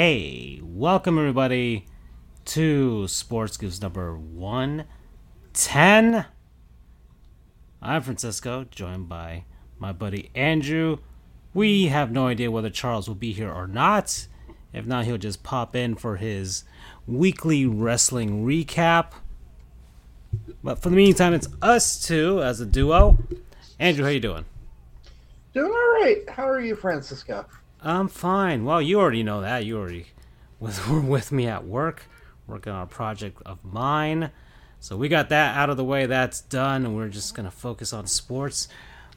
Hey, welcome everybody to Sports Goofs number 110. I'm Francisco, joined by my buddy Andrew. We have no idea whether Charles will be here or not. If not, he'll just pop in for his weekly wrestling recap. But for the meantime, it's us two as a duo. Andrew, how are you doing? Doing all right. How are you, Francisco? I'm fine. Well, you already know that. You already were with me at work, working on a project of mine. So we got that out of the way. That's done, and we're just gonna focus on sports.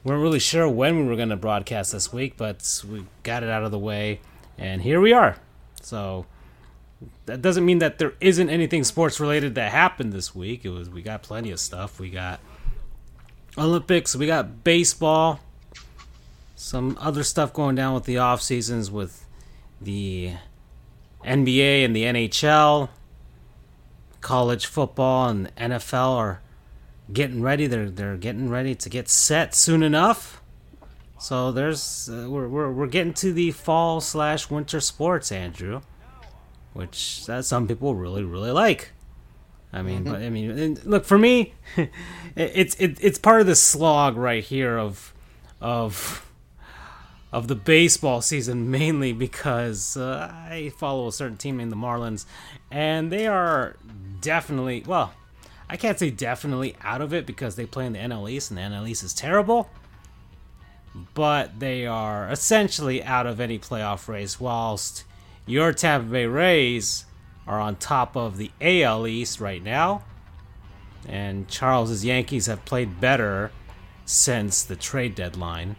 We weren't really sure when we were gonna broadcast this week, but we got it out of the way, and here we are. So that doesn't mean that there isn't anything sports related that happened this week. It was we got plenty of stuff. We got Olympics. We got baseball some other stuff going down with the off seasons with the NBA and the NHL, college football and NFL are getting ready. They're they're getting ready to get set soon enough. So there's uh, we're, we're we're getting to the fall slash winter sports, Andrew, which that some people really really like. I mean, mm-hmm. but I mean, look for me, it's it, it's part of the slog right here of of of the baseball season mainly because uh, I follow a certain team named the Marlins, and they are definitely well. I can't say definitely out of it because they play in the NL East, and the NL East is terrible. But they are essentially out of any playoff race, whilst your Tampa Bay Rays are on top of the AL East right now. And Charles's Yankees have played better since the trade deadline.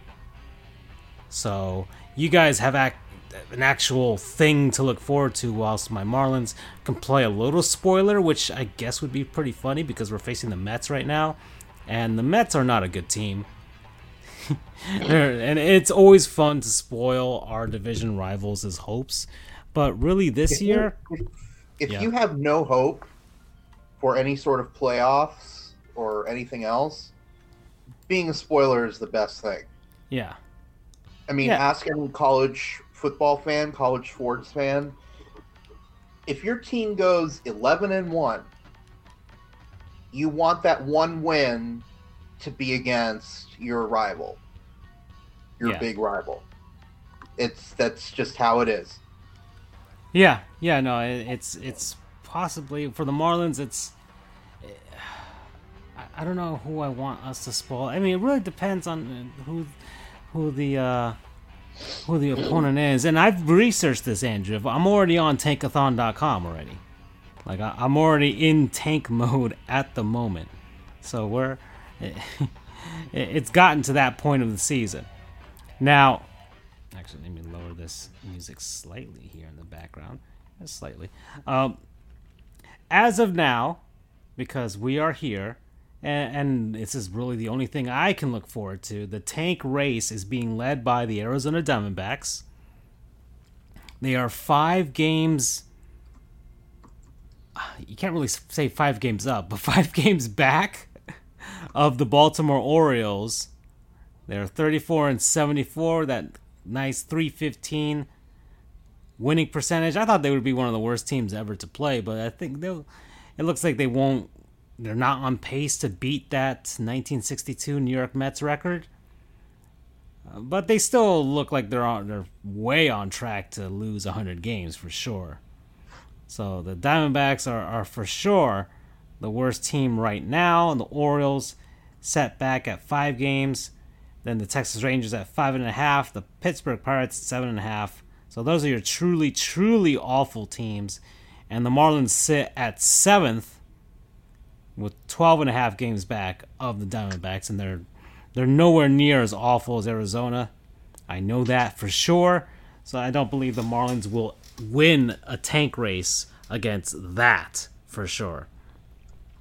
So you guys have an actual thing to look forward to, whilst my Marlins can play a little spoiler, which I guess would be pretty funny because we're facing the Mets right now, and the Mets are not a good team. and it's always fun to spoil our division rivals' hopes, but really this if year, you, if yeah. you have no hope for any sort of playoffs or anything else, being a spoiler is the best thing. Yeah. I mean, yeah. ask any college football fan, college sports fan. If your team goes 11 and 1, you want that one win to be against your rival, your yeah. big rival. It's that's just how it is. Yeah, yeah, no, it's it's possibly for the Marlins. It's I don't know who I want us to spoil. I mean, it really depends on who who the uh, who the opponent is. And I've researched this, Andrew. I'm already on tankathon.com already. Like I, am already in tank mode at the moment. So we're it, it's gotten to that point of the season. Now, actually, let me lower this music slightly here in the background, slightly. Um, as of now, because we are here and, and this is really the only thing I can look forward to. The tank race is being led by the Arizona Diamondbacks. They are five games. You can't really say five games up, but five games back of the Baltimore Orioles. They're 34 and 74. That nice 315 winning percentage. I thought they would be one of the worst teams ever to play, but I think they'll. It looks like they won't they're not on pace to beat that 1962 New York Mets record. Uh, but they still look like they're on, they're way on track to lose 100 games for sure. So the Diamondbacks are, are for sure the worst team right now, and the Orioles set back at five games. Then the Texas Rangers at five and a half, the Pittsburgh Pirates at seven and a half. So those are your truly, truly awful teams. And the Marlins sit at seventh with 12 and a half games back of the Diamondbacks, and they're they're nowhere near as awful as Arizona. I know that for sure. So I don't believe the Marlins will win a tank race against that for sure.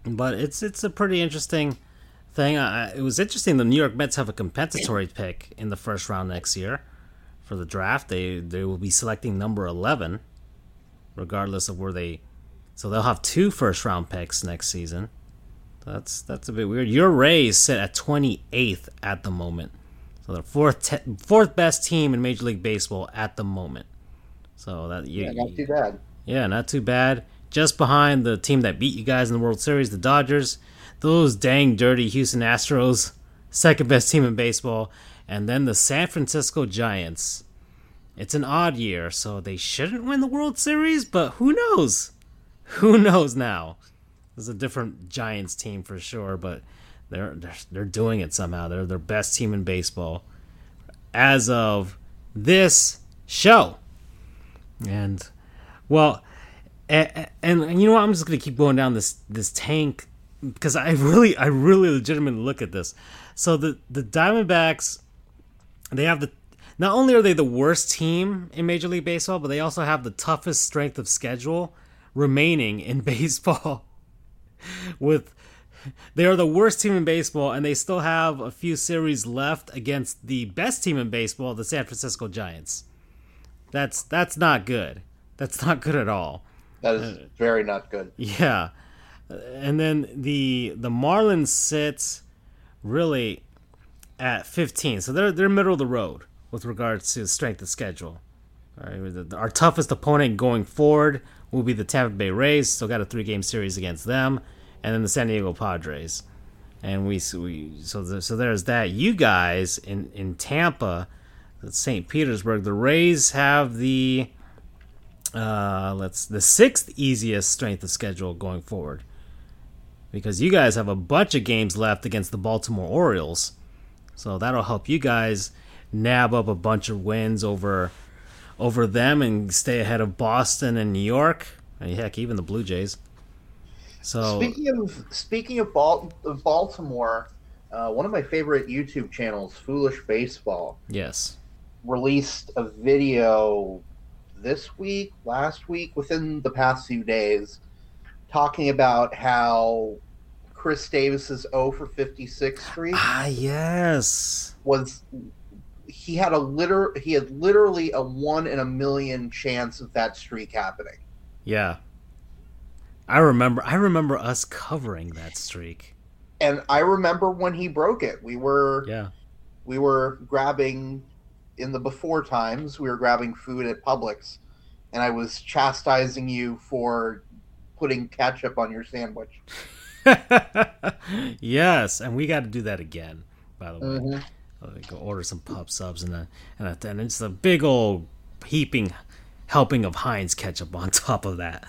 But it's it's a pretty interesting thing. it was interesting. The New York Mets have a compensatory pick in the first round next year for the draft. They they will be selecting number eleven, regardless of where they. So they'll have two first round picks next season. That's that's a bit weird. Your Rays sit at 28th at the moment, so the fourth te- fourth best team in Major League Baseball at the moment. So that you, yeah, not too bad. Yeah, not too bad. Just behind the team that beat you guys in the World Series, the Dodgers. Those dang dirty Houston Astros, second best team in baseball, and then the San Francisco Giants. It's an odd year, so they shouldn't win the World Series, but who knows? Who knows now? There's a different Giants team for sure, but they're they're, they're doing it somehow. They're their best team in baseball as of this show. And well, and, and you know what? I'm just gonna keep going down this this tank because I really I really legitimately look at this. So the the Diamondbacks, they have the not only are they the worst team in Major League Baseball, but they also have the toughest strength of schedule remaining in baseball. With they are the worst team in baseball, and they still have a few series left against the best team in baseball, the San Francisco Giants. That's that's not good. That's not good at all. That is very not good. Yeah, and then the the Marlins sit really at 15, so they're they're middle of the road with regards to strength of schedule. All right, our toughest opponent going forward will be the Tampa Bay Rays. Still got a three game series against them, and then the San Diego Padres. And we, we so the, so there's that. You guys in in Tampa, St. Petersburg, the Rays have the uh, let's the sixth easiest strength of schedule going forward because you guys have a bunch of games left against the Baltimore Orioles. So that'll help you guys nab up a bunch of wins over over them and stay ahead of Boston and New York. And heck, even the Blue Jays. So speaking of speaking of, Bal- of Baltimore, uh, one of my favorite YouTube channels, Foolish Baseball, yes, released a video this week, last week, within the past few days, talking about how Chris Davis's 0 for 56 streak. Ah, yes, was he had a liter he had literally a one in a million chance of that streak happening. Yeah. I remember I remember us covering that streak. And I remember when he broke it. We were Yeah. We were grabbing in the before times, we were grabbing food at Publix and I was chastising you for putting ketchup on your sandwich. yes, and we got to do that again, by the way. Mm-hmm. Uh, go order some pub subs and a, and, a, and it's a big old heaping helping of Heinz ketchup on top of that.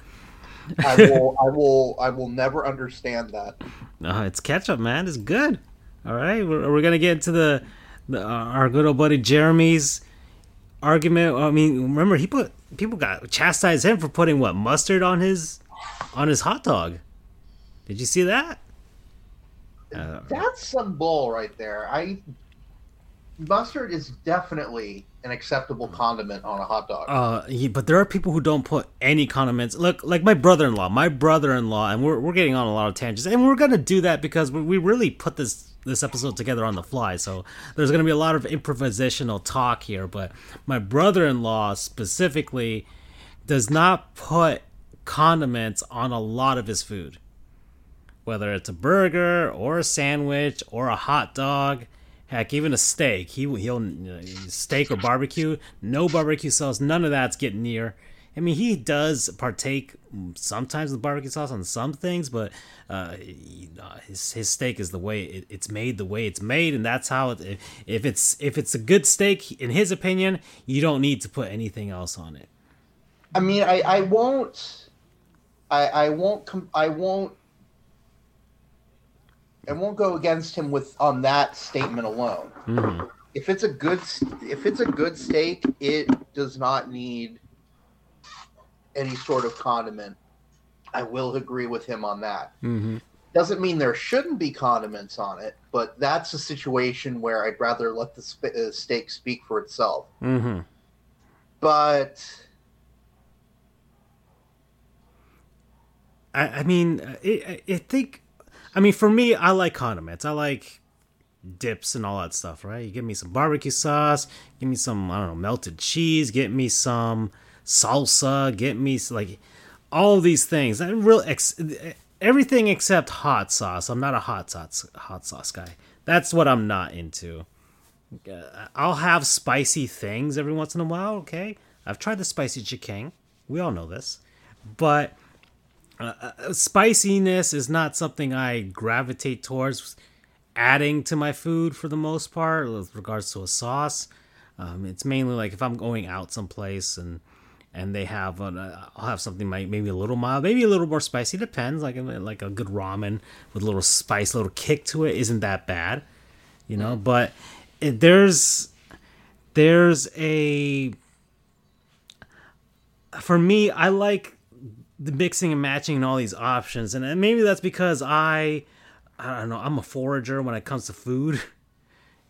I will, I will, I will never understand that. No, it's ketchup, man. It's good. All right, we're, we're gonna get into the, the uh, our good old buddy Jeremy's argument. I mean, remember he put people got chastised him for putting what mustard on his on his hot dog. Did you see that? Uh, That's some bull right there. I mustard is definitely an acceptable condiment on a hot dog. Uh, he, but there are people who don't put any condiments. Look, like my brother-in-law, my brother-in-law, and we're we're getting on a lot of tangents, and we're gonna do that because we, we really put this this episode together on the fly. So there's gonna be a lot of improvisational talk here. But my brother-in-law specifically does not put condiments on a lot of his food, whether it's a burger or a sandwich or a hot dog Heck, even a steak. He he'll steak or barbecue. No barbecue sauce. None of that's getting near. I mean, he does partake sometimes with barbecue sauce on some things, but uh, his his steak is the way it, it's made, the way it's made, and that's how it. If it's if it's a good steak, in his opinion, you don't need to put anything else on it. I mean, I I won't, I I won't I won't and won't go against him with on that statement alone. Mm-hmm. If it's a good if it's a good steak, it does not need any sort of condiment. I will agree with him on that. Mm-hmm. Doesn't mean there shouldn't be condiments on it, but that's a situation where I'd rather let the sp- uh, steak speak for itself. Mm-hmm. But I, I mean, I, I think I mean, for me, I like condiments. I like dips and all that stuff, right? You give me some barbecue sauce, give me some, I don't know, melted cheese, get me some salsa, get me like all these things. I real ex- everything except hot sauce. I'm not a hot sauce hot sauce guy. That's what I'm not into. Uh, I'll have spicy things every once in a while, okay? I've tried the spicy chicken. We all know this, but uh, uh, spiciness is not something I gravitate towards adding to my food for the most part with regards to a sauce. Um, it's mainly like if I'm going out someplace and and they have an, uh, I'll have something maybe a little mild, maybe a little more spicy. Depends. Like like a good ramen with a little spice, a little kick to it isn't that bad, you know. But it, there's there's a for me, I like the mixing and matching and all these options, and maybe that's because I I don't know I'm a forager when it comes to food.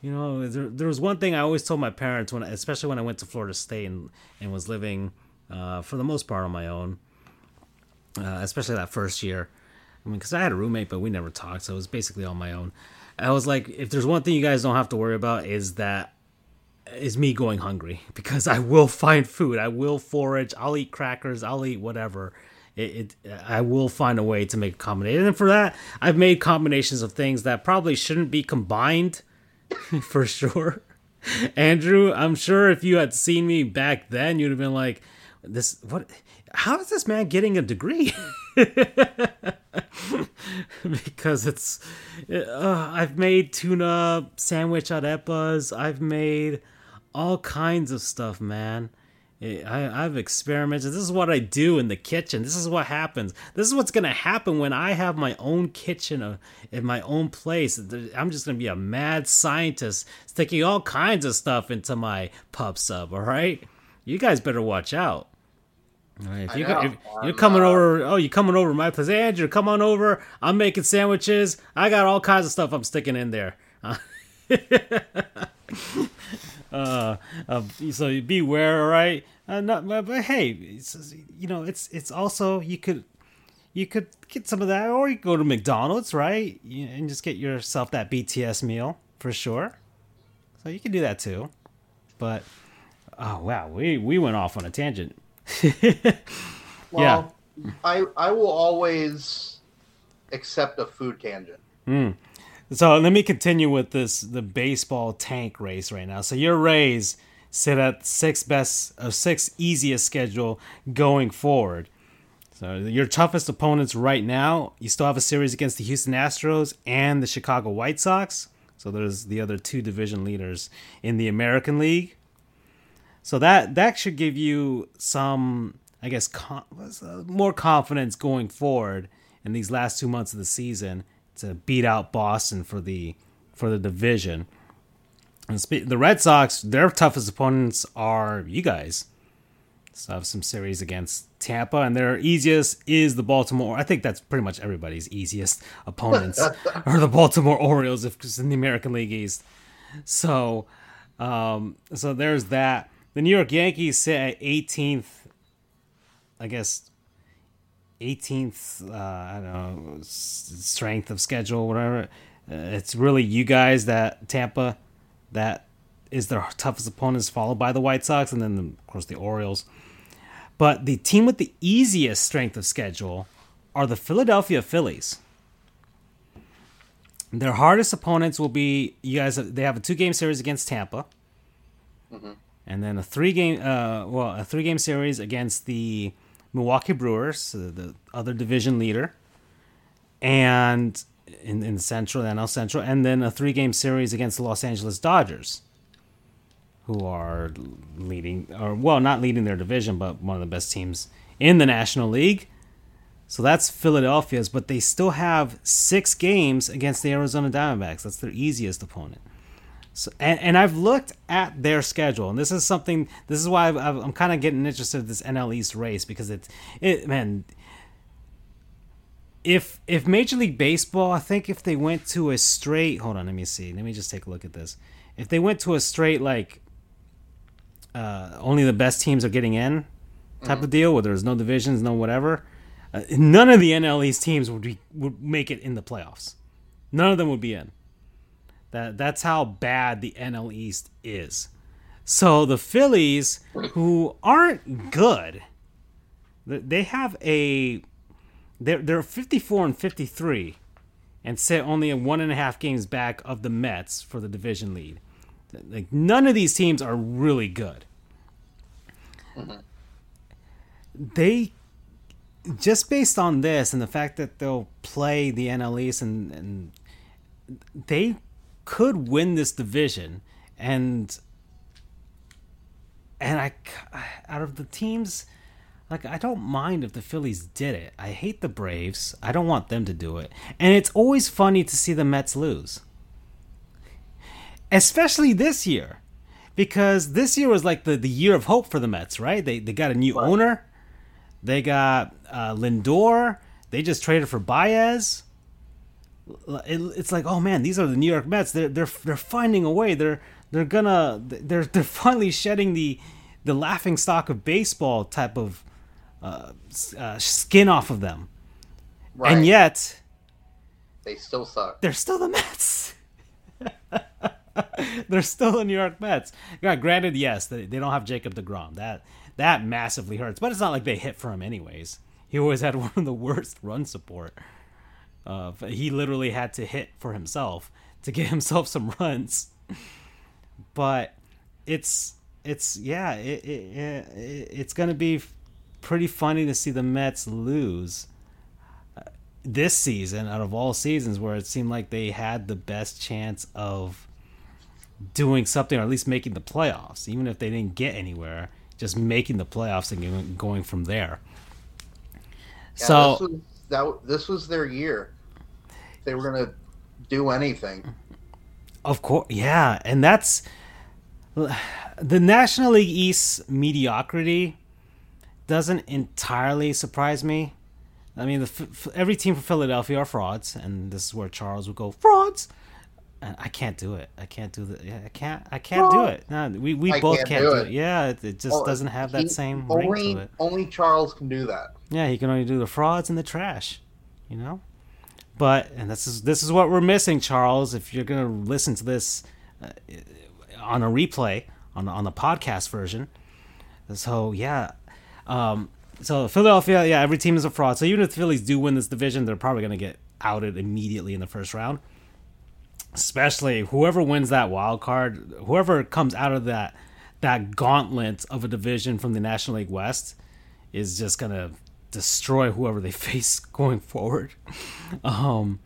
You know, there, there was one thing I always told my parents when, especially when I went to Florida State and, and was living uh, for the most part on my own, uh, especially that first year. I mean, because I had a roommate, but we never talked, so it was basically on my own. I was like, if there's one thing you guys don't have to worry about is that is me going hungry because I will find food. I will forage. I'll eat crackers. I'll eat whatever. It, it, I will find a way to make a combination. And for that, I've made combinations of things that probably shouldn't be combined for sure. Andrew, I'm sure if you had seen me back then, you'd have been like, "This what? How is this man getting a degree?" because it's, uh, I've made tuna sandwich arepas. I've made all kinds of stuff, man. I, I've experimented. This is what I do in the kitchen. This is what happens. This is what's going to happen when I have my own kitchen uh, in my own place. I'm just going to be a mad scientist sticking all kinds of stuff into my pub sub, all right? You guys better watch out. Right, if, you, you're coming over, oh, you're coming over my place. Andrew, come on over. I'm making sandwiches. I got all kinds of stuff I'm sticking in there. uh, uh, so beware, all right? Uh, not, but, but hey, you know, it's it's also you could you could get some of that, or you go to McDonald's, right, and just get yourself that BTS meal for sure. So you can do that too. But oh wow, we we went off on a tangent. well, yeah, I I will always accept a food tangent. Mm. So let me continue with this the baseball tank race right now. So your Rays sit at six best of six easiest schedule going forward. So your toughest opponents right now, you still have a series against the Houston Astros and the Chicago White Sox. So there's the other two division leaders in the American League. So that that should give you some, I guess, com- more confidence going forward in these last two months of the season to beat out Boston for the for the division. And the Red Sox, their toughest opponents are you guys. So I have some series against Tampa, and their easiest is the Baltimore. I think that's pretty much everybody's easiest opponents are the Baltimore Orioles, if it's in the American League East. So, um, so there's that. The New York Yankees sit at 18th, I guess, 18th. Uh, I don't know strength of schedule, whatever. Uh, it's really you guys that Tampa that is their toughest opponents, followed by the White Sox, and then, of course, the Orioles. But the team with the easiest strength of schedule are the Philadelphia Phillies. Their hardest opponents will be you guys. They have a two-game series against Tampa, mm-hmm. and then a three-game, uh, well, a three-game series against the Milwaukee Brewers, the other division leader, and in, in Central, NL Central, and then a three game series against the Los Angeles Dodgers, who are leading, or well, not leading their division, but one of the best teams in the National League. So that's Philadelphia's, but they still have six games against the Arizona Diamondbacks. That's their easiest opponent. So, and, and I've looked at their schedule, and this is something. This is why i am kind of getting interested in this NL East race because it's it man if if Major League Baseball, I think if they went to a straight, hold on, let me see, let me just take a look at this. If they went to a straight like uh, only the best teams are getting in type mm-hmm. of deal, where there's no divisions, no whatever, uh, none of the NL East teams would be would make it in the playoffs. None of them would be in. That that's how bad the NL East is. So the Phillies, who aren't good, they have a they're they're 54 and 53, and sit only in one and a half games back of the Mets for the division lead. Like none of these teams are really good. mm-hmm. they just based on this and the fact that they'll play the NL East and, and they could win this division and and I out of the teams like I don't mind if the Phillies did it. I hate the Braves. I don't want them to do it. And it's always funny to see the Mets lose. Especially this year. Because this year was like the, the year of hope for the Mets, right? They they got a new right. owner. They got uh, Lindor. They just traded for Baez. It, it's like, oh man, these are the New York Mets. They're they're they're finding a way. They're they're gonna they're they're finally shedding the the laughing stock of baseball type of uh, uh, skin off of them. Right. And yet, they still suck. They're still the Mets. they're still the New York Mets. Yeah, granted, yes, they, they don't have Jacob Degrom. That that massively hurts. But it's not like they hit for him anyways. He always had one of the worst run support. Uh, he literally had to hit for himself to get himself some runs. But it's it's yeah it, it, it it's gonna be pretty funny to see the Mets lose uh, this season out of all seasons where it seemed like they had the best chance of doing something or at least making the playoffs even if they didn't get anywhere just making the playoffs and going from there. Yeah, so this was, that, this was their year. They were going to do anything. Of course yeah and that's the national league east mediocrity doesn't entirely surprise me. I mean, the, every team from Philadelphia are frauds, and this is where Charles would go frauds. And I can't do it. I can't do that. I can't. I can't do it. No, we, we both can't, can't do, it. it. Yeah, it, it just well, doesn't have that he, same only, ring to it. Only Charles can do that. Yeah, he can only do the frauds and the trash. You know, but and this is this is what we're missing, Charles. If you're gonna listen to this uh, on a replay on on the podcast version, so yeah, um, so Philadelphia, yeah, every team is a fraud. So even if the Phillies do win this division, they're probably going to get outed immediately in the first round. Especially whoever wins that wild card, whoever comes out of that that gauntlet of a division from the National League West is just going to destroy whoever they face going forward. Um,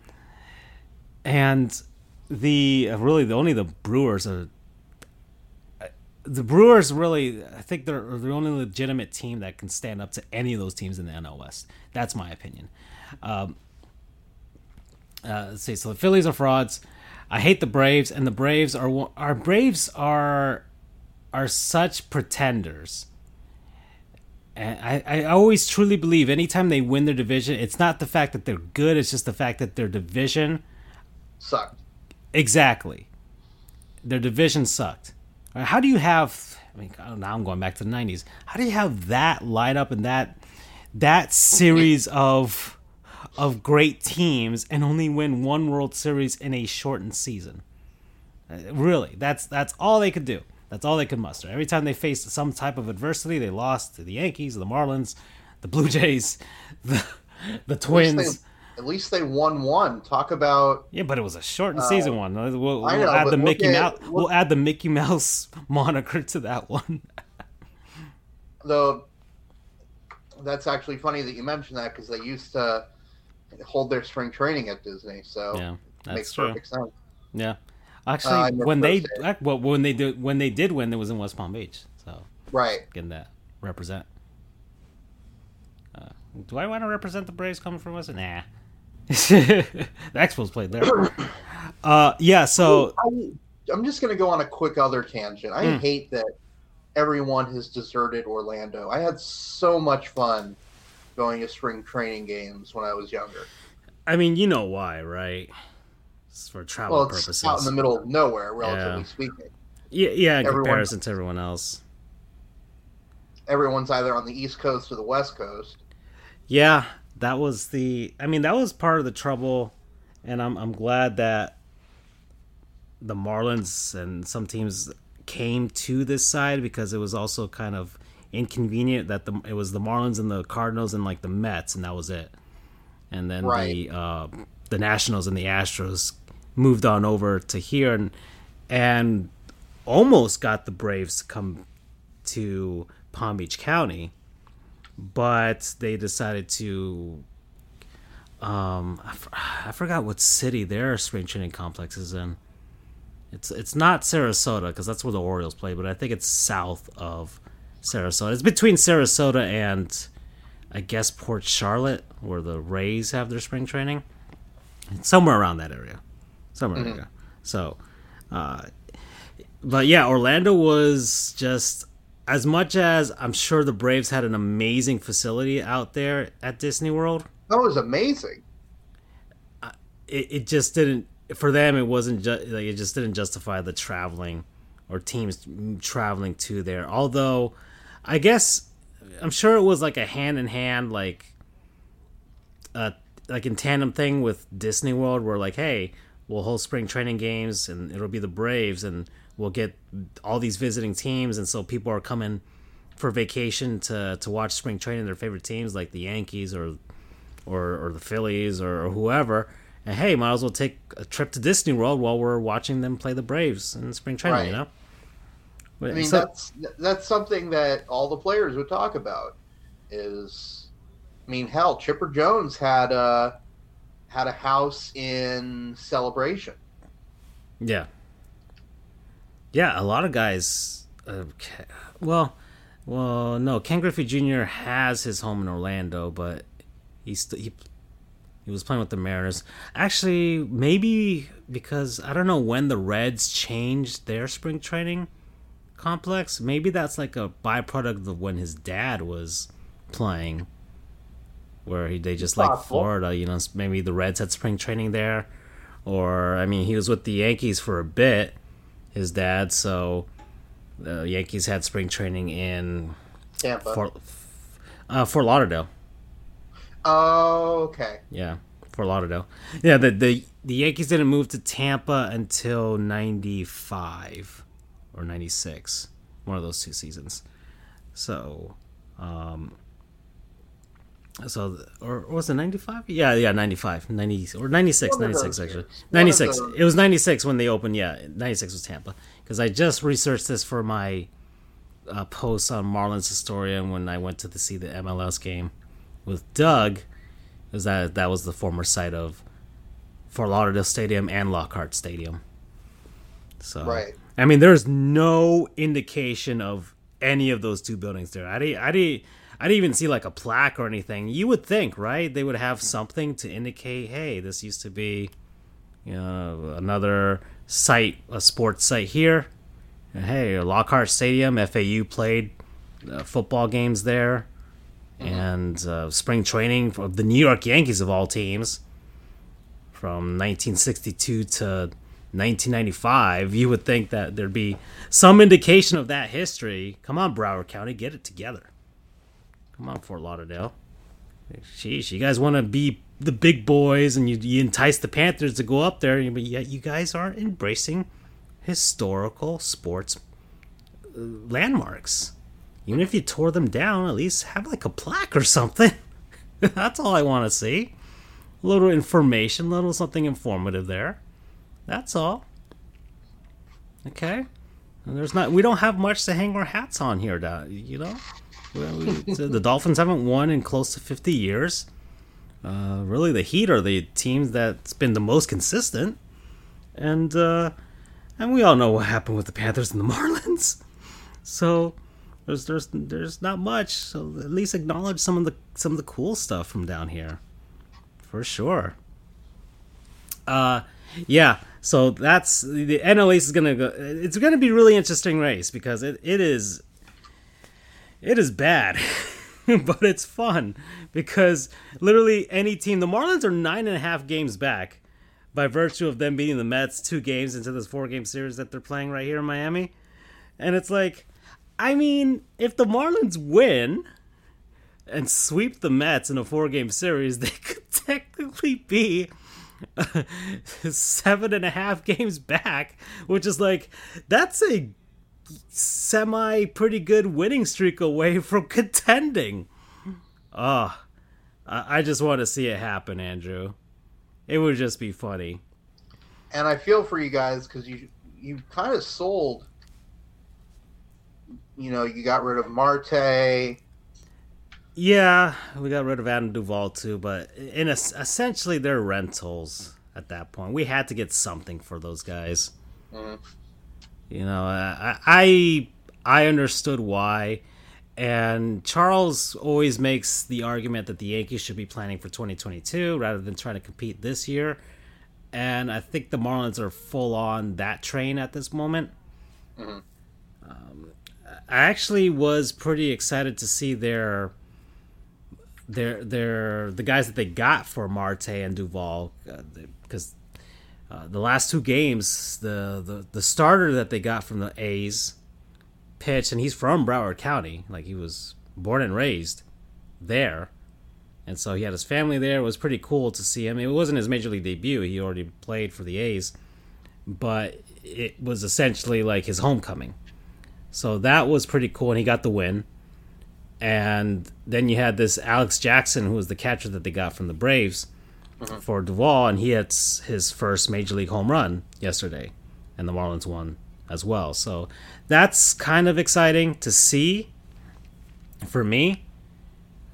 and the really the only the Brewers are the Brewers really, I think they're the only legitimate team that can stand up to any of those teams in the NL West. That's my opinion. Um, uh, let's see. So the Phillies are frauds. I hate the Braves, and the Braves are our Braves are are such pretenders. And I, I always truly believe anytime they win their division, it's not the fact that they're good, it's just the fact that their division sucked. Exactly. Their division sucked. How do you have? I mean, now I'm going back to the '90s. How do you have that lineup and that that series of of great teams and only win one World Series in a shortened season? Uh, really, that's that's all they could do. That's all they could muster. Every time they faced some type of adversity, they lost to the Yankees, the Marlins, the Blue Jays, the the Twins. At least they won one. Talk about yeah, but it was a shortened uh, season one. We'll, we'll know, add the Mickey Mouse. We'll, we'll add the Mickey Mouse moniker to that one. Though that's actually funny that you mentioned that because they used to hold their spring training at Disney, so yeah, that makes true. perfect sense. Yeah, actually, uh, when they well, when they did when they did win, it was in West Palm Beach, so right getting that represent. Uh, do I want to represent the Braves coming from us? Nah. the Expos played there. Uh, yeah, so I, am just gonna go on a quick other tangent. I mm. hate that everyone has deserted Orlando. I had so much fun going to spring training games when I was younger. I mean, you know why, right? It's for travel well, it's purposes. Out in the middle of nowhere, relatively yeah. speaking. Yeah, yeah. In comparison to everyone else, everyone's either on the East Coast or the West Coast. Yeah, that was the I mean that was part of the trouble and I'm I'm glad that the Marlins and some teams came to this side because it was also kind of inconvenient that the it was the Marlins and the Cardinals and like the Mets and that was it. And then right. the uh, the Nationals and the Astros moved on over to here and and almost got the Braves to come to Palm Beach County, but they decided to. Um, I, f- I forgot what city their spring training complex is in. It's it's not Sarasota because that's where the Orioles play, but I think it's south of Sarasota. It's between Sarasota and I guess Port Charlotte, where the Rays have their spring training. It's somewhere around that area, somewhere mm-hmm. there. So, uh, but yeah, Orlando was just as much as I'm sure the Braves had an amazing facility out there at Disney World. That was amazing. It, it just didn't for them. It wasn't just like it just didn't justify the traveling or teams traveling to there. Although, I guess I'm sure it was like a hand in hand like, uh, like in tandem thing with Disney World, where like, hey, we'll hold spring training games and it'll be the Braves and we'll get all these visiting teams and so people are coming for vacation to to watch spring training their favorite teams like the Yankees or or, or the Phillies or, or whoever. And hey, might as well take a trip to Disney World while we're watching them play the Braves in spring training, right. you know? But, I mean, so, that's that's something that all the players would talk about. Is, I mean, hell, Chipper Jones had a had a house in Celebration. Yeah, yeah, a lot of guys. Uh, well, well, no, Ken Griffey Jr. has his home in Orlando, but he's he he was playing with the Mariners. Actually, maybe because I don't know when the Reds changed their spring training complex. Maybe that's like a byproduct of when his dad was playing, where he, they just like Florida. You know, maybe the Reds had spring training there, or I mean, he was with the Yankees for a bit his dad. So the Yankees had spring training in Tampa, Fort, uh, Fort Lauderdale. Oh, okay. Yeah, Fort Lauderdale. Yeah, the the the Yankees didn't move to Tampa until '95 or '96, one of those two seasons. So, um, so or, was it 95 yeah yeah 95 90 or 96 96 actually. 96 it was 96 when they opened yeah 96 was tampa. Because i just researched this for my uh, post on marlins historian when i went to the, see the mls game with doug because that that was the former site of fort lauderdale stadium and lockhart stadium. So right. I mean there's no indication of any of those two buildings there. I didn't i didn't I didn't even see like a plaque or anything. You would think, right? They would have something to indicate, hey, this used to be, you know, another site, a sports site here. And, hey, Lockhart Stadium, FAU played uh, football games there, mm-hmm. and uh, spring training of the New York Yankees of all teams from 1962 to 1995. You would think that there'd be some indication of that history. Come on, Broward County, get it together. Come on, Fort Lauderdale. Sheesh, you guys want to be the big boys and you, you entice the Panthers to go up there, but yet you guys aren't embracing historical sports uh, landmarks. Even if you tore them down, at least have like a plaque or something. That's all I want to see. A little information, a little something informative there. That's all. Okay. And there's not. We don't have much to hang our hats on here, you know. Well, the Dolphins haven't won in close to 50 years. Uh, really, the Heat are the team that's been the most consistent, and uh, and we all know what happened with the Panthers and the Marlins. So there's there's there's not much. So at least acknowledge some of the some of the cool stuff from down here, for sure. Uh, yeah. So that's the NL East is gonna go. It's gonna be really interesting race because it, it is it is bad, but it's fun because literally any team, the Marlins are nine and a half games back by virtue of them beating the Mets two games into this four game series that they're playing right here in Miami. And it's like, I mean, if the Marlins win and sweep the Mets in a four game series, they could technically be seven and a half games back, which is like, that's a semi pretty good winning streak away from contending. Ah, oh, I just want to see it happen, Andrew. It would just be funny. And I feel for you guys because you you kind of sold you know, you got rid of Marte. Yeah, we got rid of Adam Duvall too, but in a, essentially they're rentals at that point. We had to get something for those guys. Mm. You know, I, I I understood why, and Charles always makes the argument that the Yankees should be planning for 2022 rather than trying to compete this year. And I think the Marlins are full on that train at this moment. Mm-hmm. Um, I actually was pretty excited to see their their their the guys that they got for Marte and Duvall because uh, the last two games the, the the starter that they got from the A's pitched and he's from Broward County like he was born and raised there. And so he had his family there. It was pretty cool to see him. It wasn't his major league debut. He already played for the A's but it was essentially like his homecoming. So that was pretty cool and he got the win. And then you had this Alex Jackson, who was the catcher that they got from the Braves mm-hmm. for Duvall, and he hits his first major league home run yesterday, and the Marlins won as well. So that's kind of exciting to see for me.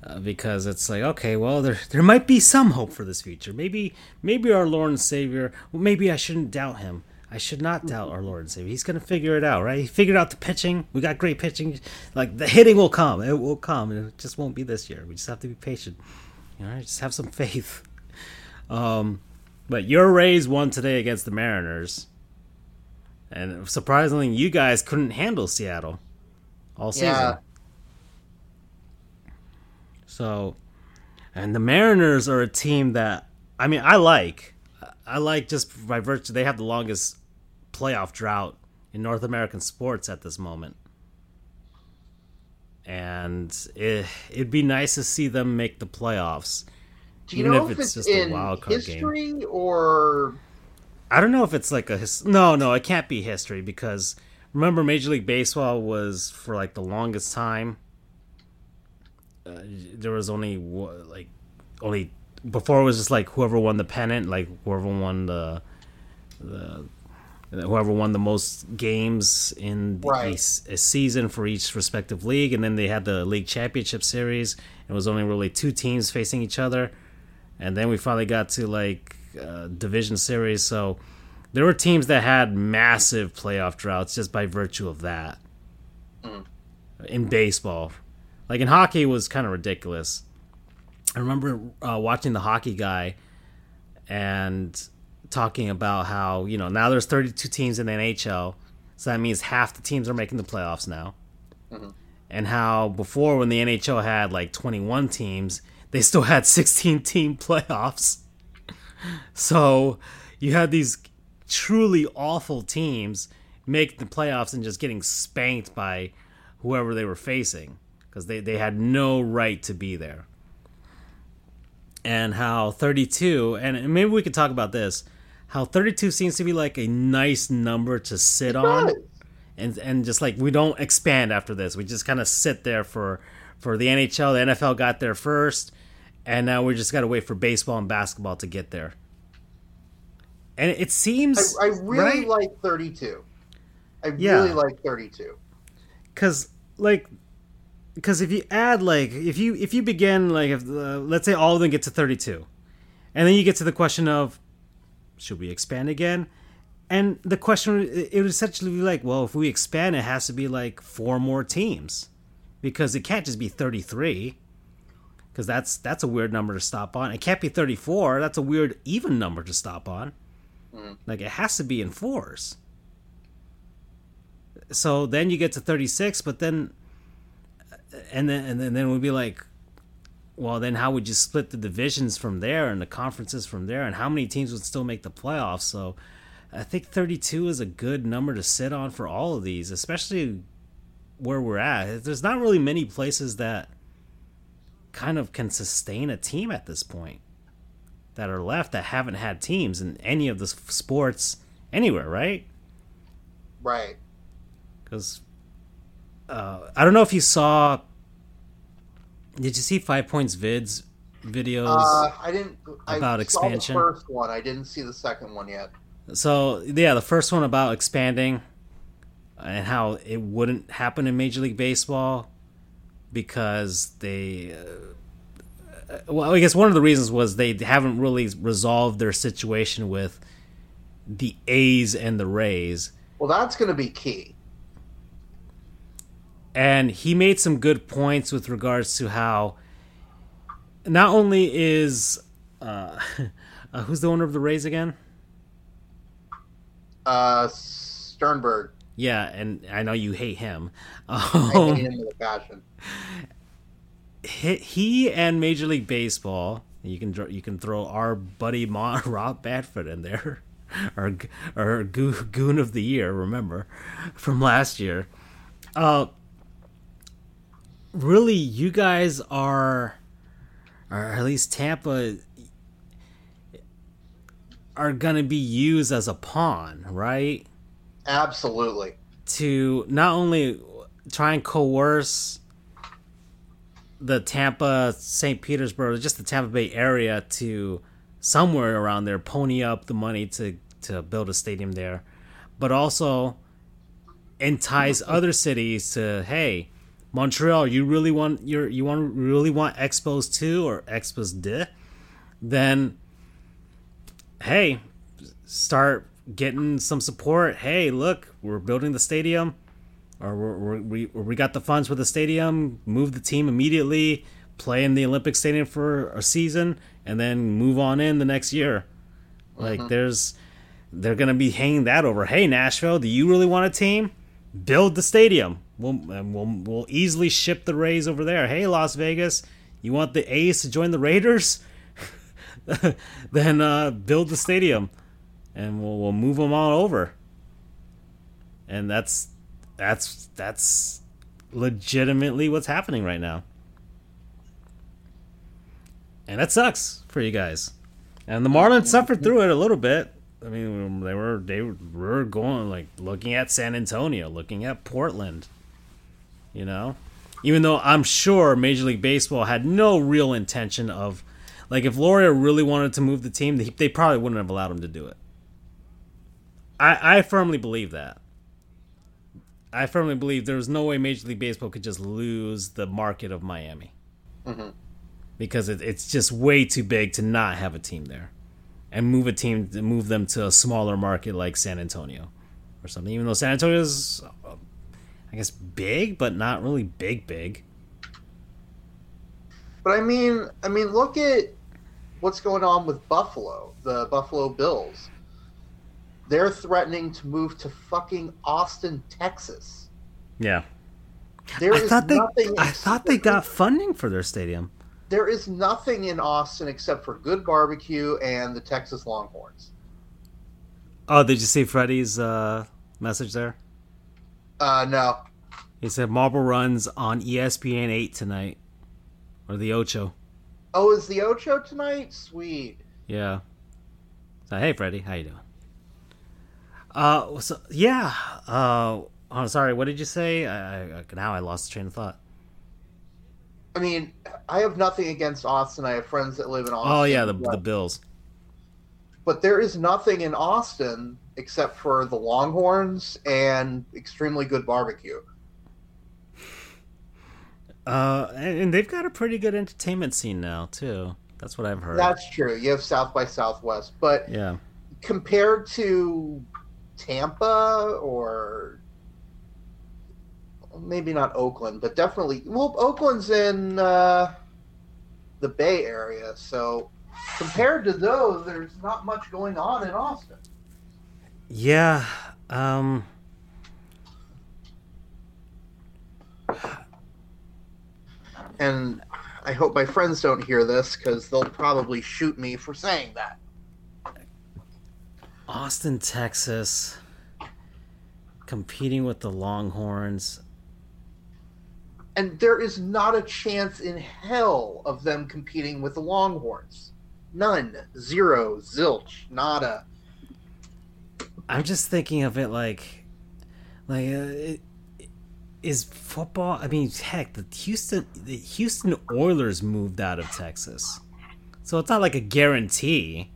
Uh, because it's like okay, well, there there might be some hope for this future. Maybe maybe our Lord and Savior. Well, maybe I shouldn't doubt him I should not doubt our Lord and Savior. He's going to figure it out, right? He figured out the pitching. We got great pitching. Like the hitting will come. It will come. It just won't be this year. We just have to be patient. You know, just have some faith. Um, but your Rays won today against the Mariners, and surprisingly, you guys couldn't handle Seattle all season. Yeah. So, and the Mariners are a team that I mean I like. I like just by virtue they have the longest playoff drought in North American sports at this moment. And it, it'd be nice to see them make the playoffs. Do you even know if, if it's, it's, just a wild card history game. or I don't know if it's like a his- no, no, it can't be history because remember Major League Baseball was for like the longest time. Uh, there was only like only before it was just like whoever won the pennant, like whoever won the the whoever won the most games in right. a, a, season for each respective league, and then they had the league championship series. It was only really two teams facing each other, and then we finally got to like uh, division series. So there were teams that had massive playoff droughts just by virtue of that. Mm. In baseball, like in hockey, it was kind of ridiculous. I remember uh, watching the hockey guy, and talking about how you know now there's 32 teams in the NHL, so that means half the teams are making the playoffs now, mm-hmm. and how before when the NHL had like 21 teams, they still had 16 team playoffs. so you had these truly awful teams make the playoffs and just getting spanked by whoever they were facing because they, they had no right to be there. And how 32 and maybe we could talk about this how 32 seems to be like a nice number to sit on. and and just like we don't expand after this. We just kind of sit there for for the nhl the nfl got there first and now we just got to wait for baseball and basketball to get there and it seems i, I really right? like 32 i yeah. really like 32 because like because if you add like if you if you begin like if uh, let's say all of them get to 32 and then you get to the question of should we expand again? And the question it would essentially be like, well, if we expand, it has to be like four more teams, because it can't just be thirty three, because that's that's a weird number to stop on. It can't be thirty four. That's a weird even number to stop on. Mm. Like it has to be in fours. So then you get to thirty six, but then, and then and then, then we'd be like, well, then how would you split the divisions from there and the conferences from there, and how many teams would still make the playoffs? So, I think 32 is a good number to sit on for all of these, especially where we're at. There's not really many places that kind of can sustain a team at this point that are left that haven't had teams in any of the sports anywhere, right? Right. Because uh, I don't know if you saw did you see Five Points vids videos? Uh, I didn't. About I expansion. the first one. I didn't see the second one yet. So yeah, the first one about expanding. and how it wouldn't happen in Major League Baseball because they. Uh, well, I guess one of the reasons was they haven't really resolved their situation with the A's and the Rays. Well, that's going to be key. And he made some good points with regards to how not only is uh, uh, who's the owner of the Rays again? Uh, Sternberg. Yeah, and I know you hate him. Um, I hate him with a passion. He, and Major League Baseball. You can you can throw our buddy Ma, Rob Manfred in there, our our goon of the year. Remember from last year. Uh, really, you guys are, or at least Tampa, are gonna be used as a pawn, right? Absolutely. To not only try and coerce the Tampa, St. Petersburg, just the Tampa Bay area to somewhere around there pony up the money to to build a stadium there, but also entice other cities to hey, Montreal, you really want your you want really want Expos two or Expos de, then hey, start getting some support. Hey, look, we're building the stadium, or we're, we we got the funds for the stadium. Move the team immediately. Play in the Olympic Stadium for a season, and then move on in the next year. Like mm-hmm. there's, they're gonna be hanging that over. Hey, Nashville, do you really want a team? Build the stadium. We'll we'll we'll easily ship the Rays over there. Hey, Las Vegas, you want the A's to join the Raiders? then uh, build the stadium and we'll, we'll move them all over. And that's that's that's legitimately what's happening right now. And that sucks for you guys. And the Marlins suffered through it a little bit. I mean, they were they were going like looking at San Antonio, looking at Portland. You know, even though I'm sure Major League Baseball had no real intention of, like, if Loria really wanted to move the team, they, they probably wouldn't have allowed him to do it. I, I firmly believe that. I firmly believe there was no way Major League Baseball could just lose the market of Miami. Mm-hmm. Because it, it's just way too big to not have a team there. And move a team, move them to a smaller market like San Antonio or something. Even though San Antonio is, I guess, big, but not really big, big. But I mean, I mean, look at what's going on with Buffalo, the Buffalo Bills. They're threatening to move to fucking Austin, Texas. Yeah. There I thought they I thought they got funding for their stadium. There is nothing in Austin except for good barbecue and the Texas Longhorns. Oh, did you see Freddie's uh, message there? Uh, no. He said Marble runs on ESPN eight tonight, or the Ocho. Oh, is the Ocho tonight? Sweet. Yeah. So hey, Freddie, how you doing? Uh, so yeah. Uh, oh, sorry. What did you say? I, I, now I lost the train of thought. I mean, I have nothing against Austin. I have friends that live in Austin. Oh yeah, the the Bills. But there is nothing in Austin except for the Longhorns and extremely good barbecue. Uh, and they've got a pretty good entertainment scene now too. That's what I've heard. That's true. You have South by Southwest, but yeah, compared to Tampa or maybe not Oakland, but definitely well, Oakland's in uh, the Bay Area, so compared to those, there's not much going on in Austin. Yeah. Um, and I hope my friends don't hear this because they'll probably shoot me for saying that. Austin, Texas, competing with the Longhorns. And there is not a chance in hell of them competing with the Longhorns. None. Zero. Zilch. Nada. I'm just thinking of it like, like, uh, it, is football? I mean, heck, the Houston, the Houston Oilers moved out of Texas, so it's not like a guarantee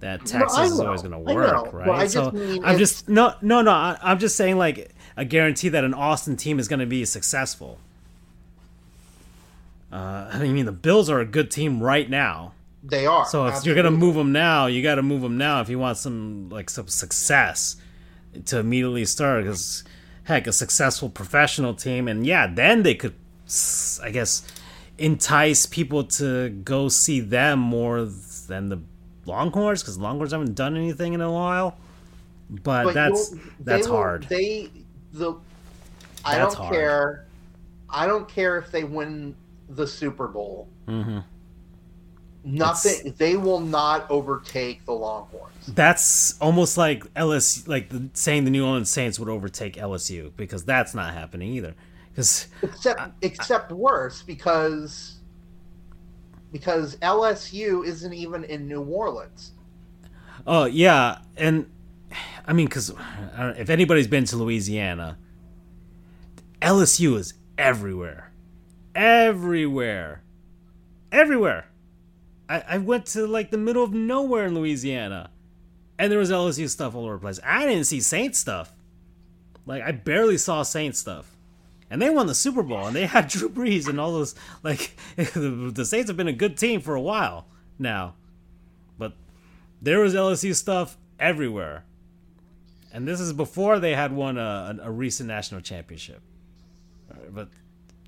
that Texas no, is always going to work, right? Well, so mean, I'm just no, no, no. I, am just saying, like, a guarantee that an Austin team is going to be successful. Uh, I mean, the Bills are a good team right now. They are. So if absolutely. you're gonna move them now, you got to move them now if you want some like some success to immediately start. Because heck, a successful professional team, and yeah, then they could, I guess, entice people to go see them more than the Longhorns because Longhorns haven't done anything in a while. But, But that's that's will- hard. They the I That's don't hard. care. I don't care if they win the Super Bowl. hmm Nothing. They will not overtake the Longhorns. That's almost like LS, like the, saying the New Orleans Saints would overtake LSU because that's not happening either. Because Except except worse because because LSU isn't even in New Orleans. Oh yeah, and I mean, because if anybody's been to Louisiana, LSU is everywhere, everywhere, everywhere. I, I went to like the middle of nowhere in Louisiana, and there was LSU stuff all over the place. I didn't see Saint stuff. Like I barely saw Saint stuff, and they won the Super Bowl, and they had Drew Brees and all those. Like the, the Saints have been a good team for a while now, but there was LSU stuff everywhere. And this is before they had won a, a, recent national championship. But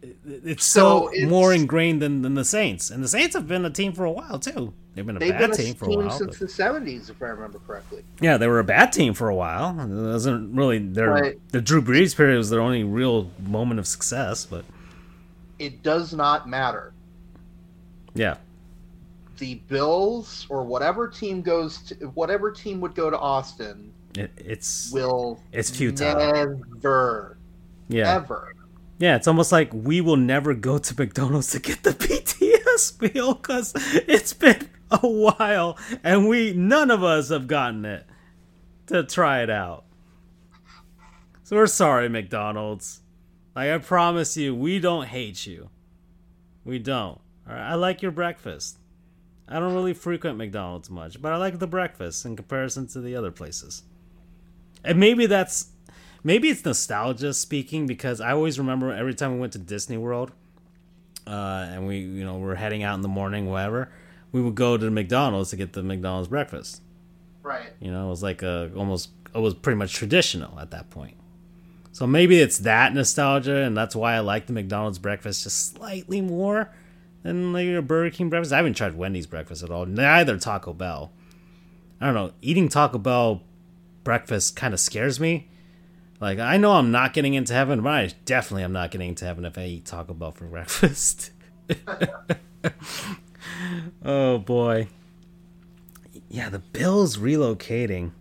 it, it's So so, it's- more ingrained than, than the Saints. And the Saints have been a team for a while, too. They've been a They've bad been a team for a team while. since but- the seventies, if I remember correctly. yeah, they were a bad team for a while. It wasn't really their Right. the Drew Brees period was their only real moment of success. But It does not matter. yeah, The Bills or whatever team goes to whatever team would go to Austin it, it's will It's futile. never yeah. ever Yeah, it's almost like we will never go to McDonald's to get the BTS meal because it's been a while and we none of us have gotten it to try it out. So we're sorry, McDonald's. Like I promise you, we don't hate you. We don't. All right, I like your breakfast. I don't really frequent McDonald's much, but I like the breakfast in comparison to the other places. And maybe that's maybe it's nostalgia speaking because I always remember every time we went to Disney World, uh, and we you know we're heading out in the morning, whatever, we would go to the McDonald's to get the McDonald's breakfast. right. You know, it was like a almost it was pretty much traditional at that point. So maybe it's that nostalgia, and that's why I like the McDonald's breakfast just slightly more than like a Burger King breakfast. I haven't tried Wendy's breakfast at all. Neither Taco Bell. I don't know. Eating Taco Bell breakfast kind of scares me. Like I know I'm not getting into heaven, but I definitely am not getting into heaven if I eat Taco Bell for breakfast. oh boy. Yeah, the Bills relocating.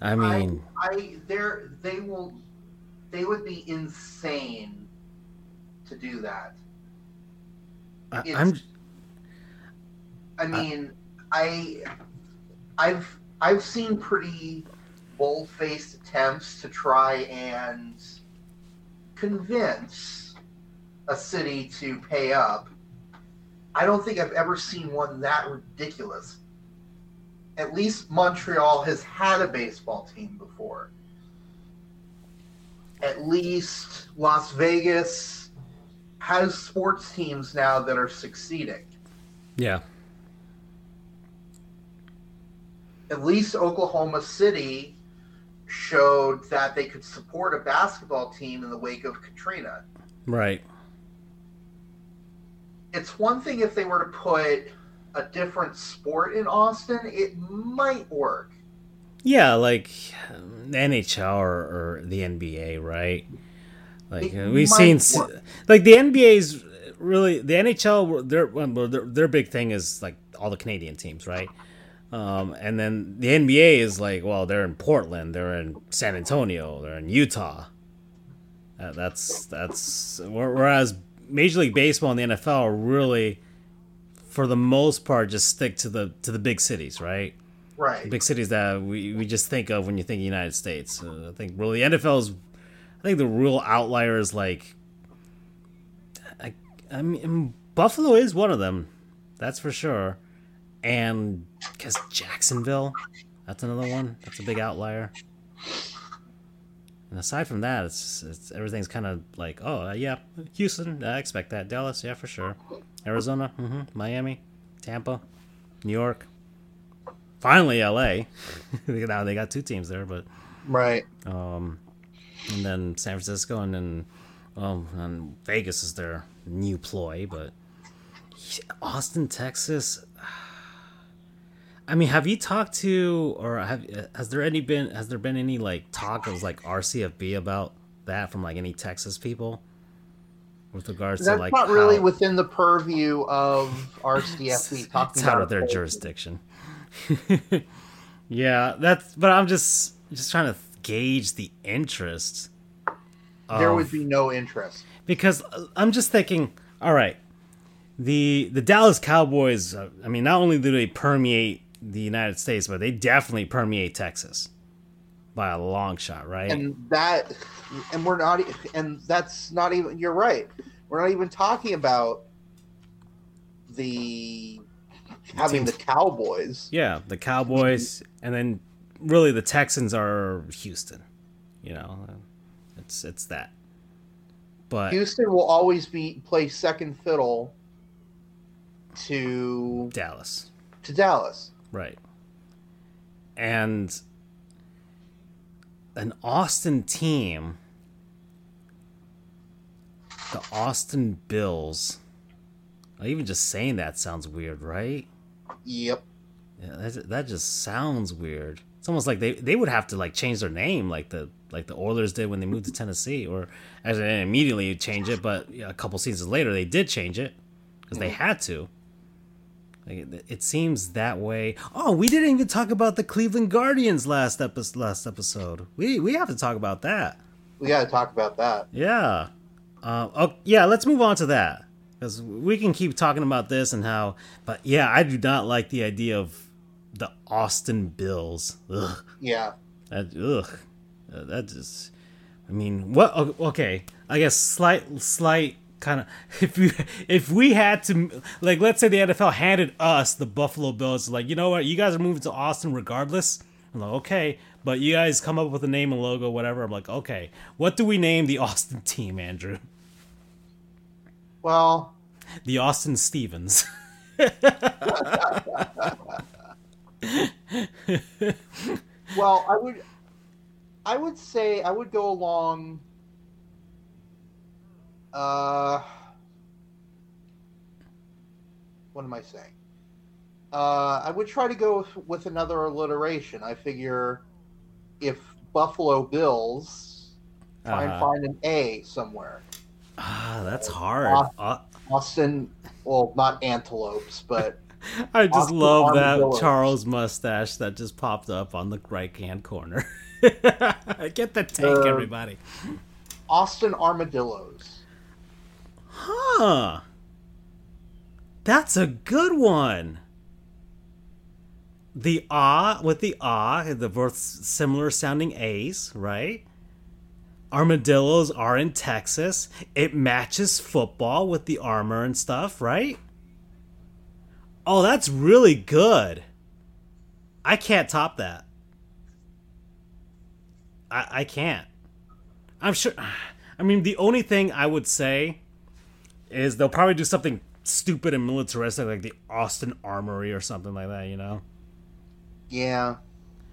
I mean, I, I they're they will they would be insane to do that. I, I'm I mean, I I've I've seen pretty bold-faced attempts to try and convince a city to pay up. I don't think I've ever seen one that ridiculous. At least Montreal has had a baseball team before. At least Las Vegas has sports teams now that are succeeding. yeah. at least Oklahoma City showed that they could support a basketball team in the wake of Katrina. Right. It's one thing if they were to put a different sport in Austin, it might work. Yeah, like the NHL or, or the NBA, right? Like It we've seen, work. like the NBA's really the NHL. Their well, their their big thing is like all the Canadian teams, right? Um, and then the NBA is like, well, they're in Portland, they're in San Antonio, they're in Utah. Uh, that's that's whereas Major League Baseball and the NFL really, for the most part, just stick to the to the big cities, right? Right. big cities that we, we just think of when you think United States. Uh, I think really NFL is, I think the real outlier is like, I, I mean Buffalo is one of them, that's for sure, and because Jacksonville, that's another one. That's a big outlier. And aside from that, it's, it's everything's kind of like, oh uh, yeah, Houston, I expect that. Dallas, yeah, for sure. Arizona, mm-hmm. Miami, Tampa, New York. Finally, L.A. now they got two teams there, but right. Um, and then San Francisco, and then well, and Vegas is their new ploy, but Austin, Texas. I mean, have you talked to, or have has there any been has there been any like talk of like RCFB about that from like any Texas people with regards That's to like not really within the purview of RCFB talking it's out of their jurisdiction. yeah, that's. But I'm just just trying to gauge the interest. There of, would be no interest because uh, I'm just thinking. All right, the the Dallas Cowboys. Uh, I mean, not only do they permeate the United States, but they definitely permeate Texas by a long shot, right? And that, and we're not, and that's not even. You're right. We're not even talking about the having the Cowboys. Yeah, the Cowboys, and then really the Texans are Houston. You know, it's it's that. But Houston will always be play second fiddle to Dallas. To Dallas. Right. And an Austin team, the Austin Bills. Even just saying that sounds weird, right? Yep. Yeah, that, that just sounds weird. It's almost like they, they would have to like change their name, like the like the Oilers did when they moved to Tennessee, or as they immediately change it, but a couple seasons later they did change it because they mm-hmm. had to. Like, it seems that way. Oh, we didn't even talk about the Cleveland Guardians last episode. Last episode, we we have to talk about that. We got to talk about that. Yeah. Uh, oh, yeah. Let's move on to that because we can keep talking about this and how. But yeah, I do not like the idea of the Austin Bills. Ugh. Yeah. That ugh. Uh, that just. I mean, what? Okay, I guess slight slight kind of if you if we had to like let's say the NFL handed us the Buffalo Bills like you know what you guys are moving to Austin regardless? I'm like okay but you guys come up with a name and logo whatever. I'm like okay what do we name the Austin team Andrew? Well the Austin Stevens. Well I would I would say I would go along uh, what am I saying? Uh, I would try to go with, with another alliteration. I figure if Buffalo Bills, try uh-huh. and find an A somewhere. Ah, that's hard. Uh, Austin, well, not antelopes, but. I just Austin love that Charles mustache that just popped up on the right hand corner. Get the tank, uh, everybody. Austin armadillos. Huh. That's a good one. The ah with the ah, the both similar sounding A's, right? Armadillos are in Texas. It matches football with the armor and stuff, right? Oh, that's really good. I can't top that. I, I can't. I'm sure. I mean, the only thing I would say is they'll probably do something stupid and militaristic like the Austin Armory or something like that, you know? Yeah,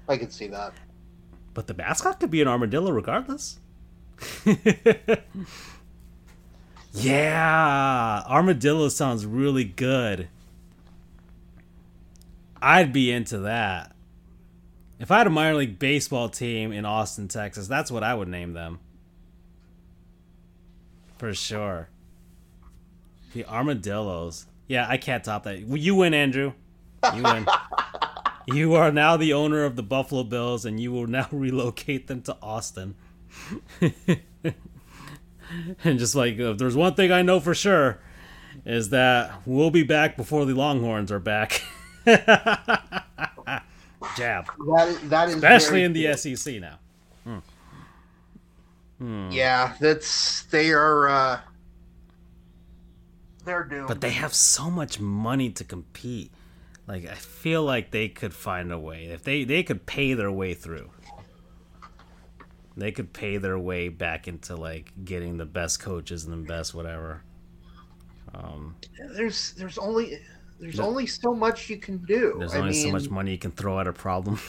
I can see that. But the mascot could be an armadillo regardless. yeah, armadillo sounds really good. I'd be into that. If I had a minor league baseball team in Austin, Texas, that's what I would name them. For sure. The armadillos. Yeah, I can't top that. You win, Andrew. You win. you are now the owner of the Buffalo Bills, and you will now relocate them to Austin. and just like, if there's one thing I know for sure, is that we'll be back before the Longhorns are back. Jab. That is, that is especially in the cool. SEC now. Hmm. Hmm. Yeah, that's they are. Uh, they're doomed. But they have so much money to compete. Like I feel like they could find a way. If they they could pay their way through. they could pay their way back into like getting the best coaches and the best whatever. Um, there's there's only there's no, only so much you can do. There's I only mean, so much money you can throw at a problem.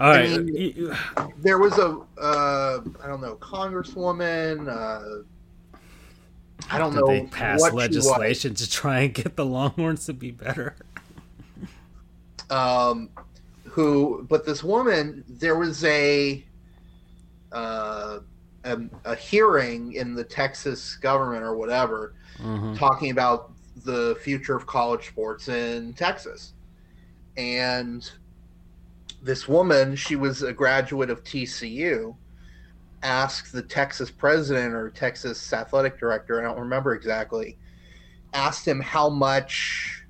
All right. I mean, there was a uh, I don't know congresswoman. Uh, I don't Did know. They pass legislation to try and get the Longhorns to be better. Um, who? But this woman, there was a, uh, a, a hearing in the Texas government or whatever, mm-hmm. talking about the future of college sports in Texas, and this woman, she was a graduate of TCU, asked the Texas president or Texas athletic director, I don't remember exactly, asked him how much,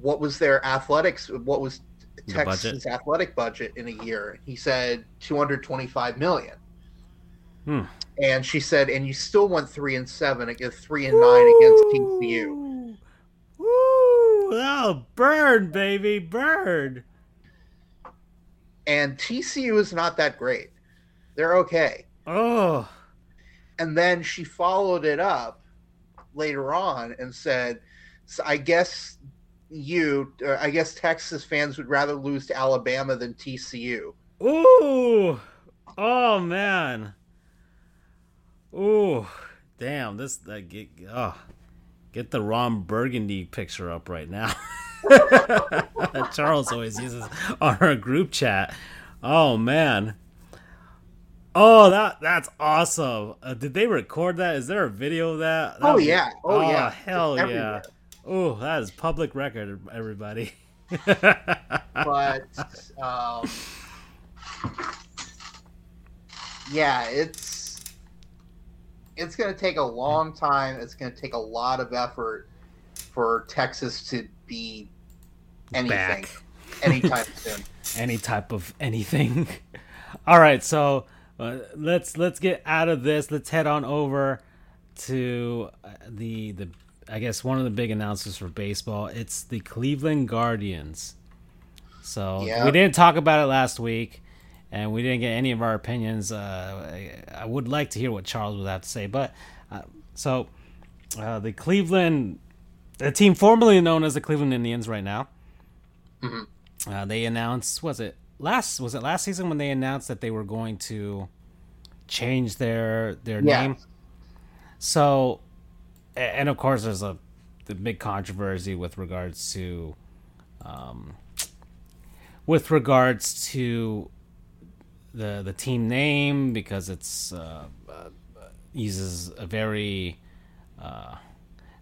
what was their athletics, what was Texas athletic budget in a year. He said 225 million. Hmm. And she said, and you still went three and seven against three and nine against TCU. Woo! Oh, burn, baby, burn and TCU is not that great. They're okay. Oh. And then she followed it up later on and said, so I guess you, uh, I guess Texas fans would rather lose to Alabama than TCU. Ooh. Oh, man. Ooh. Damn, this, uh, get, oh, get the Ron Burgundy picture up right now. Charles always uses on our group chat. Oh man. Oh, that that's awesome. Uh, did they record that? Is there a video of that? that oh yeah. Oh, oh yeah. Hell yeah. Oh, that is public record, everybody. but um, yeah, it's it's going to take a long time. It's going to take a lot of effort for Texas to be anything back. anytime soon. Any type of anything. All right, so uh, let's let's get out of this. Let's head on over to uh, the the I guess one of the big announcements for baseball. It's the Cleveland Guardians. So we didn't talk about it last week, and we didn't get any of our opinions. Uh, I, would like to hear what Charles would have to say, but uh, so uh, the Cleveland, the team formerly known as the Cleveland Indians, right now, Mm-hmm. Uh, they announced was it last was it last season when they announced that they were going to change their their yeah. name. So, and of course, there's a the big controversy with regards to, um, with regards to the the team name because it's uh, uh, uses a very uh,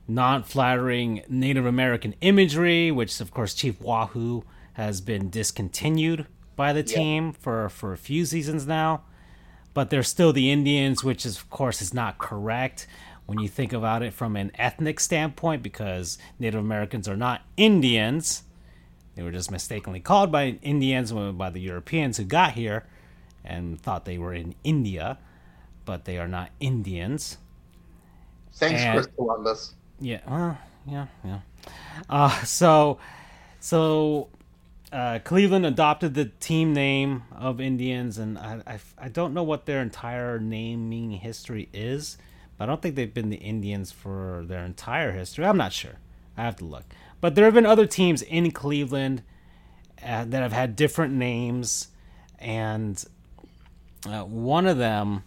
non flattering Native American imagery, which of course Chief Wahoo has been discontinued by the team for for a few seasons now. But they're still the Indians, which is of course is not correct when you think about it from an ethnic standpoint, because Native Americans are not Indians. They were just mistakenly called by Indians by the Europeans who got here and thought they were in India, but they are not Indians. Thanks, and, Chris Columbus. Yeah, uh, yeah, yeah. Uh, so, so uh, Cleveland adopted the team name of Indians, and I, I, I don't know what their entire naming history is, but I don't think they've been the Indians for their entire history. I'm not sure. I have to look. But there have been other teams in Cleveland uh, that have had different names, and uh, one of them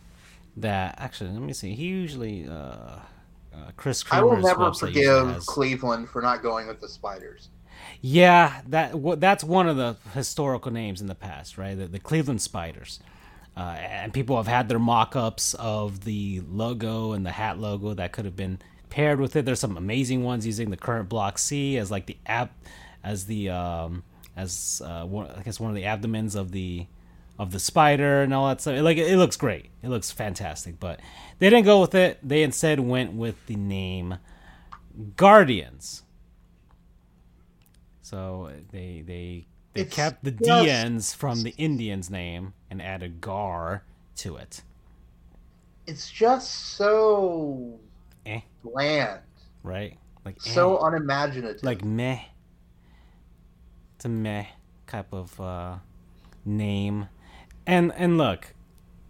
that actually, let me see. He usually uh, uh, Chris I will never forgive Cleveland for not going with the Spiders. Yeah, that that's one of the historical names in the past, right? The, the Cleveland Spiders. Uh, and people have had their mock-ups of the logo and the hat logo that could have been paired with it. There's some amazing ones using the current block C as like the app as the um, as uh, one, I guess one of the abdomens of the of the spider and all that stuff. Like it looks great. It looks fantastic, but they didn't go with it. They instead went with the name Guardians. So they they they it's kept the just, DNs from the Indians name and added Gar to it. It's just so eh. bland, right? Like so eh. unimaginative, like meh. It's a meh type of uh, name And and look,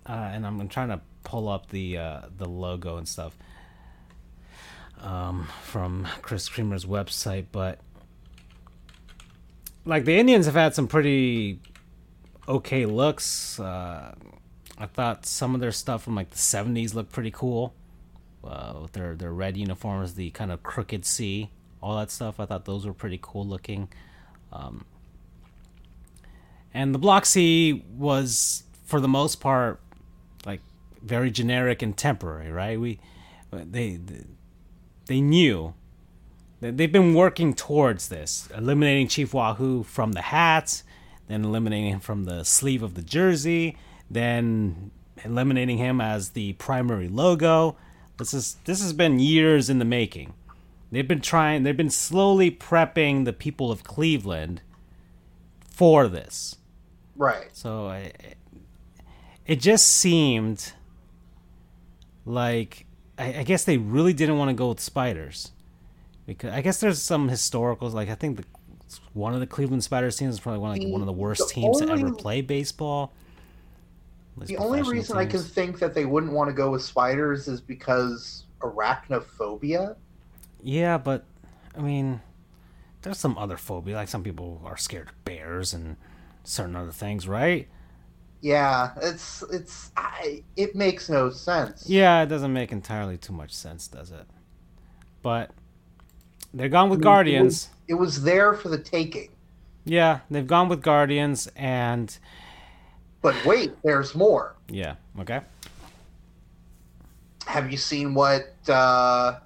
uh, and I'm, I'm trying to pull up the uh, the logo and stuff um, from Chris Creamer's website, but like the Indians have had some pretty okay looks. Uh, I thought some of their stuff from like the '70s looked pretty cool. Uh, with their their red uniforms, the kind of crooked C, all that stuff. I thought those were pretty cool looking. Um, and the block C was, for the most part, like very generic and temporary. Right? We they they knew they've been working towards this, eliminating Chief Wahoo from the hats, then eliminating him from the sleeve of the jersey, then eliminating him as the primary logo. This is this has been years in the making. They've been trying. They've been slowly prepping the people of Cleveland for this. Right. So it, it just seemed like I, I guess they really didn't want to go with spiders because I guess there's some historicals like I think the one of the Cleveland Spiders teams is probably one like one of the worst the teams only, to ever play baseball. The only reason teams. I can think that they wouldn't want to go with spiders is because arachnophobia. Yeah, but I mean, there's some other phobia. Like some people are scared of bears and certain other things, right? Yeah, it's it's I, it makes no sense. Yeah, it doesn't make entirely too much sense, does it? But they're gone with I mean, Guardians. It was, it was there for the taking. Yeah, they've gone with Guardians and But wait, there's more. Yeah, okay. Have you seen what uh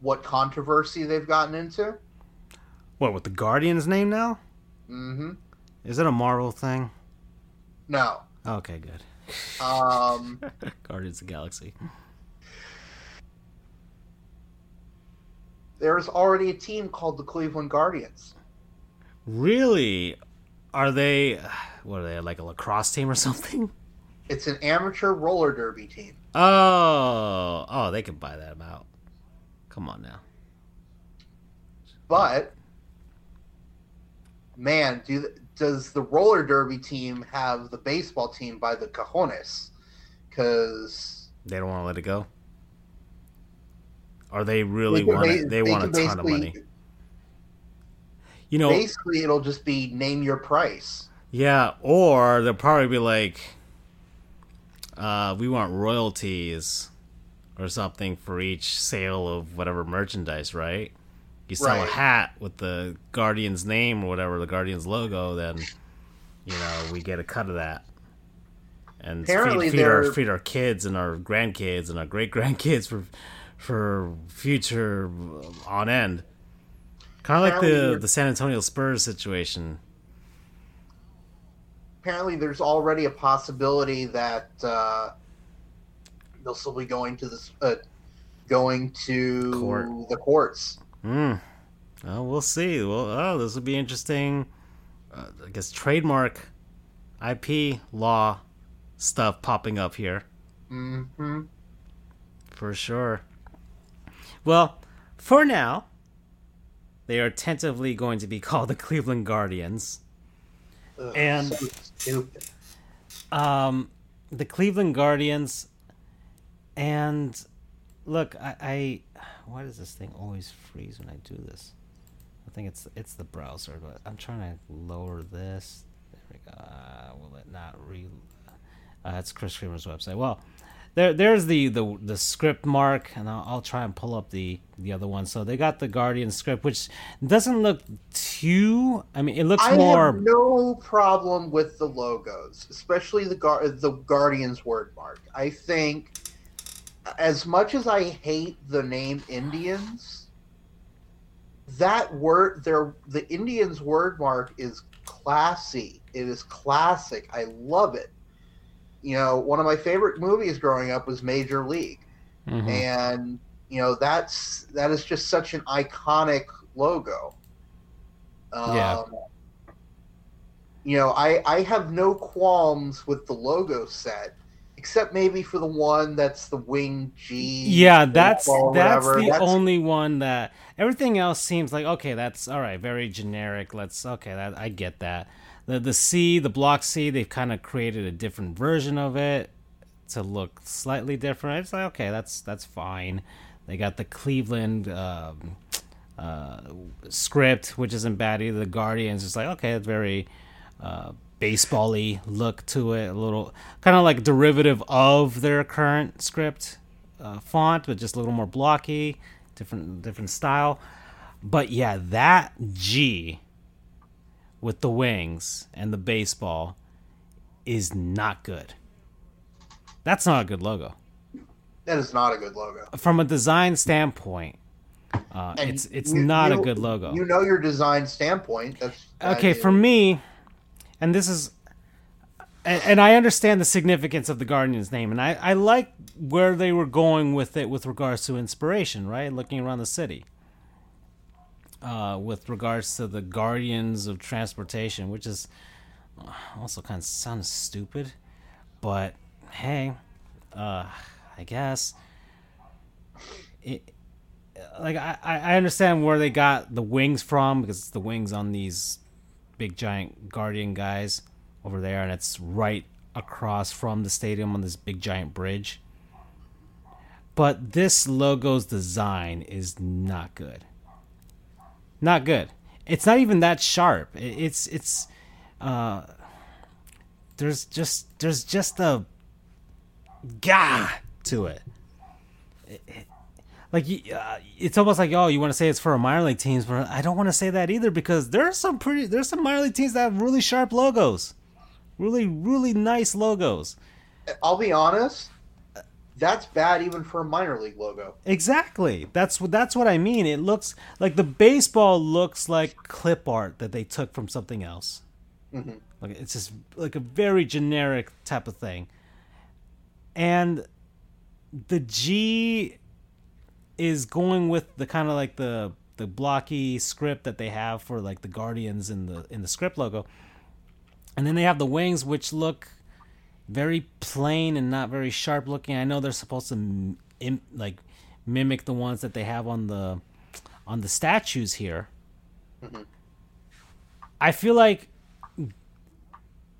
what controversy they've gotten into? What, with the Guardians name now? Mm-hmm. Is it a Marvel thing? No. Okay, good. Um, Guardians of the Galaxy. There's already a team called the Cleveland Guardians. Really? Are they? What are they? Like a lacrosse team or something? It's an amateur roller derby team. Oh, oh, they can buy that out. Come on now. But man, do does the roller derby team have the baseball team by the cojones? Because they don't want to let it go. Or they really want it, they, they want a ton of money. You know, basically, it'll just be name your price. Yeah, or they'll probably be like, uh, "We want royalties." Or something for each sale of whatever merchandise, right? you sell right. a hat with the Guardian's name or whatever, the Guardian's logo, then you know we get a cut of that. And Apparently feed, feed our feed our kids and our grandkids and our great grandkids for for future on end. Kind of like the the San Antonio Spurs situation. Apparently, there's already a possibility that uh, they'll still be going to this, uh, going to Court. the courts. Hmm. Oh, we'll see. Well, oh, this will be interesting. Uh, I guess trademark, IP law stuff popping up here. Hmm. For sure. Well, for now, they are tentatively going to be called the Cleveland Guardians. Ugh, and so. Um, the Cleveland Guardians, and look, I, I why does this thing always freeze when I do this? I think it's it's the browser, but I'm trying to lower this. There we go. Uh, will it not re? Uh, that's Chris Creamer's website. Well, there there's the the the script mark, and I'll, I'll try and pull up the the other one. So they got the Guardian script, which doesn't look too. I mean, it looks more I more. have no problem with the logos, especially the Gar- the Guardians word mark. I think as much as I hate the name Indians, that word there the Indians word mark is classy. It is classic. I love it. You know, one of my favorite movies growing up was Major League. Mm-hmm. And you know, that's that is just such an iconic logo. Um, yeah. You know, I I have no qualms with the logo set except maybe for the one that's the wing G. Yeah, that's that's the that's... only one that everything else seems like okay. That's all right, very generic. Let's okay, that I get that. The the C, the block C, they've kind of created a different version of it to look slightly different. It's like okay, that's that's fine. They got the Cleveland um, uh, script, which isn't bad either. The Guardians, it's like okay, it's very uh, baseball-y look to it, a little kind of like derivative of their current script uh, font, but just a little more blocky, different different style. But yeah, that G with the wings and the baseball is not good. That's not a good logo. That is not a good logo. From a design standpoint, uh, it's it's you, not you, a good logo. You know your design standpoint. That's okay for me, and this is, and, and, I understand the significance of the Guardian's name, and I I like where they were going with it with regards to inspiration, right? Looking around the city uh, with regards to the guardians of transportation, which is also kind of sounds stupid, but hey, uh, I guess it. Like I, I understand where they got the wings from because it's the wings on these big giant guardian guys over there, and it's right across from the stadium on this big giant bridge. But this logo's design is not good. Not good. It's not even that sharp. It's it's uh there's just there's just a gah to it. it, it like uh, it's almost like oh you want to say it's for a minor league teams but I don't want to say that either because there's some pretty there's some minor league teams that have really sharp logos, really really nice logos. I'll be honest, that's bad even for a minor league logo. Exactly. That's what that's what I mean. It looks like the baseball looks like clip art that they took from something else. Mm-hmm. Like it's just like a very generic type of thing. And the G is going with the kind of like the the blocky script that they have for like the Guardians in the in the script logo. And then they have the wings which look very plain and not very sharp looking. I know they're supposed to Im- like mimic the ones that they have on the on the statues here. Mm-hmm. I feel like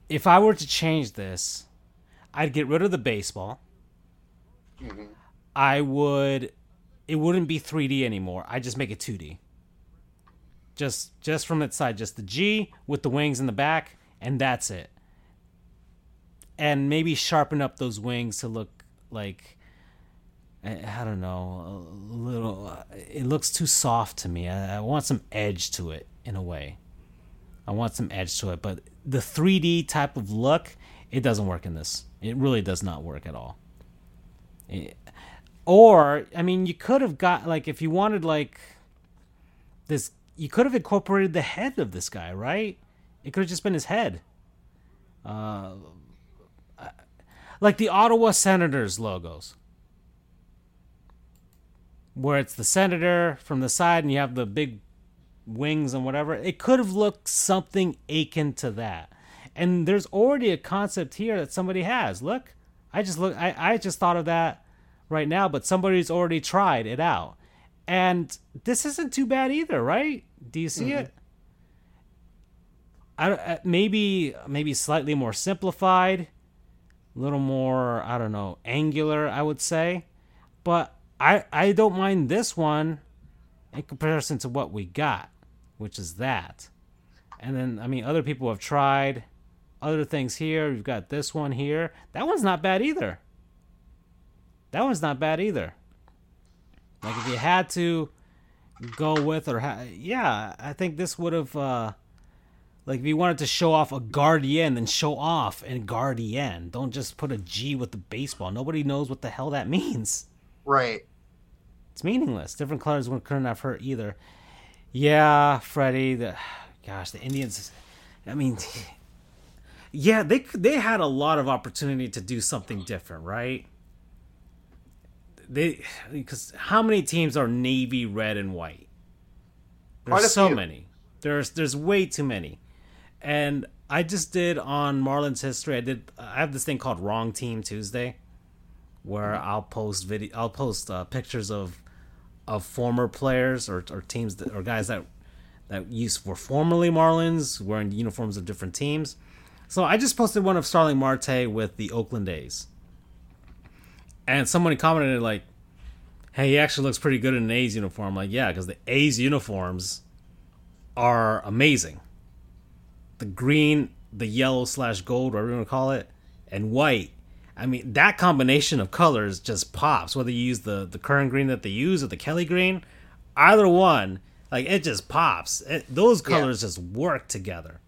if I were to change this, I'd get rid of the baseball. Mm-hmm. I would it wouldn't be 3D anymore. I'd just make it 2D. Just just from its side, just the G with the wings in the back, and that's it and maybe sharpen up those wings to look like I, don't know a little. It looks too soft to me. I, I want some edge to it in a way. I want some edge to it, but the 3D type of look, it doesn't work in this. It really does not work at all. It, or I mean, you could have got like if you wanted like this, you could have incorporated the head of this guy, right? It could have just been his head. Uh, like the Ottawa Senators logos, where it's the senator from the side and you have the big wings and whatever. It could have looked something akin to that. And there's already a concept here that somebody has. Look, I just look. I, I just thought of that right now, but somebody's already tried it out, and this isn't too bad either, right? Do you see mm-hmm. it? I, uh, maybe maybe slightly more simplified a little more, I don't know, angular, I would say. But I I don't mind this one in comparison to what we got, which is that. And then I mean other people have tried other things here. We've got this one here. That one's not bad either. That one's not bad either. Like if you had to go with or ha- yeah, I think this would have uh like if you wanted to show off a guardian, then show off and guardian. Don't just put a G with the baseball. Nobody knows what the hell that means. Right. It's meaningless. Different colors couldn't have hurt either. Yeah, Freddie. The gosh, the Indians. I mean, yeah, they they had a lot of opportunity to do something different, right? They because how many teams are navy red and white? There's so few. many. There's there's way too many and I just did on Marlins history. I did. I have this thing called Wrong Team Tuesday, where I'll post video. I'll post uh, pictures of of former players or, or teams that, or guys that that used were formerly Marlins, wearing uniforms of different teams. So I just posted one of Starling Marte with the Oakland A's. And someone commented like, "Hey, he actually looks pretty good in an A's uniform." I'm like, yeah, because the A's uniforms are amazing. The green, the yellow slash gold, whatever you want to call it, and white. I mean, that combination of colors just pops. Whether you use the the current green that they use or the Kelly green, either one, like it just pops. It, those colors yeah. just work together.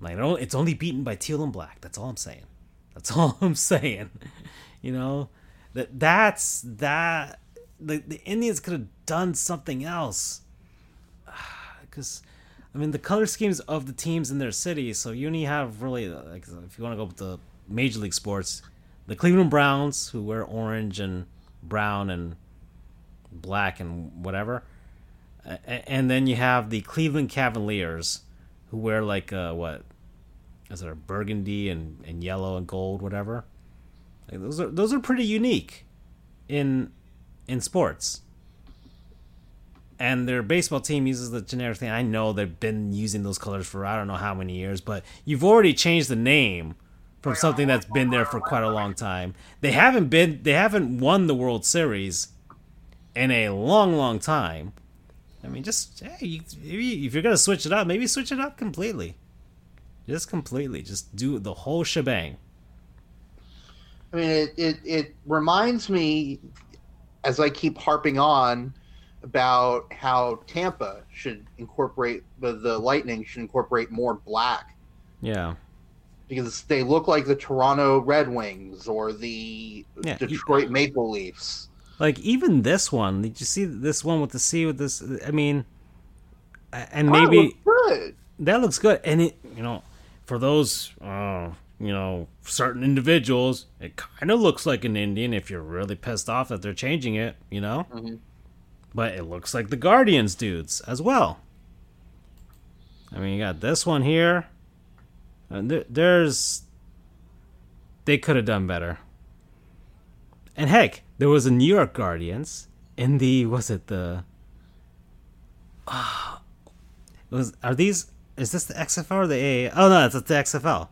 Like it's only beaten by teal and black. That's all I'm saying. That's all I'm saying. You know, that that's that. The the Indians could have done something else. Because, I mean, the color schemes of the teams in their cities. So you only have really like if you want to go with the major league sports, the Cleveland Browns who wear orange and brown and black and whatever and then you have the Cleveland Cavaliers, who wear like uh, what is it burgundy and, and yellow and gold, whatever. Like those are those are pretty unique in in sports. And their baseball team uses the generic thing. I know they've been using those colors for I don't know how many years, but you've already changed the name from something that's been there for quite a long time. They haven't been they haven't won the World Series in a long, long time. I mean, just hey, you, if you're gonna switch it up, maybe switch it up completely. Just completely, just do the whole shebang. I mean, it, it, it reminds me, as I keep harping on, about how Tampa should incorporate the, the Lightning should incorporate more black. Yeah. Because they look like the Toronto Red Wings or the yeah, Detroit you, Maple Leafs. Like even this one, did you see this one with the C with this? I mean, and maybe that, that looks good. And it, you know, for those, uh, you know, certain individuals, it kind of looks like an Indian if you're really pissed off that they're changing it. You know, mm-hmm. But it looks like the Guardians dudes as well. I mean, you got this one here. And there, there's, they could have done better. And heck, there was a New York Guardians in the was it the uh, was are these is this the XFL or the A? Oh no, it's the XFL,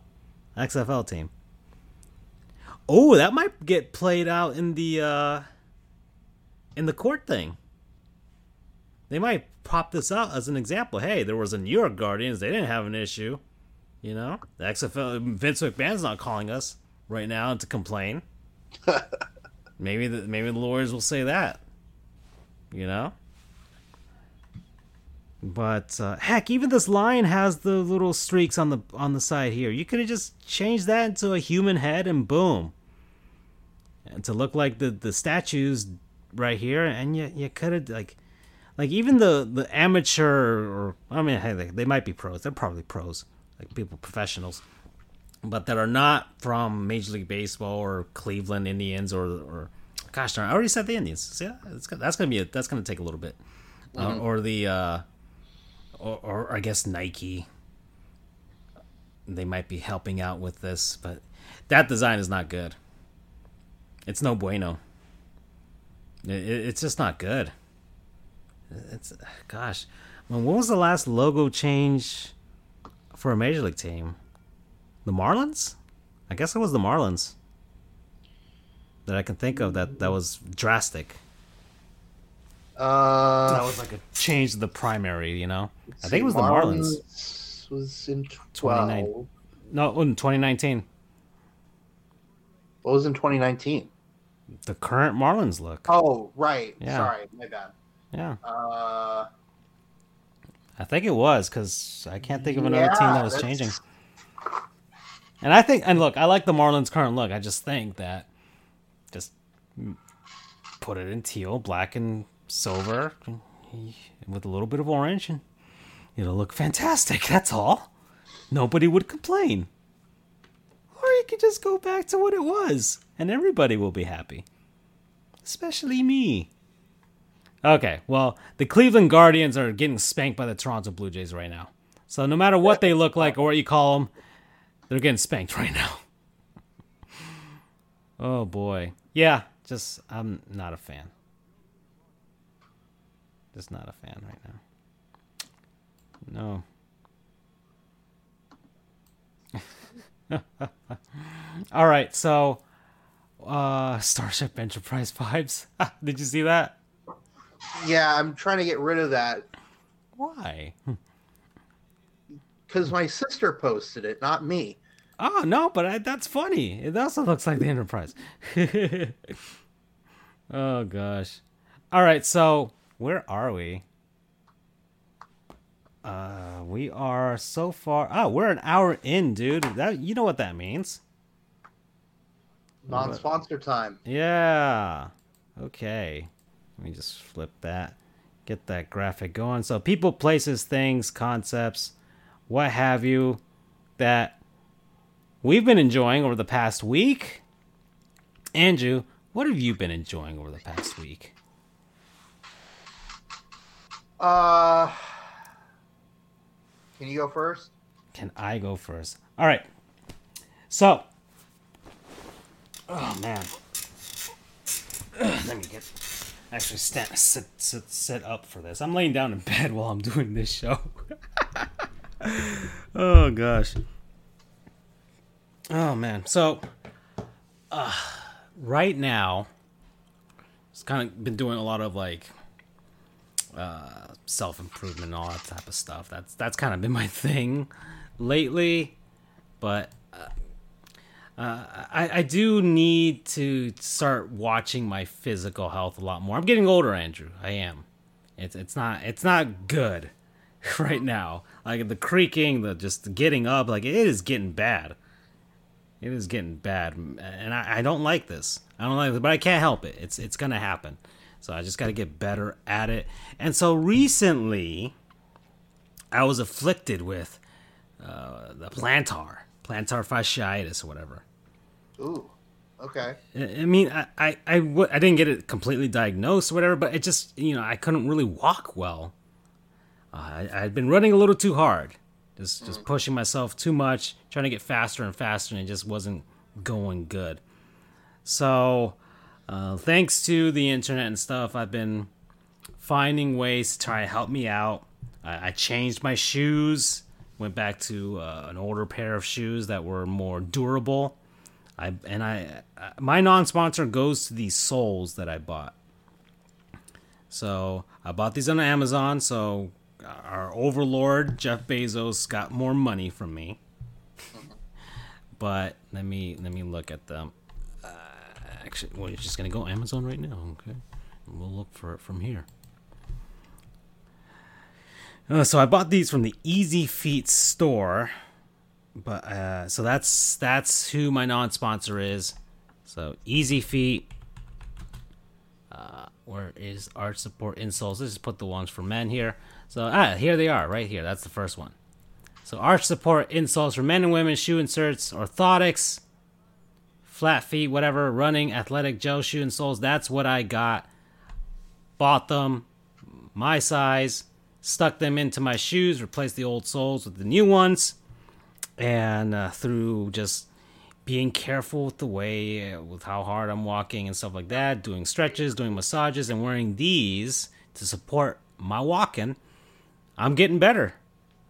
XFL team. Oh, that might get played out in the uh in the court thing. They might pop this out as an example. Hey, there was a New York Guardians. They didn't have an issue. You know, the XFL Vince McMahon's not calling us right now to complain. Maybe the maybe the lawyers will say that. You know. But uh, heck, even this lion has the little streaks on the on the side here. You could have just changed that into a human head and boom. And to look like the the statues right here, and you you could have like, like even the the amateur or I mean, hey, they, they might be pros. They're probably pros, like people professionals but that are not from Major League Baseball or Cleveland Indians or or gosh darn, I already said the Indians. So yeah, that's gonna be a, that's gonna take a little bit, uh, mm-hmm. uh, or the uh, or, or I guess Nike. They might be helping out with this, but that design is not good. It's no bueno. It, it, it's just not good. It's gosh, when was the last logo change for a major league team? The Marlins? I guess it was the Marlins that I can think of that that was drastic. Uh, that was like a change to the primary, you know. I think it was the Marlins. Was in twelve. No, in 2019. What was in 2019? The current Marlins look. Oh, right. Yeah. Sorry, my bad. Yeah. Uh, I think it was because I can't think of another yeah, team that was that's... changing. And I think, and look, I like the Marlins' current look. I just think that just put it in teal, black, and silver with a little bit of orange, and it'll look fantastic. That's all. Nobody would complain. Or you could just go back to what it was, and everybody will be happy. Especially me. Okay, well, the Cleveland Guardians are getting spanked by the Toronto Blue Jays right now. So no matter what they look like or what you call them, they're getting spanked right now. oh boy. Yeah, just I'm not a fan. Just not a fan right now. No. All right, so uh Starship Enterprise vibes. Did you see that? Yeah, I'm trying to get rid of that Why? because my sister posted it, not me. Oh no, but I, that's funny. It also looks like the Enterprise. oh gosh. All right, so where are we? Uh, we are so far. Oh, we're an hour in, dude. That you know what that means? Non-sponsor time. Yeah. Okay. Let me just flip that. Get that graphic going. So people, places, things, concepts, what have you that we've been enjoying over the past week. Andrew, what have you been enjoying over the past week? Uh, can you go first? Can I go first? All right. So, oh man, Ugh, let me get actually stand, sit, sit sit up for this. I'm laying down in bed while I'm doing this show. oh gosh. Oh man. So, uh, right now, it's kind of been doing a lot of like uh, self improvement all that type of stuff. That's that's kind of been my thing lately, but uh, I I do need to start watching my physical health a lot more. I'm getting older, Andrew. I am. It's it's not it's not good right now. Like the creaking, the just getting up, like it is getting bad. It is getting bad, and I, I don't like this. I don't like it, but I can't help it. It's it's gonna happen. So I just got to get better at it. And so recently, I was afflicted with uh, the plantar, plantar fasciitis or whatever. Ooh, okay. I mean, I, I, I, w- I didn't get it completely diagnosed or whatever, but it just, you know, I couldn't really walk well. Uh, I, I'd been running a little too hard, just, just pushing myself too much, trying to get faster and faster, and it just wasn't going good. So, uh, thanks to the internet and stuff, I've been finding ways to try to help me out. I, I changed my shoes, went back to uh, an older pair of shoes that were more durable. I and I uh, my non-sponsor goes to these soles that I bought. So I bought these on Amazon. So our overlord Jeff Bezos got more money from me. but let me let me look at them. Uh, actually, well, you're just gonna go Amazon right now, okay? And we'll look for it from here. Uh, so I bought these from the EasyFeet store, but uh, so that's that's who my non-sponsor is. So EasyFeet. Uh, where is Arch Support insoles? Let's just put the ones for men here. So ah, here they are, right here. That's the first one. So Arch Support insoles for men and women, shoe inserts, orthotics, flat feet, whatever, running, athletic gel shoe insoles. That's what I got. Bought them, my size, stuck them into my shoes, replaced the old soles with the new ones, and uh, through just being careful with the way, uh, with how hard I'm walking and stuff like that, doing stretches, doing massages, and wearing these to support my walking, I'm getting better.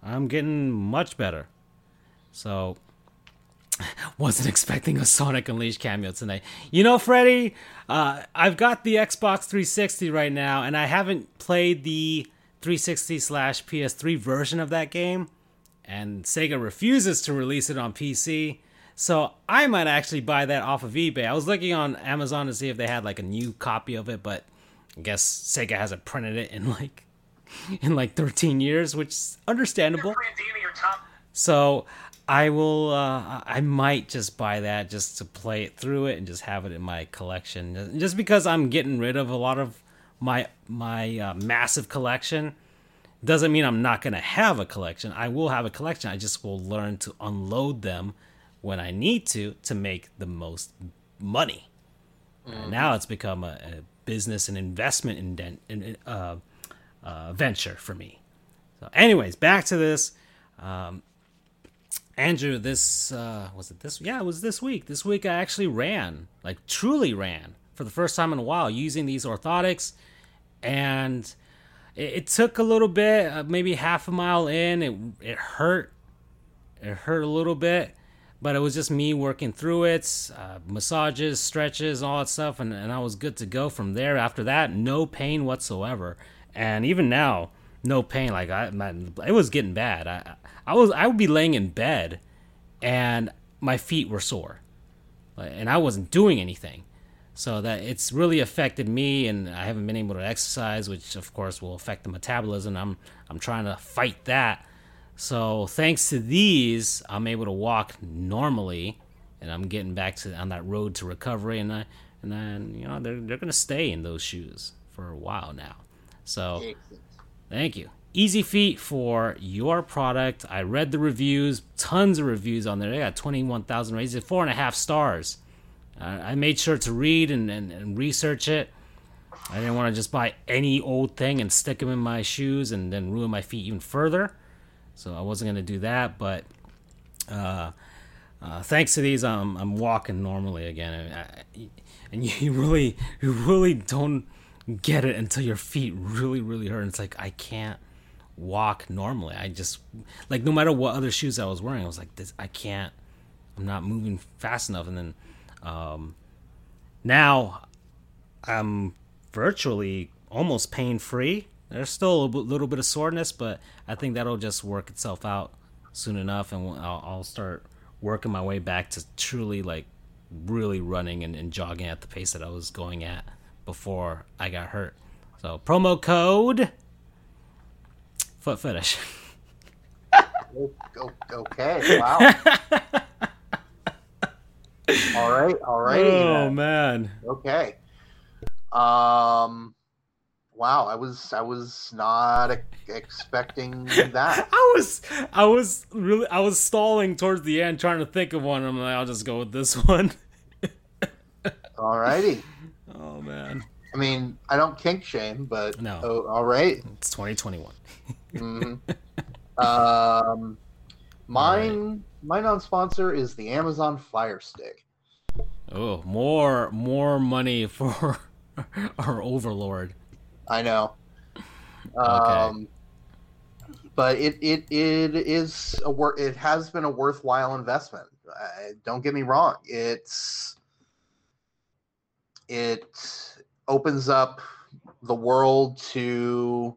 I'm getting much better. So, wasn't expecting a Sonic Unleashed cameo tonight. You know, Freddy, uh, I've got the Xbox 360 right now, and I haven't played the 360 slash PS3 version of that game, and Sega refuses to release it on PC. So I might actually buy that off of eBay. I was looking on Amazon to see if they had like a new copy of it, but I guess Sega hasn't printed it in like in like 13 years, which is understandable. So I will. Uh, I might just buy that just to play it through it and just have it in my collection. Just because I'm getting rid of a lot of my my uh, massive collection doesn't mean I'm not gonna have a collection. I will have a collection. I just will learn to unload them when I need to to make the most money. Mm-hmm. Now it's become a, a business and investment in, in uh, uh, venture for me. So, anyways, back to this. Um, Andrew, this uh, was it this? Yeah, it was this week. This week I actually ran, like truly ran, for the first time in a while, using these orthotics, and it, it took a little bit, uh, maybe half a mile in. It it hurt. It hurt a little bit, but it was just me working through it, uh, massages, stretches, all that stuff, and, and I was good to go from there. After that, no pain whatsoever, and even now, no pain. Like I, my, it was getting bad. I, I was, I would be laying in bed, and my feet were sore, and I wasn't doing anything. So that it's really affected me, and I haven't been able to exercise, which of course will affect the metabolism. I'm, I'm trying to fight that so thanks to these, I'm able to walk normally, and I'm getting back to on that road to recovery. And I, and then you know they're they're gonna stay in those shoes for a while now. So thank you. EasyFeet for your product. I read the reviews, tons of reviews on there. They got 21,000 ratings, four and a half stars. Uh, I made sure to read and, and, and research it. I didn't want to just buy any old thing and stick them in my shoes and then ruin my feet even further so I wasn't gonna do that. But uh, uh, thanks to these, I'm I'm walking normally again, and, and you really you really don't get it until your feet really really hurt. And it's like I can't walk normally. I just like no matter what other shoes I was wearing, I was like this. I can't. I'm not moving fast enough. And then um, now I'm virtually almost pain free there's still a little bit of soreness, but I think that'll just work itself out soon enough, and I'll, I'll start working my way back to truly like really running and, and, jogging at the pace that I was going at before I got hurt. So promo code foot fetish. okay. Wow. all right. All right. Oh man. Okay. Um wow, I was I was not expecting that. I was I was really I was stalling towards the end trying to think of one. I'm like, I'll just go with this one. Alrighty. Oh man. I mean, I don't kink shame, but no. Oh, all right. It's 2021. mm-hmm. Um, mine. My non-sponsor is the Amazon Fire Stick. Oh, more more money for our overlord. I know. Um, but it, it it is a wor- it has been a worthwhile investment. Uh, don't get me wrong. It's it opens up the world to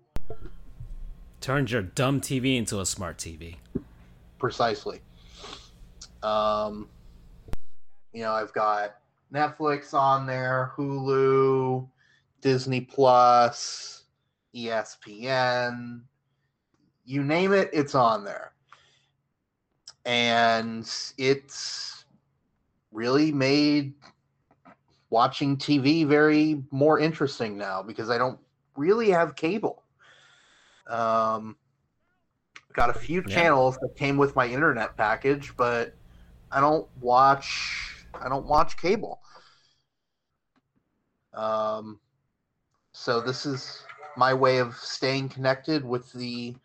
turns your dumb TV into a smart TV. Precisely. Um, you know, I've got Netflix on there, Hulu, Disney Plus, ESPN, you name it, it's on there. And it's really made watching TV very more interesting now because I don't really have cable. Um, got a few yeah. channels that came with my internet package, but I don't watch I don't watch cable. Um, so this is my way of staying connected with the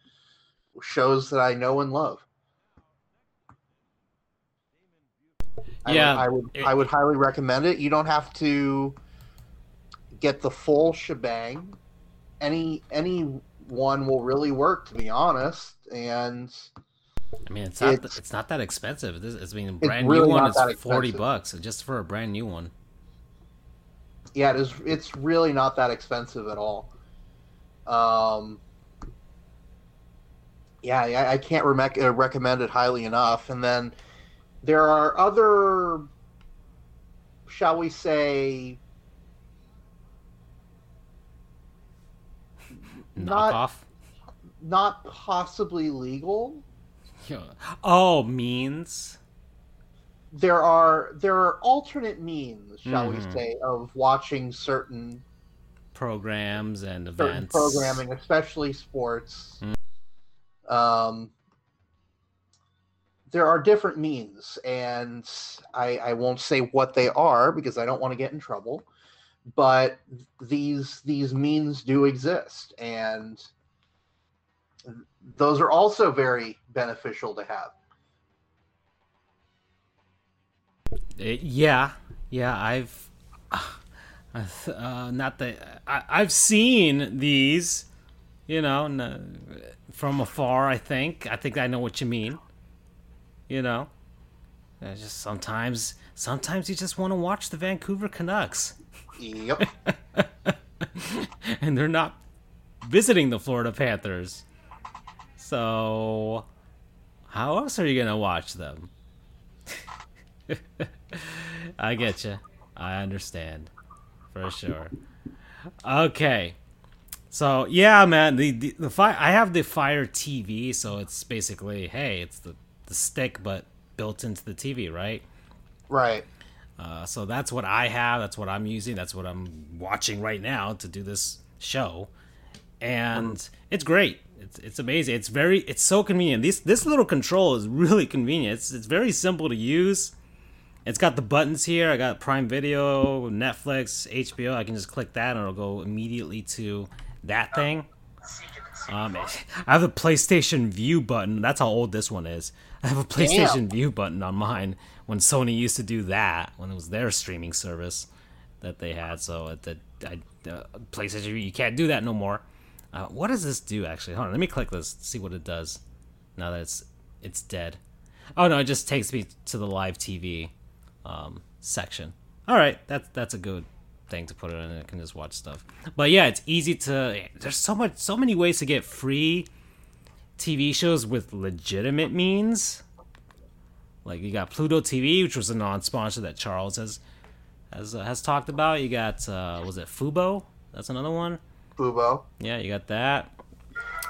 shows that I know and love. Yeah, I would I would, I would highly recommend it. You don't have to get the full shebang. Any any one will really work, to be honest. And I mean, it's not it's, it's not that expensive. It's, I mean, brand really new one is forty bucks just for a brand new one yeah, it is. It's really not that expensive at all. Um, yeah, I, I can't uh, recommend it highly enough. And then there are other, shall we say, not not possibly legal. Oh, means there are there are alternate means, shall mm-hmm. we say, of watching certain programs and events, programming, especially sports. Mm. Um, there are different means, and I, I won't say what they are because I don't want to get in trouble. But these these means do exist, and those are also very beneficial to have. It, yeah, yeah, I've uh, not that I, I've seen these You know, from afar. I think. I think I know what you mean. You know, Uh, just sometimes, sometimes you just want to watch the Vancouver Canucks, Yep. and they're not visiting the Florida Panthers. So, how else are you gonna watch them? I get you. I understand, for sure. Okay, so yeah, man, the the, the fire. I have the Fire TV, so it's basically hey, it's the the stick but built into the TV, right? right. Uh, so that's what I have. That's what I'm using. That's what I'm watching right now to do this show, and it's great. It's it's amazing. It's very it's so convenient. This this little control is really convenient. It's it's very simple to use. It's got the buttons here. I got Prime Video, Netflix, HBO. I can just click that and it'll go immediately to that thing. Um, I have a PlayStation Vue button. That's how old this one is. I have a PlayStation Vue button on mine when Sony used to do that when it was their streaming service that they had. So at the I, uh, PlayStation Vue, you can't do that no more. Uh, what does this do actually? Hold on, let me click this. See what it does. Now that it's it's dead. Oh no, it just takes me to the live TV um, section. All right, that's that's a good thing to put it in. I can just watch stuff. But yeah, it's easy to. There's so much, so many ways to get free TV shows with legitimate means. Like you got Pluto TV, which was a non-sponsor that Charles has has uh, has talked about. You got uh, was it Fubo? That's another one. Fubo. Yeah, you got that.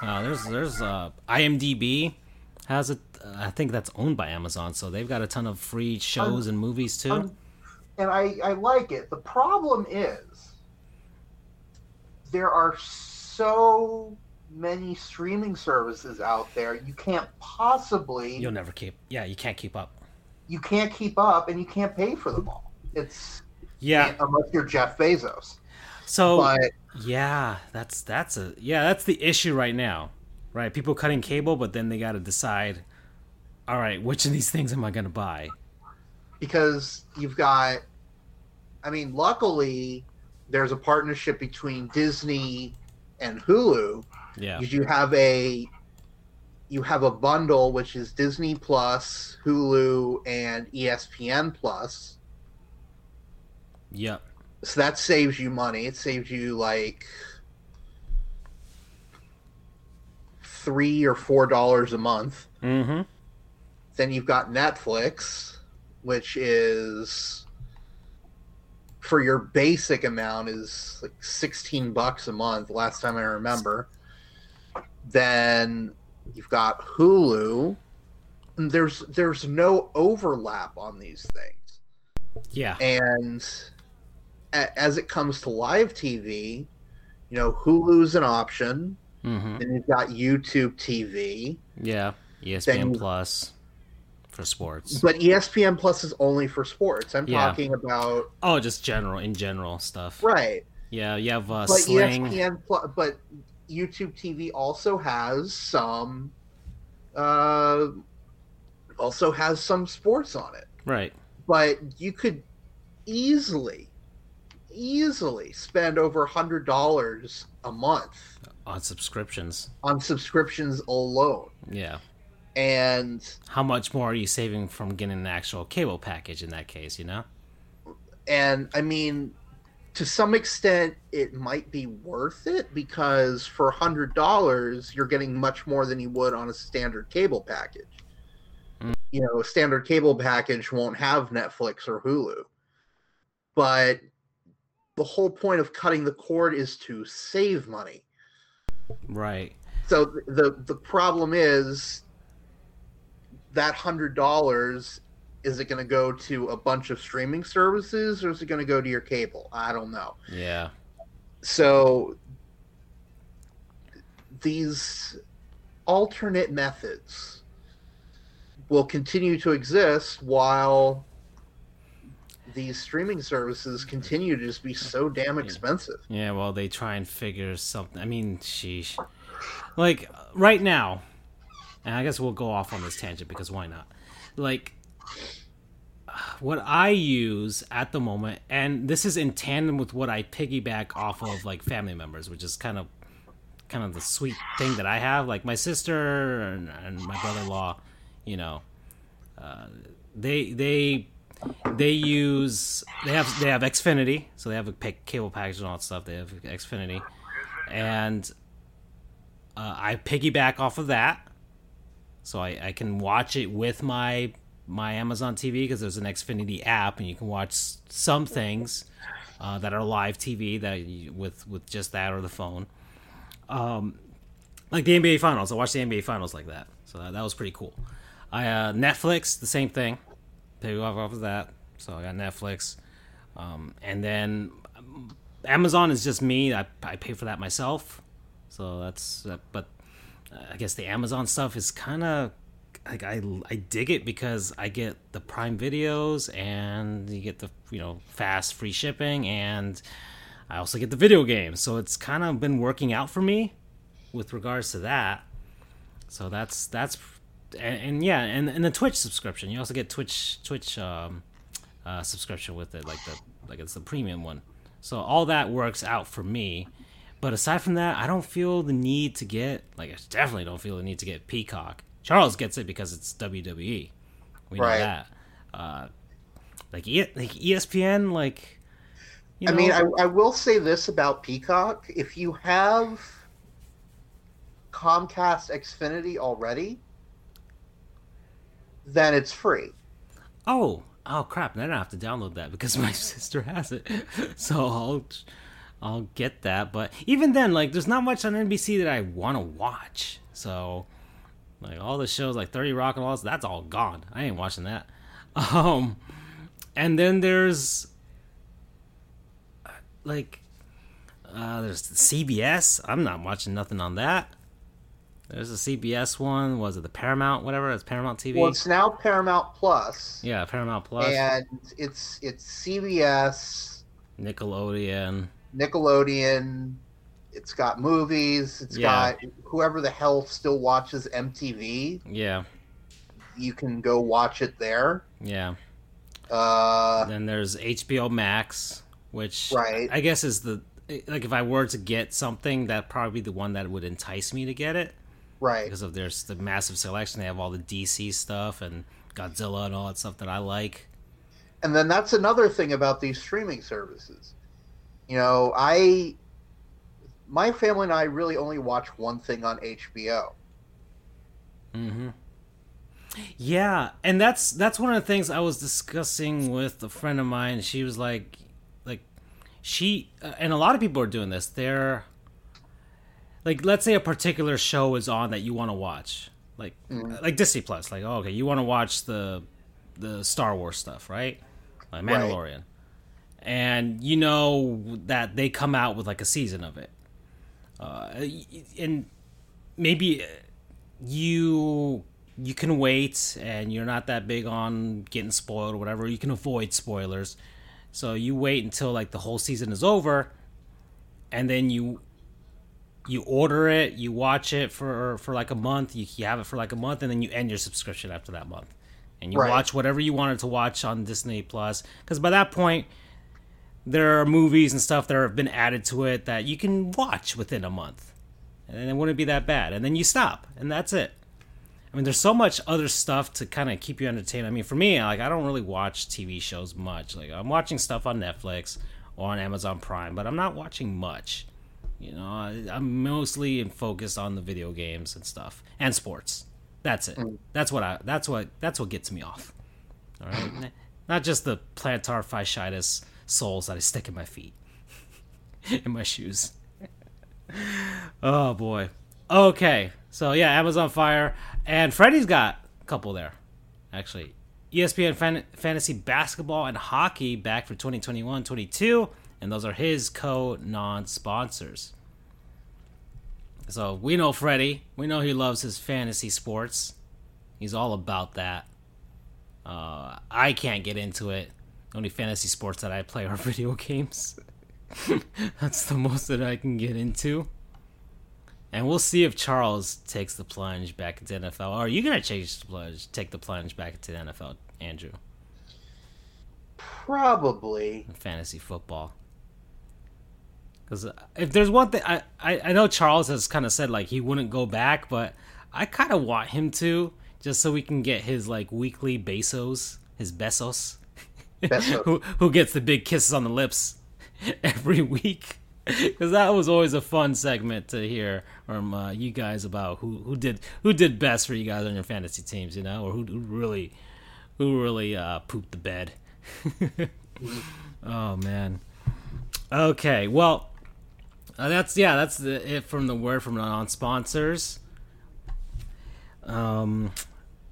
Uh, there's there's uh, IMDb has it? I think that's owned by Amazon, so they've got a ton of free shows and movies too. Um, and I, I like it. The problem is there are so many streaming services out there. You can't possibly You'll never keep. Yeah, you can't keep up. you can't keep up and you can't pay for them all. It's Yeah. unless you're Jeff Bezos. So But yeah, that's that's a yeah that's the issue right now, right? People cutting cable, but then they got to decide. All right, which of these things am I gonna buy? because you've got I mean, luckily there's a partnership between Disney and Hulu. Yeah, You have a you have a bundle which is Disney Plus, Hulu, and ESPN Plus. yep, So that saves you money. It saves you like three or four dollars a month. mm-hmm. Then you've got Netflix, which is for your basic amount is like 16 bucks a month last time I remember. Then you've got Hulu. And there's there's no overlap on these things. Yeah, And as it comes to live TV, you know, Hulu's an option. mm-hmm. Then you've got YouTube TV. yeah. ESPN Then- Plus for sports. But ESPN Plus is only for sports. I'm Yeah. talking about Oh, just general in general stuff. right. Yeah, you have uh, But Sling. ESPN Plus, but YouTube TV also has some, uh, also has some sports on it. Right. But you could easily, easily spend over a hundred dollars a month On subscriptions. on subscriptions alone. Yeah. And How much more are you saving from getting an actual cable package in that case? You know. and I mean, to some extent, it might be worth it because for a hundred dollars, you're getting much more than you would on a standard cable package. Mm. You know, a standard cable package won't have Netflix or Hulu, but the whole point of cutting the cord is to save money. Right. So the the problem is that hundred dollars is it going to go to a bunch of streaming services or is it going to go to your cable? I don't know. Yeah. So these alternate methods will continue to exist while these streaming services continue to just be so damn expensive. Yeah, well, they try and figure something. I mean, sheesh. Like, right now, and I guess we'll go off on this tangent because why not? Like, what I use at the moment, and this is in tandem with what I piggyback off of, like, family members, which is kind of kind of the sweet thing that I have. Like my sister and, and my brother-in-law, you know, uh, they they they use they have they have Xfinity, so they have a cable package and all that stuff. They have Xfinity, and uh, I piggyback off of that, so I, I can watch it with my my Amazon TV because there's an Xfinity app, and you can watch some things uh, that are live TV that you, with with just that or the phone. Um, like the NBA Finals, I watched the NBA Finals like that, so that, that was pretty cool. I uh, Netflix, the same thing. Pay off off of that, so I got Netflix, um, and then Amazon is just me. I I pay for that myself, so that's. Uh, but I guess the Amazon stuff is kind of like I I dig it because I get the Prime videos and you get the you know fast free shipping and I also get the video games. So it's kind of been working out for me with regards to that. So that's that's and, and yeah, and, and the Twitch subscription. You also get Twitch Twitch um, uh, subscription with it, like the like it's the premium one. So all that works out for me. But aside from that, I don't feel the need to get like I definitely don't feel the need to get Peacock. Charles gets it because it's WWE. We know right. that. Uh, like e- like ESPN, like. You know, I mean, I, I will say this about Peacock: if you have Comcast Xfinity already, then it's free. Oh, oh crap! Then I have to download that because my sister has it, so I'll I'll get that. But even then, like, there's not much on NBC that I want to watch. So like all the shows like 30 Rock and all that's all gone. I ain't watching that. Um and then there's like uh there's CBS. I'm not watching nothing on that. There's a CBS one. Was it the Paramount? Whatever. It's Paramount TV. Well, it's now Paramount Plus. Yeah, Paramount Plus. And it's it's CBS, Nickelodeon, Nickelodeon, it's got movies. It's yeah. got whoever the hell still watches MTV. Yeah. You can go watch it there. Yeah. Uh, then there's HBO Max, which right. I guess is the like if I were to get something, that probably the one that would entice me to get it. Right. Because of there's the massive selection. They have all the DC stuff and Godzilla and all that stuff that I like. And then that's another thing about these streaming services. You know, I my family and I really only watch one thing on HBO. Mm-hmm. Yeah, and that's that's one of the things I was discussing with a friend of mine. She was like, like, she uh, and a lot of people are doing this. They're like, let's say a particular show is on that you want to watch, like mm-hmm. like Disney Plus. Like, oh, okay, you want to watch the the Star Wars stuff, right? Like Mandalorian. Right. And you know that they come out with like a season of it uh, and maybe you you can wait and you're not that big on getting spoiled or whatever you can avoid spoilers so you wait until like the whole season is over and then you you order it you watch it for for like a month you, you have it for like a month and then you end your subscription after that month. And you right. watch whatever you wanted to watch on disney plus because by that point there are movies and stuff that have been added to it that you can watch within a month. And it wouldn't be that bad. And then you stop and that's it. I mean there's so much other stuff to kind of keep you entertained. I mean for me like i don't really watch tv shows much. Like i'm watching stuff on netflix or on amazon prime but i'm not watching much you know i'm mostly focused on the video games and stuff and sports that's it mm. that's what i that's what that's what gets me off all right not just the plantar fasciitis soles that I stick in my feet, in my shoes. oh boy. Okay, so yeah, Amazon Fire and Freddie's got a couple there, actually. ESPN fan- Fantasy Basketball and Hockey back for 2021-22, and those are his co-non-sponsors. So we know Freddie. We know he loves his fantasy sports. He's all about that. Uh, I can't get into it The only fantasy sports that I play are video games. That's the most that I can get into. And we'll see if Charles takes the plunge back into NFL. Or are you gonna change the plunge, take the plunge back into the NFL, Andrew? Probably. Fantasy football. Because if there's one thing, I, I, I know Charles has kind of said like he wouldn't go back, but I kind of want him to just so we can get his like weekly besos, his besos, Besos. who who gets the big kisses on the lips every week. Because that was always a fun segment to hear from uh, you guys about who, who did who did best for you guys on your fantasy teams, you know, or who, who really who really uh, pooped the bed. oh man. Okay, well, uh, that's yeah, that's the, it from the word from non sponsors. Um,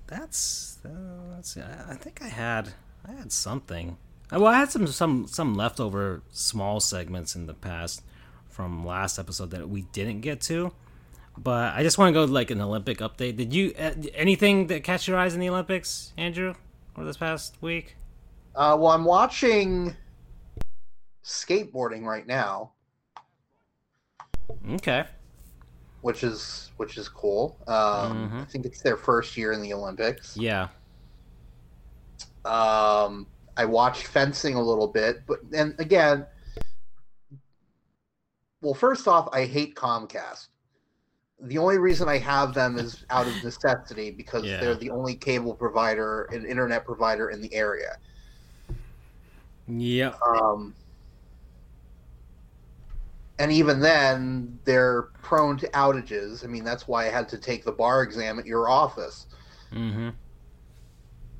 that's uh. I, I think I had I had something. Uh, Well, I had some some some leftover small segments in the past from last episode that we didn't get to. But I just want to go like an Olympic update. Did you uh, anything that catch your eyes in the Olympics, Andrew, over this past week? Uh, well, I'm watching skateboarding right now, Okay. which is which is cool. Um, Mhm. I think it's their first year in the Olympics. Yeah. Um, I watched fencing a little bit, but and again, well, first off, I hate Comcast. The only reason I have them is out of necessity because Yeah. they're the only cable provider and internet provider in the area. Yep. Um, and even then, they're prone to outages. I mean, that's why I had to take the bar exam at your office. Mm-hmm.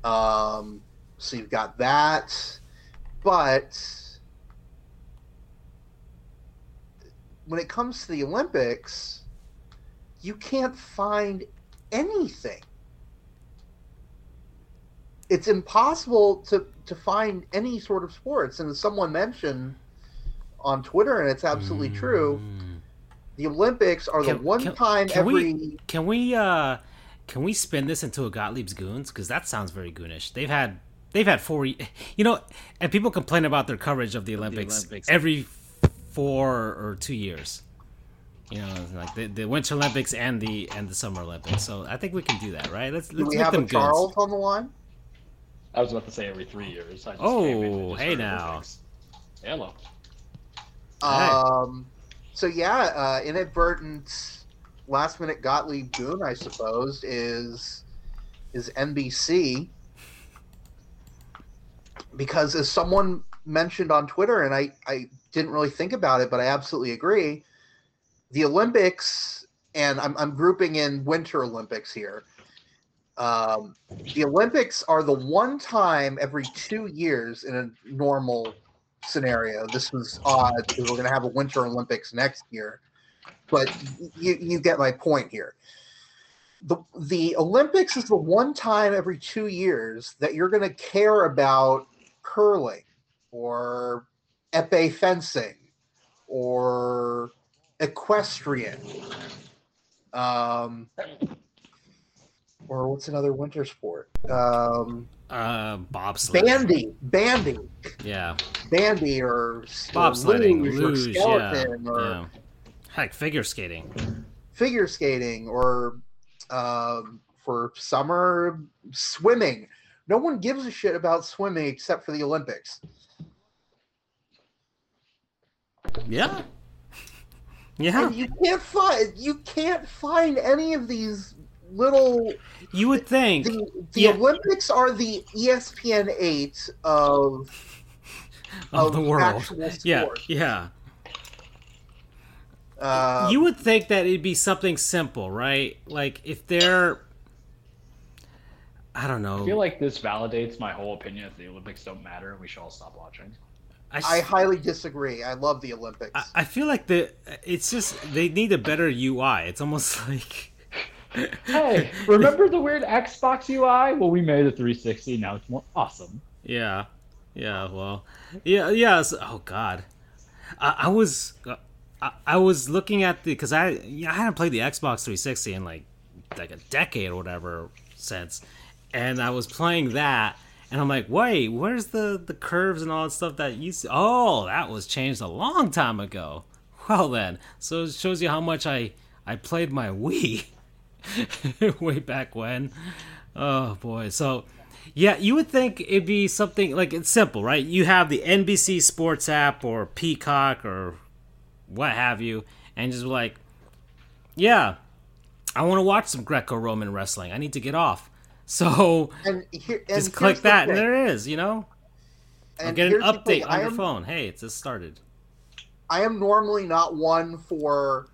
Um, so you've got that, but when it comes to the Olympics, you can't find anything. It's impossible to to find any sort of sports. And as someone mentioned on Twitter, and it's absolutely true, Mm. the Olympics are the one can- time can we- every Can we uh can we spin this into a Gottlieb's Goons? Because that sounds very goonish. They've had they've had four, you know, and people complain about their coverage of the Olympics, Olympics. every four or two years. You know, like the, the Winter Olympics and the and the Summer Olympics. So I think we can do that, right? Let's do let's we make have a them Charles goons. on the line? I was about to say every three years. I just Oh, came in and just hey now. Olympics. Hello. Um, so yeah, uh, inadvertent last minute Gottlieb Goon, I suppose, is is NBC because as someone mentioned on Twitter, and I I didn't really think about it, but I absolutely agree. The Olympics, and I'm I'm grouping in Winter Olympics here. Um, the Olympics are the one time every two years in a normal scenario. This was odd because we're going to have a Winter Olympics next year, but you you get my point here. The the Olympics is the one time every two years that you're going to care about curling or epee fencing or equestrian. Um, or what's another winter sport? Um, Uh, bobsled. bandy, bandy Yeah, bandy or, or bobsledding, luge, or luge. Yeah, skeleton or yeah. Heck, figure skating. figure skating or um, for summer swimming. No one gives a shit about swimming except for the Olympics. Yeah. Yeah. And you can't find you can't find any of these little You would think. the, the Yeah. Olympics are the ESPN eight of of the world. actual Yeah, yeah. Uh, you would think that it'd be something simple, right? Like if they're, I don't know. I feel like this validates my whole opinion that the Olympics don't matter and we should all stop watching. I highly disagree. I love the Olympics. I- I feel like the it's just they need a better UI. It's almost like Hey, remember the weird Xbox UI? Well, we made a 360. Now it's more awesome. yeah, yeah. Well, yeah, yeah. so- oh God, I, I was I, I was looking at the because I yeah, I hadn't played the Xbox 360 in like like a decade or whatever since, and I was playing that. And I'm like, wait, where's the, the curves and all that stuff that used to... Oh, that was changed a long time ago. Well then, so it shows you how much I I played my Wii way back when. Oh boy. So yeah, you would think it'd be something like it's simple, right? You have the NBC Sports app or Peacock or what have you, and just like, yeah, I want to watch some Greco-Roman wrestling. I need to get off. So And, here, and just click here's the that, and there it is. You know, or And get an update on I your phone. Hey, it's just started. I am normally not one for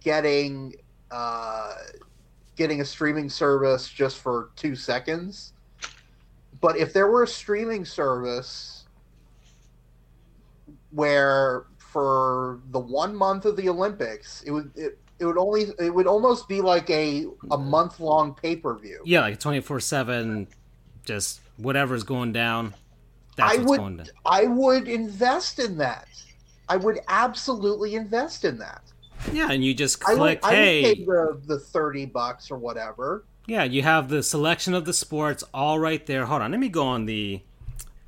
getting uh, getting a streaming service just for two seconds. But if there were a streaming service where for the one month of the Olympics, it would it, it would only it would almost be like a a month long pay per view. Yeah, like twenty four seven, just whatever's going down. That's I what's would going down. I would invest in that. I would absolutely invest in that. Yeah, and you just I would, click. I would hey, pay the, the thirty bucks or whatever. Yeah, you have the selection of the sports all right there. Hold on, let me go on the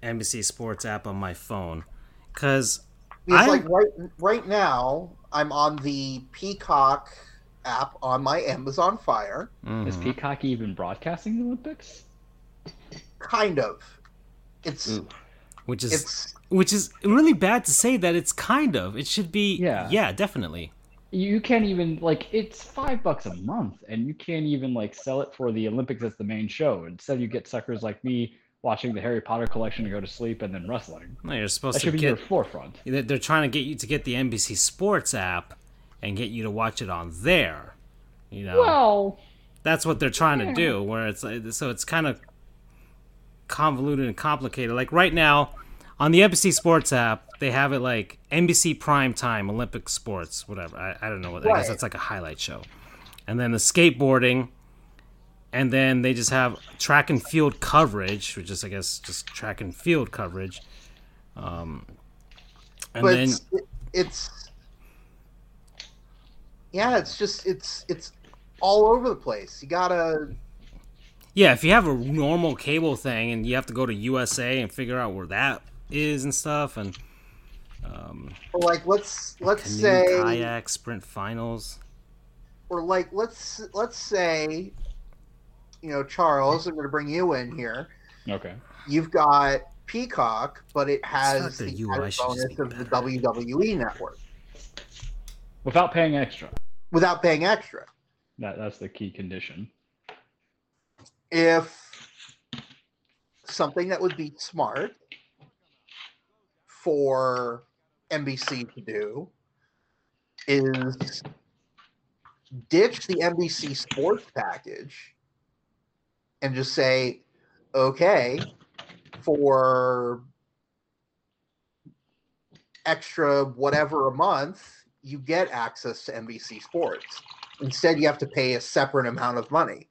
NBC Sports app on my phone, because Because I- like right right now, I'm on the Peacock app on my Amazon Fire. Mm-hmm. Is Peacock even broadcasting the Olympics? Kind of. It's which is it's which is really bad to say that it's kind of. It should be. Yeah. yeah, definitely. You can't even like it's five bucks a month, and you can't even like sell it for the Olympics as the main show. Instead, you get suckers like me watching the Harry Potter collection to go to sleep and then wrestling. No, you're supposed That to should be your forefront. They're trying to get you to get the NBC Sports app and get you to watch it on there. You know. Well, That's what they're trying to do. Where it's so it's kind of convoluted and complicated. Like right now, on the NBC Sports app, they have it like NBC Prime Time Olympic Sports, whatever. I, I don't know what. I guess Right. that's like a highlight show. And then the skateboarding, and then they just have track and field coverage, which is I guess just track and field coverage. Um, and but then it's, it's yeah, it's just it's it's all over the place. You gotta Yeah, if you have a normal cable thing and you have to go to USA and figure out where that is and stuff, and um like let's let's canoe, say kayak, sprint finals. or like let's let's say you know Charles, I'm going to bring you in here. okay. You've got Peacock, but it has the the UI added bonus be of the. WWE network Without paying extra. without paying extra. That that's the key condition. If something that would be smart for NBC to do is ditch the NBC sports package and just say, okay, for extra whatever a month, you get access to NBC Sports. Instead, you have to pay a separate amount of money.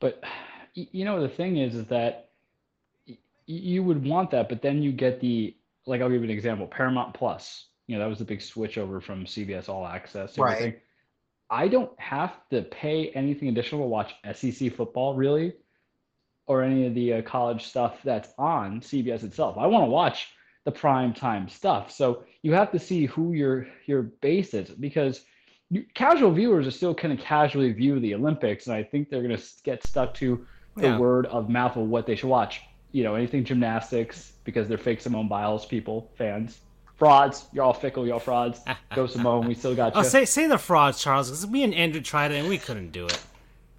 But you know the thing is, is that you would want that, but then you get the like. I'll give you an example. Paramount Plus. You know that was the big switch over from CBS All Access. To Right. everything. I don't have to pay anything additional to watch SEC football, really, or any of the uh, college stuff that's on CBS itself. I want to watch the prime time stuff. So you have to see who your your base is because you, casual viewers are still kind of casually view the Olympics, and I think they're going to get stuck to the Yeah. word of mouth of what they should watch. You know, anything gymnastics because they're fake Simone Biles people, fans, frauds. You're all fickle, you're all frauds. Go Simone, we still got you. Oh, say say the frauds, Charles, because me and Andrew tried it and we couldn't do it.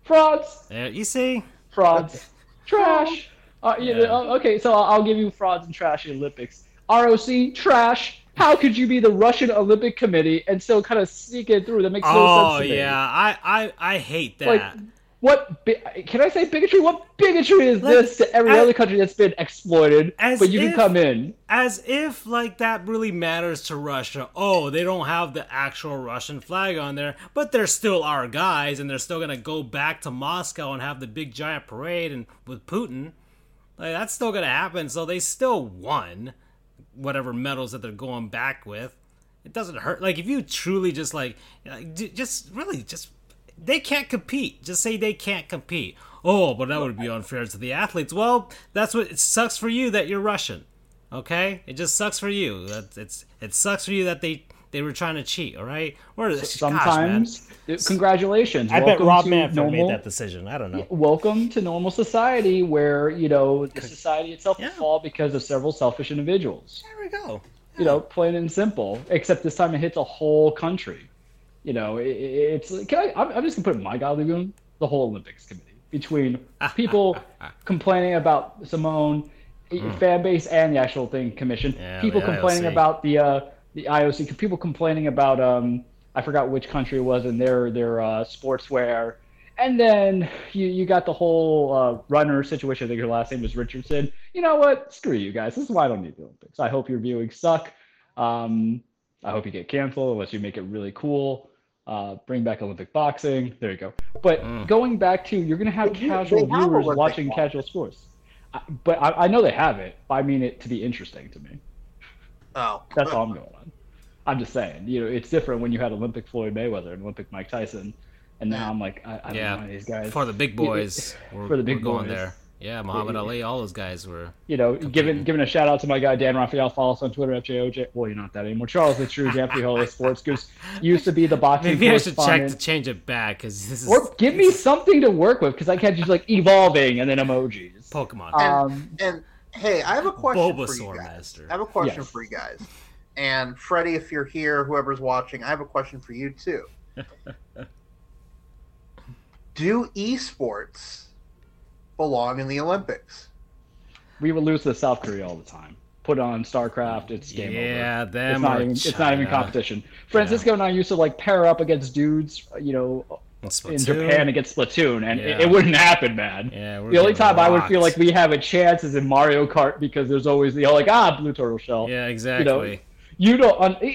frauds, There, you see? frauds, trash. Uh, know, Yeah. uh, okay, so I'll, I'll give you frauds and trash in Olympics. ROC, trash. How could you be the Russian Olympic Committee and still kind of sneak it through? That makes no Oh sense to me. yeah, I, I I hate that. Like, what can I say bigotry? What bigotry is Like, this to every as- other country that's been exploited? But you if- can come in. As if like that really matters to Russia. Oh, they don't have the actual Russian flag on there, but they're still our guys, and they're still gonna go back to Moscow and have the big giant parade and with Putin. Like that's still gonna happen. So they still won whatever medals that they're going back with. It doesn't hurt. Like if you truly just like, like just really just they can't compete. Just say they can't compete. Oh, but that would be unfair to the athletes. Well, that's what it sucks for you that you're Russian. Okay, it just sucks for you. That it's it sucks for you that they they were trying to cheat. All right, or Sometimes, uh, it- congratulations. I bet Rob Manfred normal, made that decision. I don't know. Welcome to normal society, where you know the society itself Yeah. will fall because of several selfish individuals. There we go. You know, plain and simple. Except this time it hits a whole country. You know, it, it's. Can I? I'm, I'm just gonna put my God Lagoon, the whole Olympics committee, between people complaining about Simone, fan base, and the actual thing commission. Yeah, people complaining IOC. about the uh, the IOC. People complaining about um, I forgot which country it was in their their uh, sportswear. And then you, you got the whole uh, runner situation. I think your last name was Richardson. You know what? Screw you guys. This is why I don't need the Olympics. I hope your viewing suck. Um, I hope you get canceled unless you make it really cool. Uh, bring back Olympic boxing. There you go. But Mm. going back to, you're going to have They casual they have viewers Olympic watching boxing. casual sports. I, but I, I know they have it. I mean it to be interesting to me. Oh, That's all I'm going on. I'm just saying, you know, it's different when you had Olympic Floyd Mayweather and Olympic Mike Tyson, and now I'm like, I, I don't Yeah. know these guys. For the big boys, For the big we're going boys. there. Yeah, Muhammad Yeah. Ali, all those guys were. you know, giving giving a shout out to my guy Dan Rafael. Follow us on Twitter FJOJ. Well, you're not that anymore. Charles the True, Anthony Holla Sports Goofs used to be the boxing Maybe I should check to change it back because this is Or give me something to work with because I can't just like evolving and then emojis. Pokemon. Um, and hey, I have a question for you Bulbasaur guys. Master. I have a question Yes. for you guys. And Freddie, if you're here, whoever's watching, I have a question for you too. Do esports belong in the Olympics? we will lose to South Korea all the time. Put on StarCraft, it's game over. yeah, them It's not or even it's not even competition. Francisco and I used to like pair up against dudes, you know, And in Splatoon. Japan against Splatoon, and it, Yeah. it wouldn't happen, man. Yeah, we're The only getting time I would feel like we have a chance is in Mario Kart because there's always the like ah blue turtle shell. Yeah, exactly. You don't. On, e-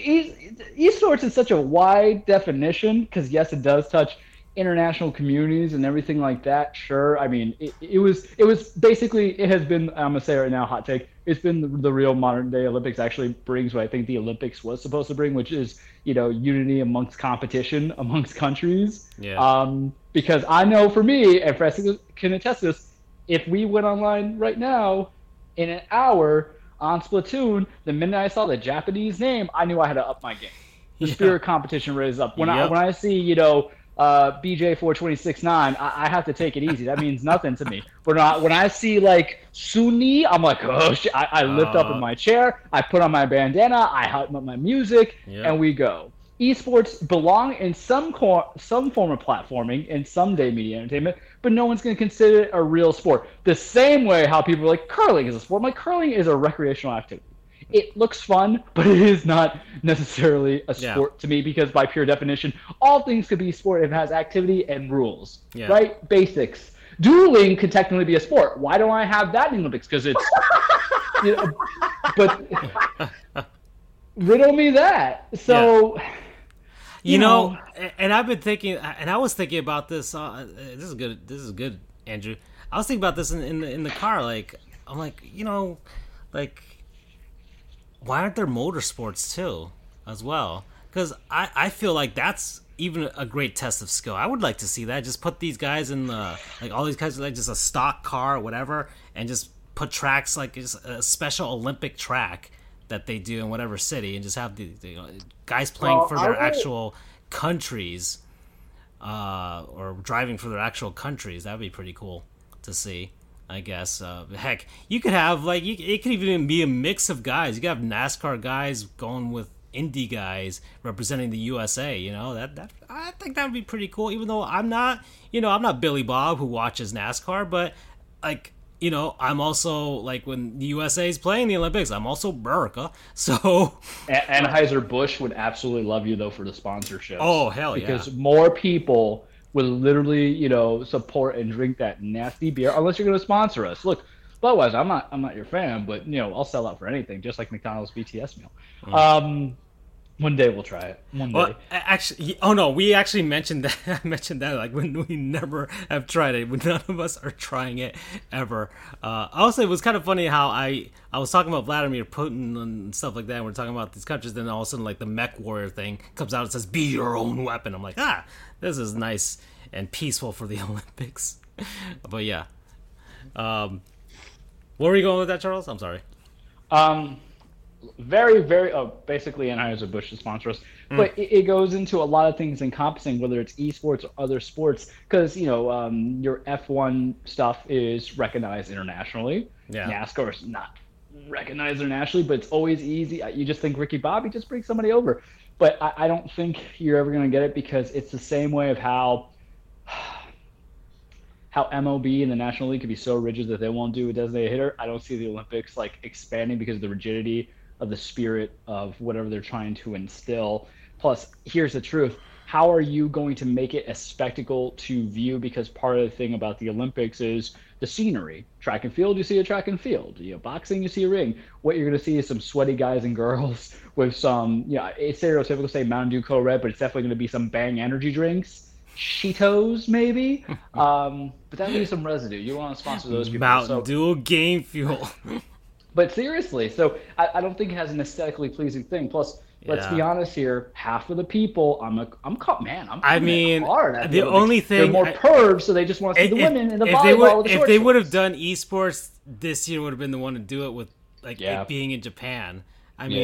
e- esports is such a wide definition because yes, it does touch international communities and everything like that. Sure, I mean it, it was it was basically it has been. I'm gonna say right now, hot take. It's been the, the real modern day Olympics. Actually brings what I think the Olympics was supposed to bring, which is you know unity amongst competition amongst countries. Yeah. Um, because I know for me, and Francis can attest to this, if we went online right now in an hour on Splatoon, the minute I saw the Japanese name, I knew I had to up my game. The Yeah. spirit competition raised up. When I when I see you know uh, BJ four twenty six nine, I, I have to take it easy. That means nothing to me. When I when I see like Sunni, I'm like oh shit. I, I lift up Uh. in my chair, I put on my bandana, I hype up my music, Yep. and we go. Esports belong in some cor- some form of platforming in some day media entertainment, but no one's going to consider it a real sport. The same way how people are like curling is a sport. I'm like curling is a recreational activity. It looks fun, but it is not necessarily a Yeah. sport to me because by pure definition, all things could be sport if it has activity and rules. Yeah. Right? Basics. Dueling could technically be a sport. Why don't I have that in the Olympics? Because it's you know, but riddle me that. So you, you know, know- and I've been thinking, and I was thinking about this. Uh, this is good. This is good, Andrew. I was thinking about this in, in the in the car. Like, I'm like, you know, like, why aren't there motorsports too, as well? Because I I feel like that's even a great test of skill. I would like to see that. Just put these guys in the like all these guys like just a stock car or whatever, and just put tracks like just a special Olympic track that they do in whatever city, and just have the, the you know, guys playing Well, for their will- actual countries, uh, or driving for their actual countries. That'd be pretty cool to see. I guess. Uh, heck, you could have like you, it could even be a mix of guys. You could have NASCAR guys going with Indy guys representing the USA. You know that that I think that would be pretty cool. Even though I'm not, you know, I'm not Billy Bob who watches NASCAR, but like you know, I'm also like when the USA is playing the Olympics, I'm also America. So Anheuser Busch would absolutely love you though for the sponsorship. Oh, hell yeah. Because more people would literally, you know, support and drink that nasty beer unless you're going to sponsor us. Look, otherwise, I'm not, I'm not your fan, but you know, I'll sell out for anything, just like McDonald's BTS meal. Um, one day we'll try it. One day. Well, actually, oh no, we actually mentioned that. I mentioned that like when we never have tried it. None of us are trying it ever. Uh, also, it was kind of funny how I I was talking about Vladimir Putin and stuff like that. And we're talking about these countries, then all of a sudden, like the Mech Warrior thing comes out and says, "Be your own weapon." I'm like, ah, this is nice and peaceful for the Olympics. but yeah, um, where were you going with that, Charles? I'm sorry. Um, very, very, oh, basically Anheuser Busch to sponsor us, but it, it goes into a lot of things encompassing whether it's esports or other sports, because you know um, your F1 stuff is recognized internationally. Yeah. NASCAR is not recognized internationally, but it's always easy. You just think Ricky Bobby, just bring somebody over. But I, I don't think you're ever going to get it because it's the same way of how how MLB and the National League could be so rigid that they won't do a designated hitter. I don't see the Olympics like expanding because of the rigidity of the spirit of whatever they're trying to instill. Plus, here's the truth how are you going to make it a spectacle to view? Because part of the thing about the Olympics is the scenery. Track and field, you see a track and field. You know, boxing, you see a ring. What you're going to see is some sweaty guys and girls with some, yeah, you know, it's stereotypical say Mountain Dew Code Red, but it's definitely going to be some Bang energy drinks. Cheetos, maybe. um, but that leaves some residue. You want to sponsor those people. Mountain so, Dew game fuel. but seriously, so I, I, don't think it has an aesthetically pleasing thing. Plus, Let's be honest here. Half of the people, I'm a, I'm caught, man. I'm. I mean, hard the only thing they're more pervs, so they just want to see if, the women in the if they would, the if they would have done esports this year, would have been the one to do it with like yeah. it being in Japan. I mean,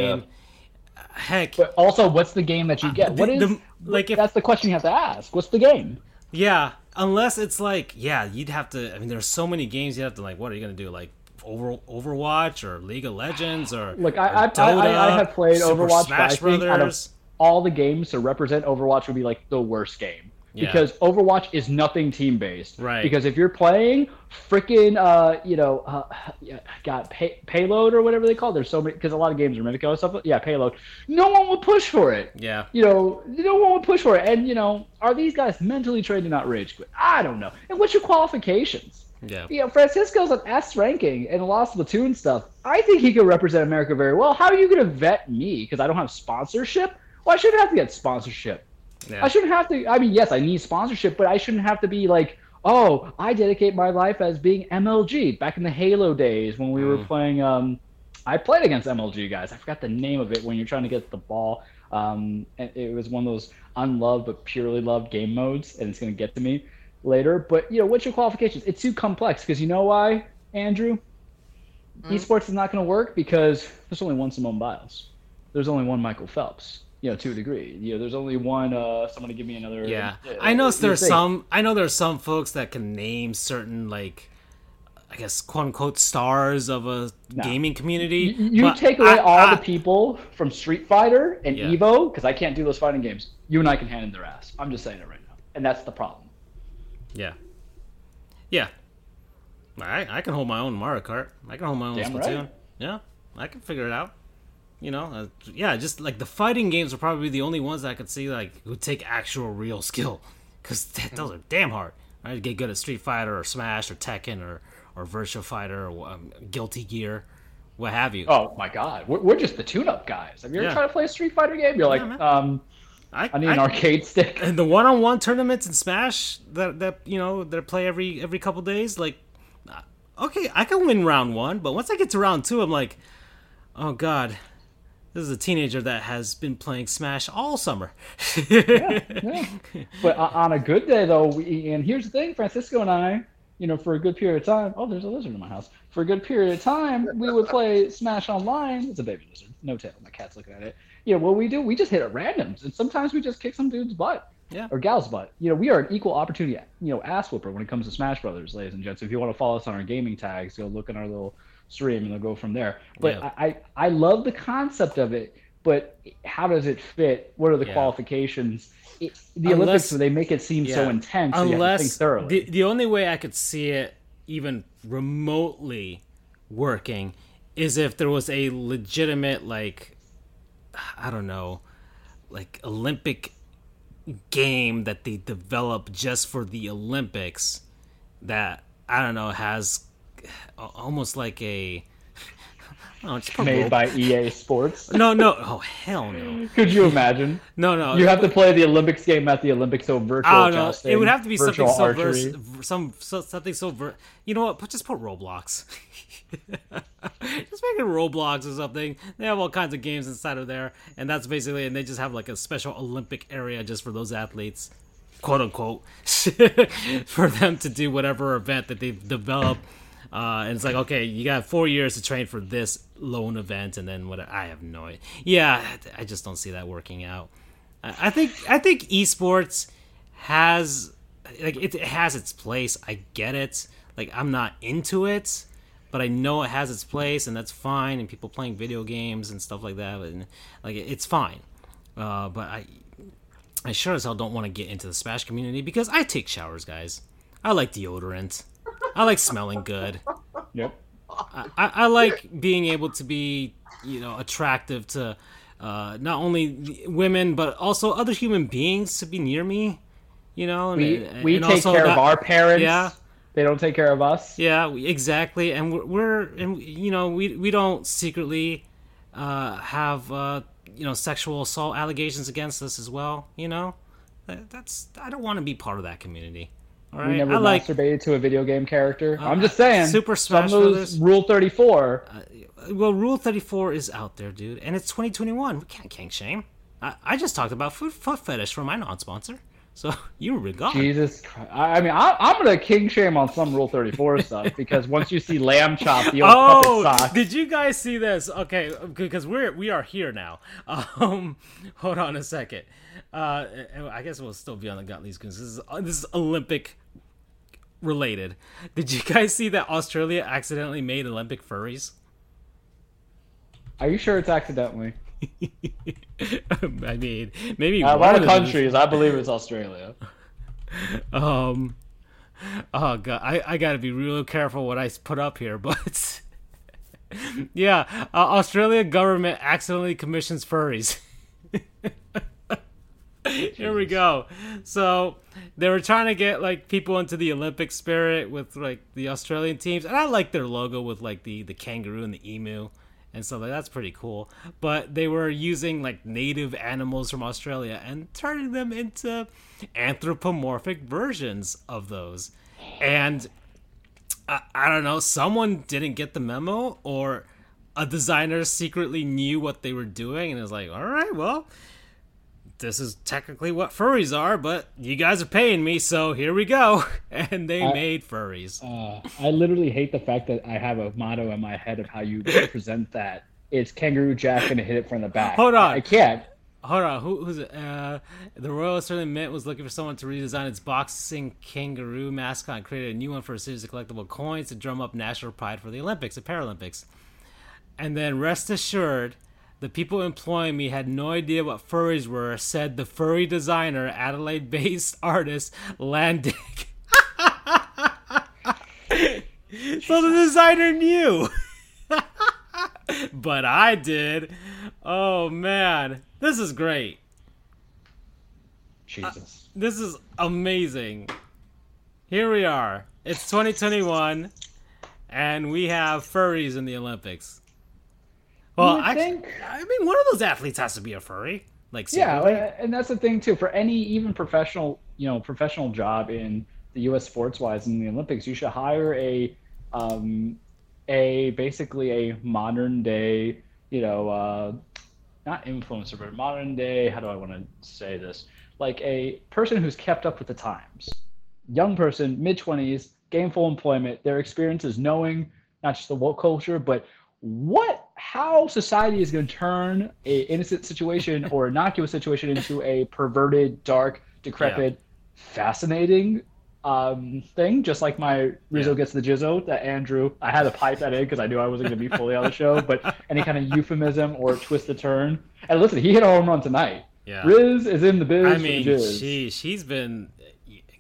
yeah. heck. But also, what's the game that you uh, get? The, what is the, like? If, that's the question you have to ask. What's the game? Yeah, unless it's like, yeah, you'd have to. I mean, there's so many games you have to like. What are you gonna do? Like over Overwatch or League of Legends or look, I, I, Dota, I, I, have played Super Overwatch. Smash Brothers. out of all the games to represent Overwatch would be like the worst game. Yeah. Because Overwatch is nothing team based. Right. Because if you're playing freaking, uh, you know, uh, got pay- payload or whatever they call. It. There's so many because a lot of games are and stuff. Yeah, payload. No one would push for it. Yeah. You know, no one would push for it. And you know, are these guys mentally trained to not rage quit? I don't know. And what's your qualifications? Yeah. You know, Francisco's an S ranking and lost platoon stuff. I think he could represent America very well. How are you going to vet me because I don't have sponsorship? Well, I shouldn't have to get sponsorship. Yeah. I shouldn't have to. I mean, yes, I need sponsorship, but I shouldn't have to be like, oh, I dedicate my life as being MLG. Back in the Halo days when we mm. were playing, um, I played against MLG guys. I forgot the name of it when you're trying to get the ball. Um, it was one of those unloved but purely loved game modes, and it's going to get to me later. But you know, what's your qualifications? It's too complex because you know why, Andrew? Mm. Esports is not going to work because there's only one Simone Biles. There's only one Michael Phelps. You know, to a degree. You know, there's only one. Uh, someone to give me another. Yeah, uh, I know there's some. I know there's some folks that can name certain like. I guess quote unquote stars of a no. gaming community. You, you take away I, all I, the people from Street Fighter and yeah. Evo because I can't do those fighting games. You and I can hand in their ass. I'm just saying it right now, and that's the problem. Yeah. Yeah. I I can hold my own Mario Kart. I can hold my own Damn Splatoon. Right. Yeah, I can figure it out. You know, uh, yeah, just like the fighting games are probably the only ones that I could see like would take actual real skill, because those are damn hard. I Right, get good at Street Fighter or Smash or Tekken or or Virtua Fighter or um, Guilty Gear, what have you. Oh my God, we're, we're just the tune-up guys. Have you ever yeah. tried to play a Street Fighter game? You're like, yeah, um, I, I need an I, arcade stick. And the one-on-one tournaments in Smash that that you know that play every every couple days, like, uh, okay, I can win round one, but once I get to round two, I'm like, oh god, this is a teenager that has been playing Smash all summer. yeah, yeah. But on a good day, though, we, and here's the thing: Francisco and I, you know, for a good period of time. Oh, there's a lizard in my house. For a good period of time, we would play Smash online. It's a baby lizard, no tail. My cat's looking at it you know, what we do, we just hit at randoms, and sometimes we just kick some dude's butt. Yeah. Or gal's butt. You know, we are an equal opportunity, you know, ass whooper when it comes to Smash Brothers, ladies and gents. If you want to follow us on our gaming tags, go look in our little stream and they'll go from there. But yeah. I, I, I love the concept of it, but how does it fit? What are the yeah. qualifications? It, the unless, Olympics, they make it seem yeah. so intense. Unless the the only way I could see it even remotely working is if there was a legitimate like I don't know, like Olympic game that they develop just for the Olympics that I don't know has almost like a Oh, it's made by EA Sports. No, no. Oh, hell no. Could you imagine? no, no. You have to play the Olympics game at the Olympics, so virtual. Oh no, it would have to be something so vers- some so, something so ver- You know what? Put just put Roblox. just make it Roblox or something. They have all kinds of games inside of there, and that's basically, and they just have like a special Olympic area just for those athletes, quote unquote, for them to do whatever event that they've developed uh, and it's like, okay, you got four years to train for this lone event, and then what? I have no idea. Yeah, I just don't see that working out. I think I think esports has like it, has its place. I get it. Like I'm not into it, but I know it has its place and that's fine. And people playing video games and stuff like that, and like it's fine. Uh, but I, I sure as hell don't want to get into the Smash community because I take showers, guys. I like deodorant. I like smelling good. Yep. I, I like being able to be, you know, attractive to uh, not only women but also other human beings to be near me. You know, and, we we and take care not, of our parents. Yeah, they don't take care of us. Yeah, exactly. And we're, we're and you know we we don't secretly uh, have uh, you know sexual assault allegations against us as well. You know, that's I don't want to be part of that community. All right. We never I like, masturbated to a video game character. Uh, I'm just saying. Super Smash Brothers. Rule 34. Uh, well, Rule 34 is out there, dude, and it's 2021. We can't kink shame. I, I just talked about food foot fetish for my non-sponsor, so you were gone. Jesus Christ! I, mean, I, am gonna king shame on some Rule 34 stuff because once you see Lamb Chop, the old oh, puppet sock. did you guys see this? Okay, because we're we are here now. Um, hold on a second. Uh, I guess we'll still be on the Gutleys because this is this is Olympic related. Did you guys see that Australia accidentally made Olympic furries? Are you sure it's accidentally? I mean, maybe uh, a lot of countries. I believe it's Australia. Um. Oh god, I I gotta be real careful what I put up here, but yeah, uh, Australia government accidentally commissions furries. Here we go. So they were trying to get like people into the Olympic spirit with like the Australian teams, and I like their logo with like the the kangaroo and the emu and stuff like that's pretty cool. But they were using like native animals from Australia and turning them into anthropomorphic versions of those. And I, I don't know, someone didn't get the memo or a designer secretly knew what they were doing and was like, all right, well, this is technically what furries are, but you guys are paying me, so here we go. And they I, made furries. Uh, I literally hate the fact that I have a motto in my head of how you present that. It's Kangaroo Jack gonna hit it from the back. Hold on, I can't. Hold on, Who, who's it? Uh, the Royal Australian Mint was looking for someone to redesign its boxing kangaroo mascot and create a new one for a series of collectible coins to drum up national pride for the Olympics and Paralympics. And then rest assured the people employing me had no idea what furries were, said the furry designer, Adelaide based artist Landick. so the designer knew. but I did. Oh man, this is great. Jesus. Uh, this is amazing. Here we are. It's 2021 and we have furries in the Olympics. Well, I think. I mean, one of those athletes has to be a furry. Like, yeah, and that's the thing too. For any even professional, you know, professional job in the U.S. sports wise in the Olympics, you should hire a, um, a basically a modern day, you know, uh, not influencer, but modern day. How do I want to say this? Like a person who's kept up with the times, young person, mid twenties, gainful employment, their experience is knowing not just the woke culture, but what how society is going to turn a innocent situation or innocuous situation into a perverted, dark, decrepit, yeah. fascinating um, thing. Just like my Rizzo yeah. gets the jizzo that Andrew, I had to pipe that in because I knew I wasn't going to be fully on the show. But any kind of euphemism or twist the turn. And listen, he hit a home run tonight. Yeah. Riz is in the biz. I mean, she she's been.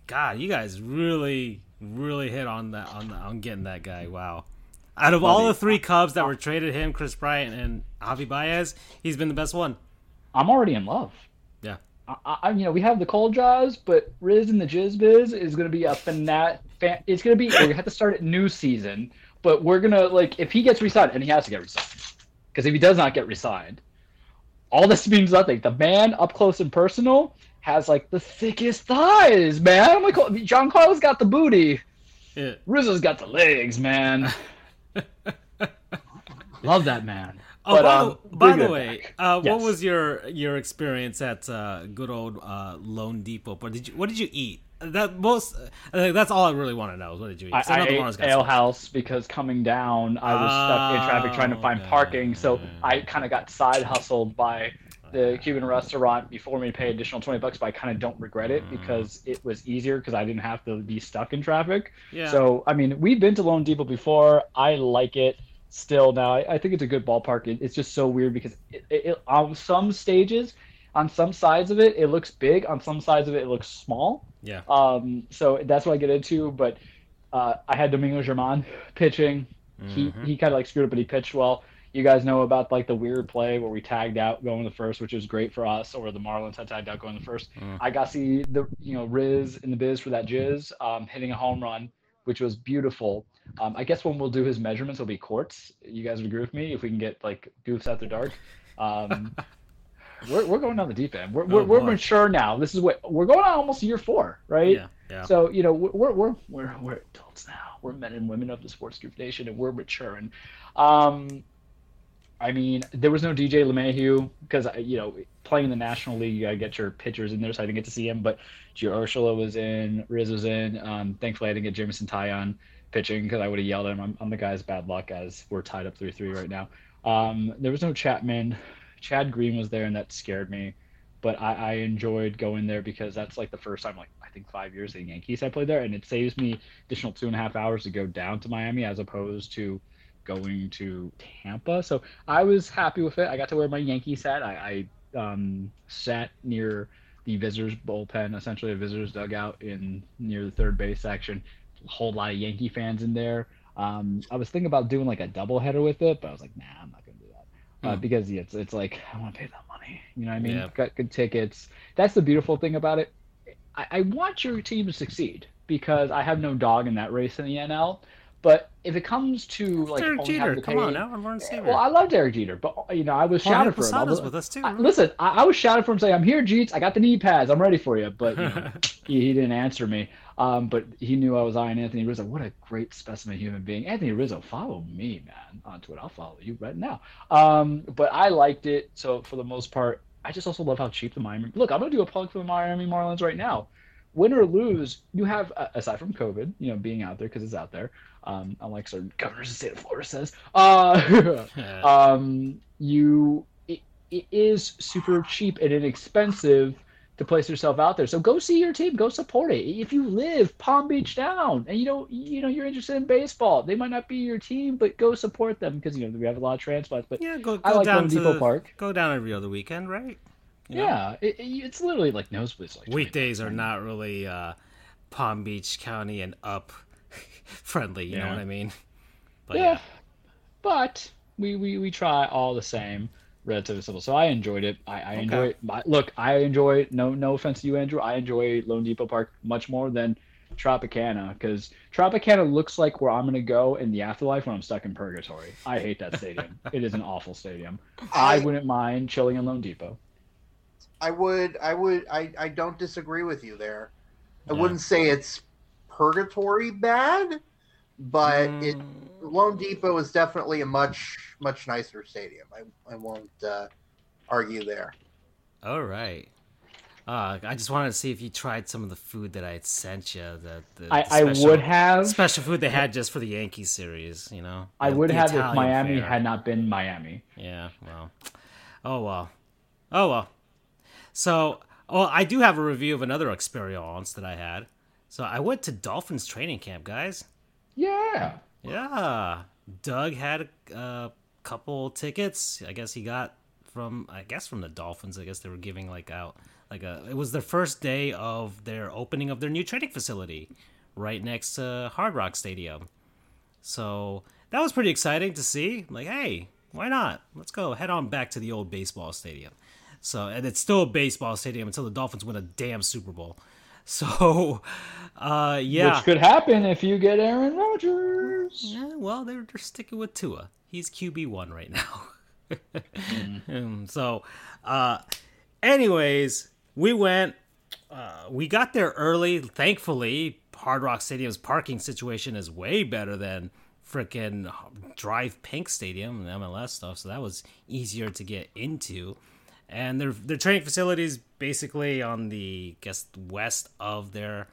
God, you guys really really hit on that on the, on getting that guy. Wow. Out of all the three Cubs that were traded, him, Chris Bryant, and Javi Baez, he's been the best one. I'm already in love. Yeah. I, I you know, we have the cold jaws, but Riz and the Jizz Biz is going to be a fanat. Fan, it's going to be. we have to start at new season, but we're gonna like if he gets resigned, and he has to get resigned, because if he does not get resigned, all this means nothing. The man up close and personal has like the thickest thighs, man. I'm like, Giancarlo's got the booty. Yeah. Rizzo's got the legs, man. Love that man. Oh, but, by, um, by the way, uh, yes. what was your your experience at uh, good old uh, Depot? What did you What did you eat? That most uh, that's all I really want to know. What did you eat? I, I ate Ale House because coming down, I was stuck in traffic trying to find oh, parking, so I kind of got side hustled by the Cuban restaurant before me to pay additional 20 bucks, but I kind of don't regret it Mm. because it was easier because I didn't have to be stuck in traffic. Yeah. So, I mean, we've been to loanDepot before. I like it still now. I, I think it's a good ballpark. It, it's just so weird because it, it, it, on some stages, on some sides of it, it looks big. On some sides of it, it looks small. yeah. Um, so that's what I get into. But uh, I had Domingo German pitching. He Mhm. he kind of like screwed up, but he pitched well. You guys know about like the weird play where we tagged out going the first, which was great for us, or the Marlins had tagged out going the first. Mm. I got to see the you know Riz in the biz for that jizz um, hitting a home run, which was beautiful. Um, I guess when we'll do his measurements, it'll be courts. You guys would agree with me if we can get like goofs after dark. Um, we're, we're going down the deep end. We're, we're, Oh, we're mature now. This is what we're going on almost year four, right? Yeah. Yeah. So you know we're we're we're we're adults now. We're men and women of the Sports Group Nation, and we're mature. And um, I mean, there was no DJ LeMahieu because you know playing in the National League, you gotta get your pitchers in there, so I didn't get to see him. But Gio Urshela was in, Riz was in. Um, thankfully, I didn't get Jameson Taillon pitching because I would have yelled at him. I'm, I'm the guy's bad luck as we're tied up three three right now. Um, there was no Chapman. Chad Green was there, and that scared me. But I, I enjoyed going there because that's like the first time, like I think five years the Yankees I played there, and it saves me additional two and a half hours to go down to Miami as opposed to going to Tampa. So I was happy with it. I got to wear my Yankees hat. I, I um, sat near the visitors bullpen, essentially a visitors dugout in near the third base section. A whole lot of Yankee fans in there. Um, I was thinking about doing like a doubleheader with it, but I was like, nah, I'm not gonna do that uh, Hmm. because yeah, it's it's like I want to pay that money. You know what I mean? Yeah. Got good tickets. That's the beautiful thing about it. I, I want your team to succeed because I have no dog in that race in the NL. But if it comes to like Derek Jeter, come on now, everyone's favorite. well, I love Derek Jeter, but you know I was shouting for him. Was- with us too. I- listen, I, I was shouting for him saying, "I'm here, Jeets. I got the knee pads. I'm ready for you." But you know, he, he didn't answer me. Um, but he knew I was eyeing Anthony Rizzo. What a great specimen human being. Anthony Rizzo, follow me, man, on Twitter. I'll follow you right now. Um, but I liked it. So for the most part, I just also love how cheap the Miami. Look, I'm gonna do a plug for the Miami Marlins right now. Win or lose, you have uh, aside from COVID, you know, being out there because it's out there. Um, unlike certain governors of the state of Florida says, uh, um, you it, it is super cheap and inexpensive to place yourself out there. So go see your team, go support it. If you live Palm Beach down and you know you know you're interested in baseball, they might not be your team, but go support them because you know we have a lot of transplants. But yeah, go, go I like down Home to Depot Park. Go down every other weekend, right? You know? yeah, it, it- it's literally like nosebleeds. Like Weekdays are not really uh, Palm Beach County and up friendly. You know what I mean? But yeah, but we, we we try all the same. Relatively simple. So I enjoyed it. I, I Okay. enjoy. My, look, I enjoy. No no offense to you, Andrew. I enjoy loanDepot Park much more than Tropicana because Tropicana looks like where I'm gonna go in the afterlife when I'm stuck in purgatory. I hate that stadium. it is an awful stadium. I, wouldn't mind chilling in loanDepot. I would, I would, I, I don't disagree with you there. I Yeah. wouldn't say it's purgatory bad, but it Mm, loanDepot is definitely a much much nicer stadium. I I won't uh, argue there. all right. Uh, I just wanted to see if you tried some of the food that I had sent you. The, the I, I special- would have. special food they had just for the Yankee series. You know, I The- would the have if Miami fare. had not been Miami. Yeah, well. Oh well. Oh well. So, oh, I do have a review of another experience that I had. So I went to Dolphins training camp, guys. Yeah. Yeah, Doug had a, couple tickets. I guess he got from I guess from the Dolphins. I guess they were giving like out like a. It was their first day of their opening of their new training facility, right next to Hard Rock Stadium. So that was pretty exciting to see. Like, hey, why not? Let's go head on back to the old baseball stadium. So, and it's still a baseball stadium until the Dolphins win a damn Super Bowl. So, uh, yeah. Which could happen if you get Aaron Rodgers. Yeah, well, they're, they're sticking with Tua. He's QB one right now. Um, so, uh, anyways, we went. Uh, we got there early. Thankfully, Hard Rock Stadium's parking situation is way better than frickin' DRV PNK Stadium and MLS stuff. So that was easier to get into. And their their training facilities basically on the I guess west of their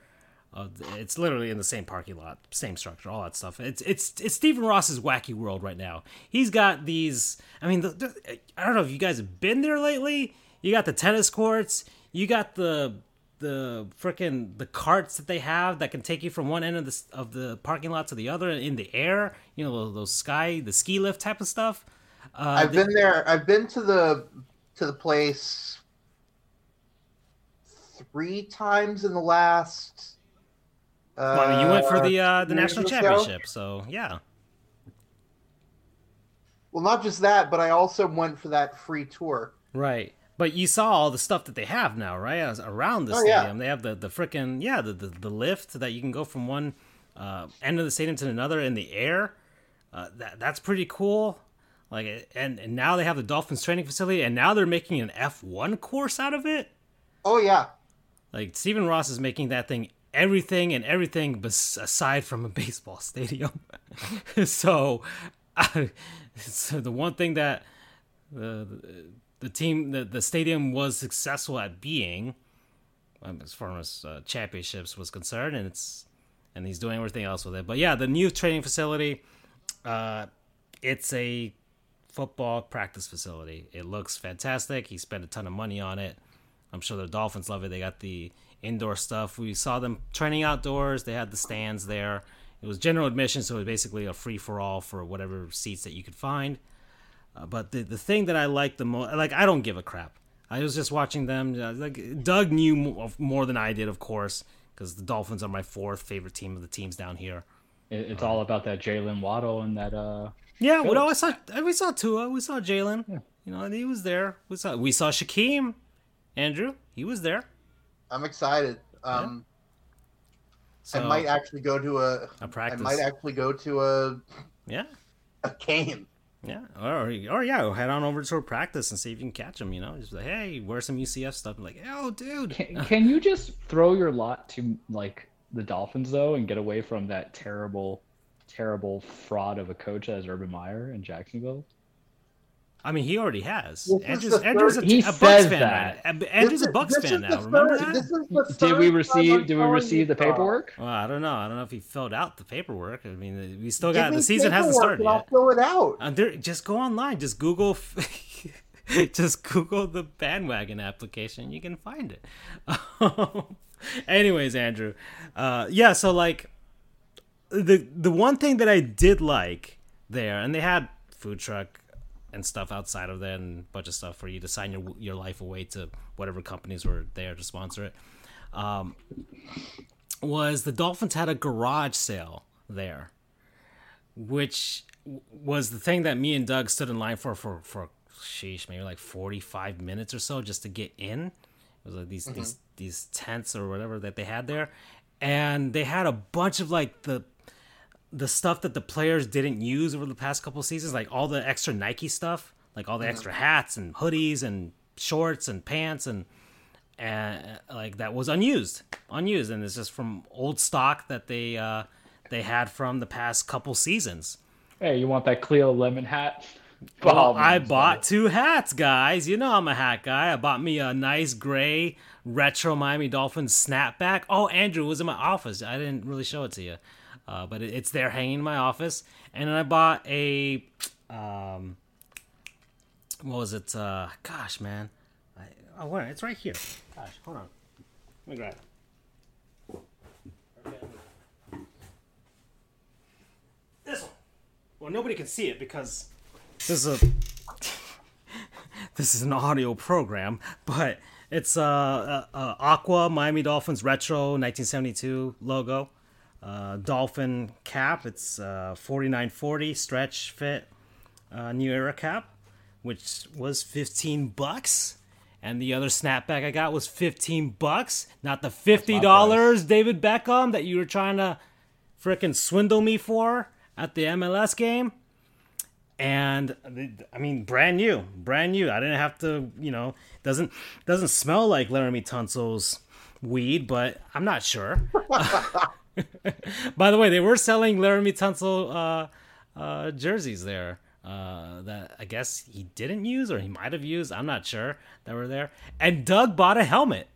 uh, it's literally in the same parking lot, same structure, all that stuff. It's it's it's Stephen Ross's wacky world right now. He's got these. I mean, the, the, I don't know if you guys have been there lately. you got the tennis courts, you got the the freaking the carts that they have that can take you from one end of the of the parking lot to the other in the air. You know those, those sky the ski lift type of stuff. Uh, I've been there. I've been to the to the place three times in the last. Uh, well, I mean, you went for the uh, the national championship, so. so yeah. Well, not just that, but I also went for that free tour. Right. But you saw all the stuff that they have now, right? Around the oh, stadium, yeah. they have the the freaking yeah the, the, the lift that you can go from one uh, end of the stadium to another in the air. Uh, that that's pretty cool. Like and, and now they have the Dolphins training facility, and now they're making an F one course out of it. Oh yeah. Like Stephen Ross is making that thing everything and everything bes- aside from a baseball stadium. so, I, so the one thing that the the team the, the stadium was successful at being um, as far as uh, championships was concerned and it's and he's doing everything else with it but yeah the new training facility uh, it's a football practice facility it looks fantastic he spent a ton of money on it i'm sure the dolphins love it they got the indoor stuff we saw them training outdoors they had the stands there it was general admission so it was basically a free-for-all for whatever seats that you could find uh, but the the thing that I like the most, like I don't give a crap. I was just watching them. Uh, like Doug knew more than I did, of course, because the Dolphins are my fourth favorite team of the teams down here. It's all about that Jaylen Waddle and that. uh Yeah, well, I saw we saw Tua, we saw Jalen. Yeah. You know, and he was there. We saw we saw Shaquem, Andrew. He was there. I'm excited. Um, yeah. so, I might actually go to a, a practice. I might actually go to a yeah a game. Yeah, or or yeah, head on over to a practice and see if you can catch him. You know, just like, hey, wear some UCF stuff. I'm like, oh, dude. Can, can you just throw your lot to like the Dolphins though, and get away from that terrible, terrible fraud of a coach as Urban Meyer in Jacksonville? I mean, he already has. Andrew's, Andrew's a, he a Bucks fan. That. Right? Andrew's a Bucks fan now. Remember that? Did we receive? Did we receive the paperwork? Well, I don't know. I don't know if he filled out the paperwork. I mean, we still got the season hasn't started yet. I'll fill it out. Uh, there, just go online. Just Google. just Google the bandwagon application. You can find it. Anyways, Andrew, uh, yeah. So like, the the one thing that I did like there, and they had food truck and stuff outside of there, and a bunch of stuff for you to sign your your life away to whatever companies were there to sponsor it. Um, was the Dolphins had a garage sale there, which was the thing that me and Doug stood in line for for for sheesh maybe like forty five minutes or so just to get in. It was like these mm-hmm. these these tents or whatever that they had there, and they had a bunch of like the the stuff that the players didn't use over the past couple seasons, like all the extra Nike stuff, like all the extra hats and hoodies and shorts and pants and and like that was unused, unused, and it's just from old stock that they uh, they had from the past couple seasons. Hey, you want that Cleo lemon hat? Well, I bought two hats, guys. You know I'm a hat guy. I bought me a nice gray retro Miami Dolphins snapback. Oh, Andrew was in my office. I didn't really show it to you. Uh, but it, it's there hanging in my office. And then I bought a, um, what was it? Uh, gosh, man. I, oh, where? It's right here. Gosh, hold on. Let me grab it. This one. Well, nobody can see it because this is a this is an audio program, but it's a, a, a Aqua Miami Dolphins retro 1972 logo uh, Dolphin cap. It's uh, 4940 stretch fit uh, new era cap, which was 15 bucks. And the other snapback I got was 15 bucks, not the $50 David Beckham that you were trying to freaking swindle me for at the MLS game. And I mean, brand new, brand new. I didn't have to, you know, doesn't doesn't smell like Laremy Tunsil's weed, but I'm not sure. By the way, they were selling Laremy Tunsil uh, uh, jerseys there uh, that I guess he didn't use or he might have used. I'm not sure that were there. And Doug bought a helmet.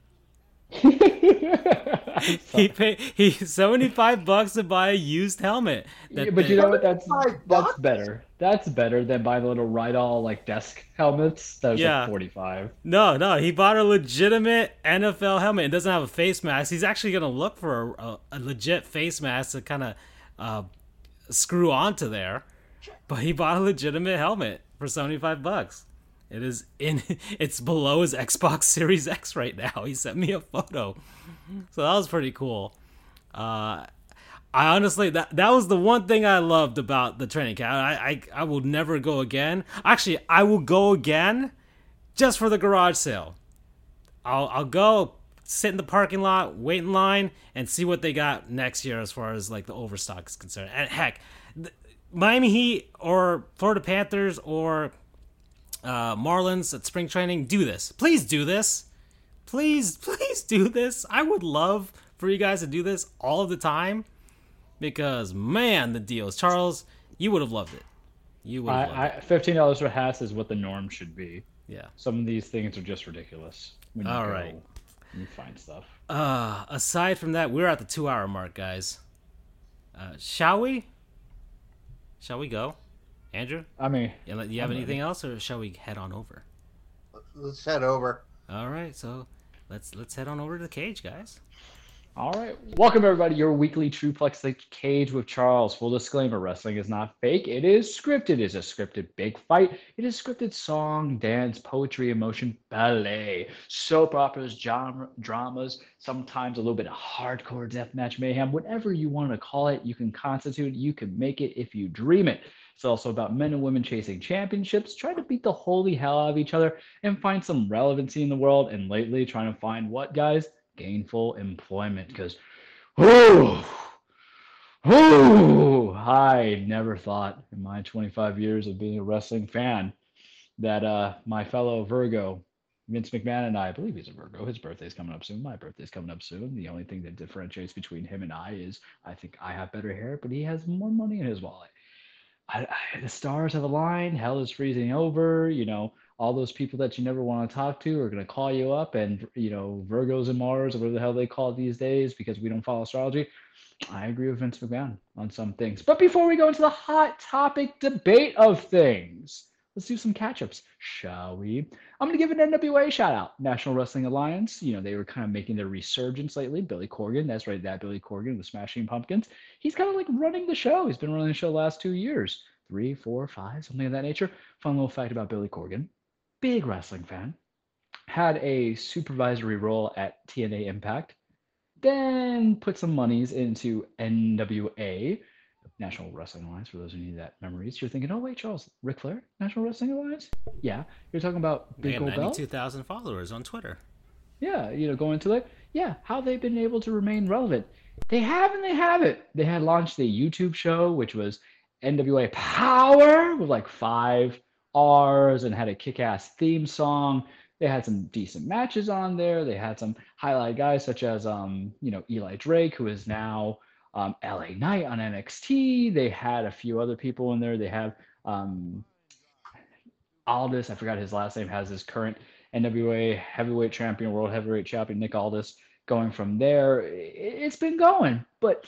he paid he seventy five bucks to buy a used helmet. Yeah, but you know what? That's that's better. That's better than buying the little Riddell like desk helmets. That was yeah. like forty five. No, no, he bought a legitimate NFL helmet. It doesn't have a face mask. He's actually gonna look for a, a, a legit face mask to kind of uh, screw onto there. But he bought a legitimate helmet for seventy five bucks. It is in. It's below his Xbox Series X right now. He sent me a photo, so that was pretty cool. Uh, I honestly that that was the one thing I loved about the training camp. I, I I will never go again. Actually, I will go again, just for the garage sale. I'll I'll go sit in the parking lot, wait in line, and see what they got next year as far as like the overstock is concerned. And heck, Miami Heat or Florida Panthers or uh, Marlins at spring training, do this. Please do this. Please, please do this. I would love for you guys to do this all of the time because, man, the deals. Charles, you would have loved it. You would have I, I, Fifteen dollars for hats is what the norm should be. Yeah. Some of these things are just ridiculous. When you all right. You find stuff. Uh, aside from that, we're at the two-hour mark, guys. Uh, shall we? Shall we go? Andrew? I mean, you have I'm anything ready. else, or shall we head on over? Let's head over. All right, so let's let's head on over to the cage, guys. All right, welcome everybody. Your weekly Truplex the Cage with Charles. Full disclaimer: wrestling is not fake. It is scripted. It is a scripted big fight. It is scripted song, dance, poetry, emotion, ballet, soap operas, genre, dramas. Sometimes a little bit of hardcore deathmatch mayhem. Whatever you want to call it, you can constitute. You can make it if you dream it. It's also about men and women chasing championships, trying to beat the holy hell out of each other and find some relevancy in the world. And lately, trying to find what, guys? Gainful employment. Because, oh, oh, I never thought in my 25 years of being a wrestling fan that uh, my fellow Virgo, Vince McMahon, and I, I believe he's a Virgo. His birthday's coming up soon. My birthday's coming up soon. The only thing that differentiates between him and I is I think I have better hair, but he has more money in his wallet. I, I, the stars have aligned. Hell is freezing over. You know, all those people that you never want to talk to are going to call you up, and you know, Virgos and Mars, or whatever the hell they call it these days, because we don't follow astrology. I agree with Vince McMahon on some things. But before we go into the hot topic debate of things, let's do some catch ups, shall we? I'm going to give an NWA shout out. National Wrestling Alliance. You know, they were kind of making their resurgence lately. Billy Corgan, that's right, that Billy Corgan, the Smashing Pumpkins. He's kind of like running the show. He's been running the show the last two years three, four, five, something of that nature. Fun little fact about Billy Corgan. Big wrestling fan. Had a supervisory role at TNA Impact. Then put some monies into NWA, National Wrestling Alliance, for those who need that memories. You're thinking, oh, wait, Charles, Ric Flair, National Wrestling Alliance? Yeah. You're talking about Big Gold 92,000 followers on Twitter. Yeah, you know, going to like, yeah, how they've been able to remain relevant. They have and they haven't. They had launched a YouTube show, which was NWA Power with like five R's and had a kick ass theme song. They had some decent matches on there. They had some highlight guys such as, um, you know, Eli Drake, who is now um, LA Knight on NXT. They had a few other people in there. They have um, Aldis, I forgot his last name, has his current NWA heavyweight champion, world heavyweight champion, Nick Aldis, going from there. It's been going, but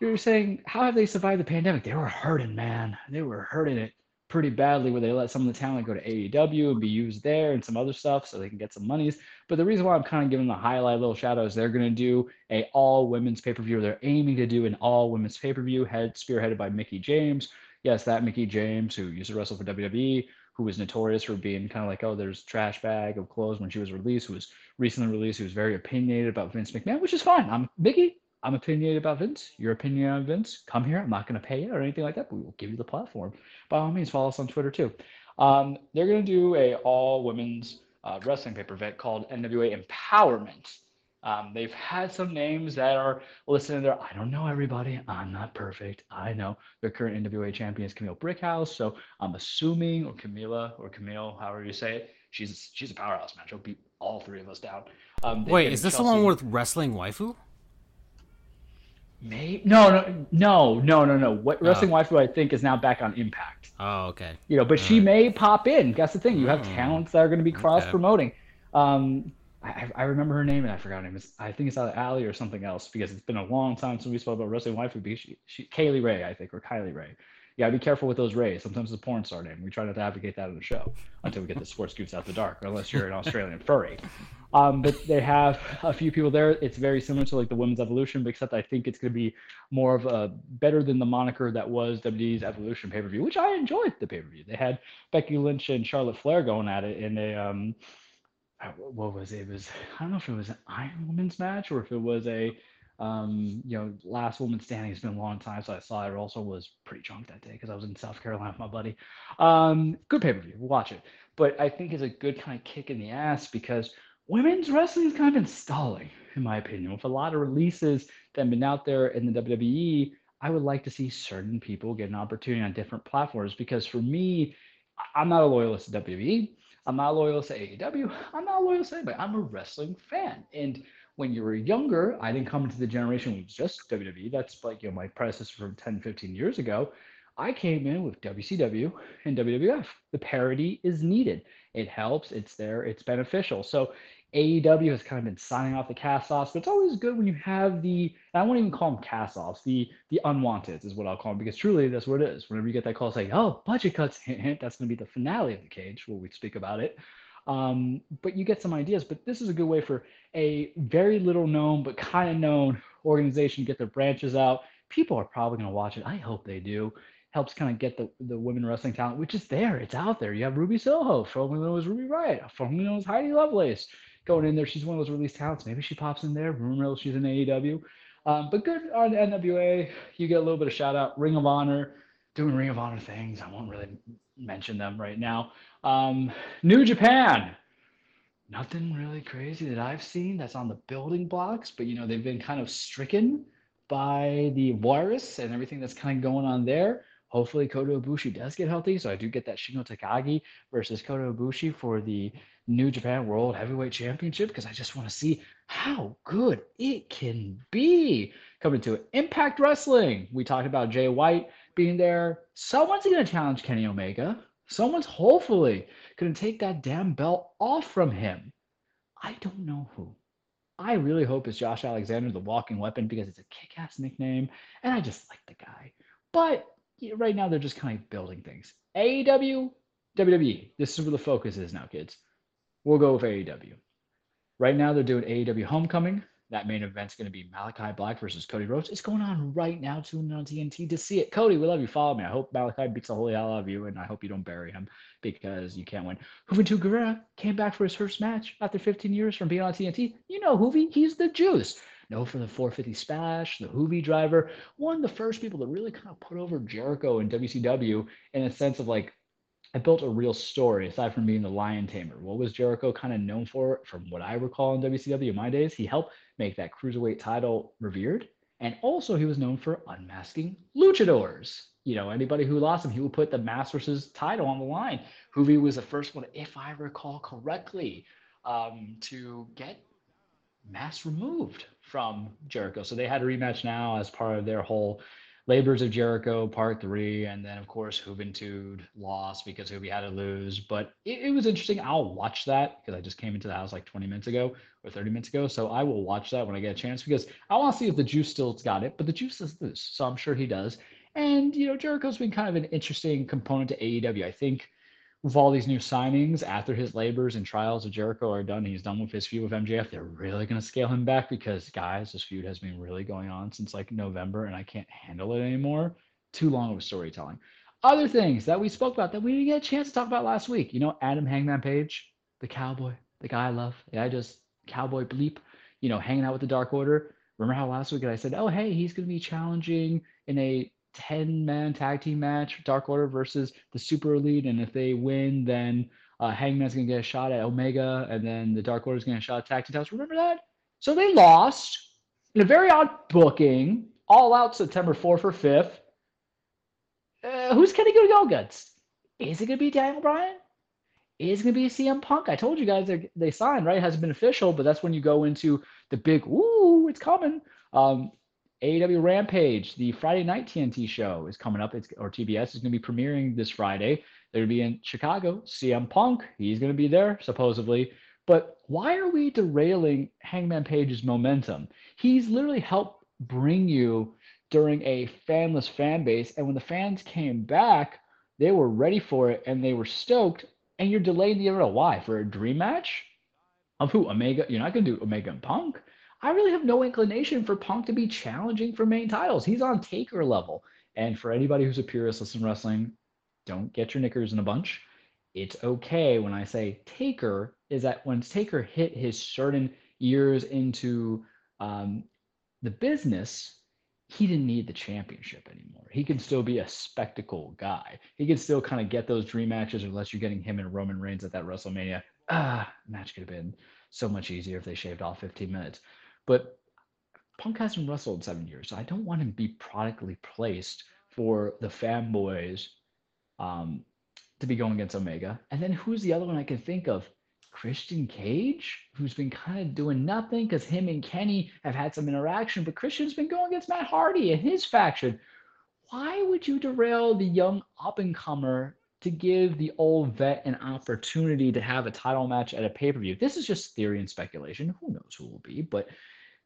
you're saying how have they survived the pandemic? They were hurting, man. They were hurting it pretty badly where they let some of the talent go to AEW and be used there and some other stuff so they can get some monies. But the reason why I'm kind of giving the highlight little shadow is they're going to do a all women's pay-per-view. They're aiming to do an all women's pay-per-view head spearheaded by Mickie James. Yes, that Mickie James who used to wrestle for WWE, who was notorious for being kind of like, oh, there's trash bag of clothes when she was released, who was recently released, who was very opinionated about Vince McMahon, which is fine. I'm Mickie. I'm opinionated about Vince. Your opinion on Vince. Come here. I'm not going to pay you or anything like that, but we will give you the platform. By all means, follow us on Twitter too. Um, they're going to do a all women's uh, wrestling paper vet called NWA Empowerment. Um, they've had some names that are listed in there. I don't know everybody. I'm not perfect. I know their current NWA champion is Camille Brickhouse, so I'm assuming, or Camila, or Camille, however you say it. She's she's a powerhouse man. She'll beat all three of us down. Um, Wait, is this Chelsea. the one with wrestling waifu? Maybe no, no, no, no, no, no. What wrestling oh. waifu I think is now back on Impact. Oh, okay. You know, but All she right. may pop in. That's the thing. You have oh. talents that are going to be cross promoting. Okay. Um, I, I remember her name and I forgot her name. It's, I think it's either Allie or something else because it's been a long time since we spoke about wrestling wife would be she, she Kaylee Ray, I think, or Kylie Rae. Yeah, be careful with those Rays. Sometimes it's a porn star name. We try not to advocate that on the show until we get the sports scoops out the dark, unless you're an Australian furry. Um, but they have a few people there. It's very similar to like the women's evolution, except I think it's going to be more of a better than the moniker that was WWE's Evolution pay per view, which I enjoyed the pay per view. They had Becky Lynch and Charlotte Flair going at it in a um, what was it? It was I don't know if it was an Iron Women's match or if it was a um, you know, last woman standing has been a long time, so I saw it. Also, was pretty drunk that day because I was in South Carolina with my buddy. Um, good pay per view, watch it. But I think it's a good kind of kick in the ass because women's wrestling has kind of been stalling, in my opinion, with a lot of releases that have been out there in the WWE. I would like to see certain people get an opportunity on different platforms because for me, I'm not a loyalist to WWE. I'm not loyal to AEW. I'm not loyal to anybody. I'm a wrestling fan. And when you were younger, I didn't come into the generation with just WWE. That's like, you know, my predecessor from 10, 15 years ago. I came in with WCW and WWF. The parity is needed. It helps. It's there. It's beneficial. So AEW has kind of been signing off the cast offs, but it's always good when you have the I won't even call them cast offs, the the unwanted is what I'll call them because truly that's what it is. Whenever you get that call saying, oh, budget cuts, hint, hint, that's going to be the finale of the cage where we speak about it. Um, but you get some ideas. But this is a good way for a very little known but kind of known organization to get their branches out. People are probably going to watch it. I hope they do. Helps kind of get the, the women wrestling talent, which is there. It's out there. You have Ruby Soho, formerly known as Ruby Riott, formerly known as Heidi Lovelace, going in there. She's one of those released talents. Maybe she pops in there. Rumor she's in AEW. Um, but good on NWA. You get a little bit of shout out. Ring of Honor, doing Ring of Honor things. I won't really mention them right now. Um, New Japan, nothing really crazy that I've seen that's on the building blocks, but you know they've been kind of stricken by the virus and everything that's kind of going on there. Hopefully Kota Ibushi does get healthy, so I do get that Shingo Takagi versus Kota Ibushi for the New Japan World Heavyweight Championship because I just want to see how good it can be. Coming to Impact Wrestling, we talked about Jay White being there. Someone's going to challenge Kenny Omega. Someone's hopefully going to take that damn belt off from him. I don't know who. I really hope it's Josh Alexander, the walking weapon, because it's a kick ass nickname. And I just like the guy. But right now, they're just kind of building things. AEW, WWE. This is where the focus is now, kids. We'll go with AEW. Right now, they're doing AEW Homecoming. That main event's going to be Malakai Black versus Cody Rhodes. It's going on right now. Tune in on TNT to see it. Cody, we love you. Follow me. I hope Malakai beats the holy hell out of you, and I hope you don't bury him because you can't win. Juventud Guerrera came back for his first match after 15 years from being on TNT. You know Juvi, he's the juice. No for the 450 splash, the Juvi driver. One of the first people to really kind of put over Jericho and WCW in a sense of like I built a real story aside from being the lion tamer. What was Jericho kind of known for? From what I recall in WCW in my days, he helped make that cruiserweight title revered. And also, he was known for unmasking luchadors. You know, anybody who lost him, he would put the Masters title on the line. Juvi was the first one, if I recall correctly, um, to get mask removed from Jericho. So they had a rematch now as part of their whole Labors of Jericho Part Three, and then of course Juventud lost because Juvi had to lose. But it, it was interesting. I'll watch that because I just came into the house like 20 minutes ago or 30 minutes ago, so I will watch that when I get a chance because I want to see if the Juice still got it. But the Juice is loose, so I'm sure he does. And you know Jericho's been kind of an interesting component to AEW. I think with all these new signings after his labors and trials of Jericho are done, he's done with his feud with MJF. They're really going to scale him back because, guys, this feud has been really going on since like November, and I can't handle it anymore. Too long of storytelling. Other things that we spoke about that we didn't get a chance to talk about last week. You know, Adam Hangman Page, the cowboy, the guy I love. The guy just cowboy bleep. You know, hanging out with the Dark Order. Remember how last week I said, oh, hey, he's going to be challenging in a 10 man tag team match, Dark Order versus the Super Elite. And if they win, then uh, Hangman's going to get a shot at Omega, and then the Dark Order's going to shot at tag team titles. Remember that? So they lost in a very odd booking, all out September 4th or 5th. Uh, who's Kenny Go to go against? Is it going to be Daniel Bryan? Is it going to be CM Punk? I told you guys they, they signed, right? It hasn't been official, but that's when you go into the big, ooh, it's coming. Um, AEW Rampage, the Friday night TNT show is coming up. It's or TBS is going to be premiering this Friday. They're going to be in Chicago. CM Punk, he's going to be there supposedly But why are we derailing Hangman Page's momentum? He's literally helped bring you during a fanless fan base. And when the fans came back, they were ready for it and they were stoked. And you're delaying the era. Why? For a dream match? Of who? Omega? You're not going to do Omega and Punk. I really have no inclination for Punk to be challenging for main titles. He's on Taker level. And for anybody who's a purist in wrestling, don't get your knickers in a bunch. It's okay when I say Taker is that when Taker hit his certain years into um, the business, he didn't need the championship anymore. He can still be a spectacle guy. He can still kind of get those dream matches, unless you're getting him and Roman Reigns at that WrestleMania. Ah, match could have been so much easier if they shaved off 15 minutes. But Punk hasn't wrestled in seven years, so I don't want him to be productly placed for the fanboys um, to be going against Omega. And then who's the other one I can think of? Christian Cage, who's been kind of doing nothing because him and Kenny have had some interaction, but Christian's been going against Matt Hardy and his faction. Why would you derail the young up and comer to give the old vet an opportunity to have a title match at a pay per view? This is just theory and speculation. Who knows who will be, but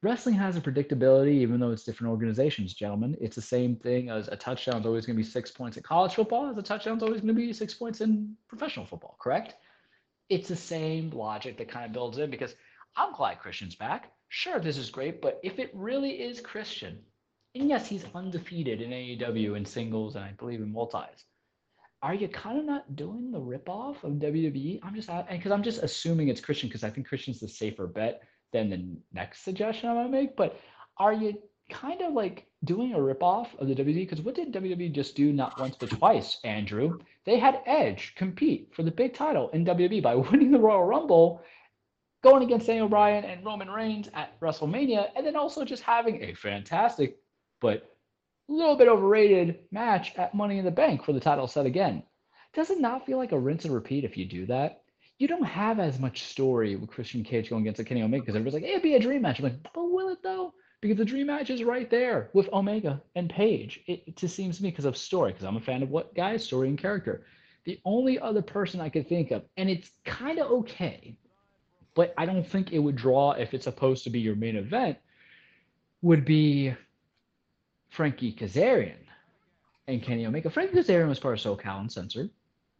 wrestling has a predictability, even though it's different organizations, gentlemen. It's the same thing as a touchdown is always going to be six points in college football, as a touchdown is always going to be six points in professional football, correct? it's the same logic that kind of builds in because I'm glad Christian's back. Sure, this is great, but if it really is Christian, and yes, he's undefeated in AEW in singles and I believe in multis, are you kind of not doing the ripoff of WWE? I'm just because I'm just assuming it's Christian because I think Christian's the safer bet than the next suggestion I'm gonna make. But are you kind of like doing a ripoff of the WWE because what did WWE just do not once but twice, Andrew? They had Edge compete for the big title in WWE by winning the Royal Rumble, going against Daniel Bryan and Roman Reigns at WrestleMania, and then also just having a fantastic but a little bit overrated match at Money in the Bank for the title set again. Does it not feel like a rinse and repeat if you do that? You don't have as much story with Christian Cage going against a Kenny Omega because everybody's like, hey, it'd be a dream match. I'm like, but will it though? because the dream match is right there with Omega and Page. It, it just seems to me because of story, because I'm a fan of what guys story and character. The only other person I could think of, and it's kind of okay, but I don't think it would draw if it's supposed to be your main event, would be Frankie Kazarian and Kenny Omega. Frankie Kazarian was part of SoCal Uncensored.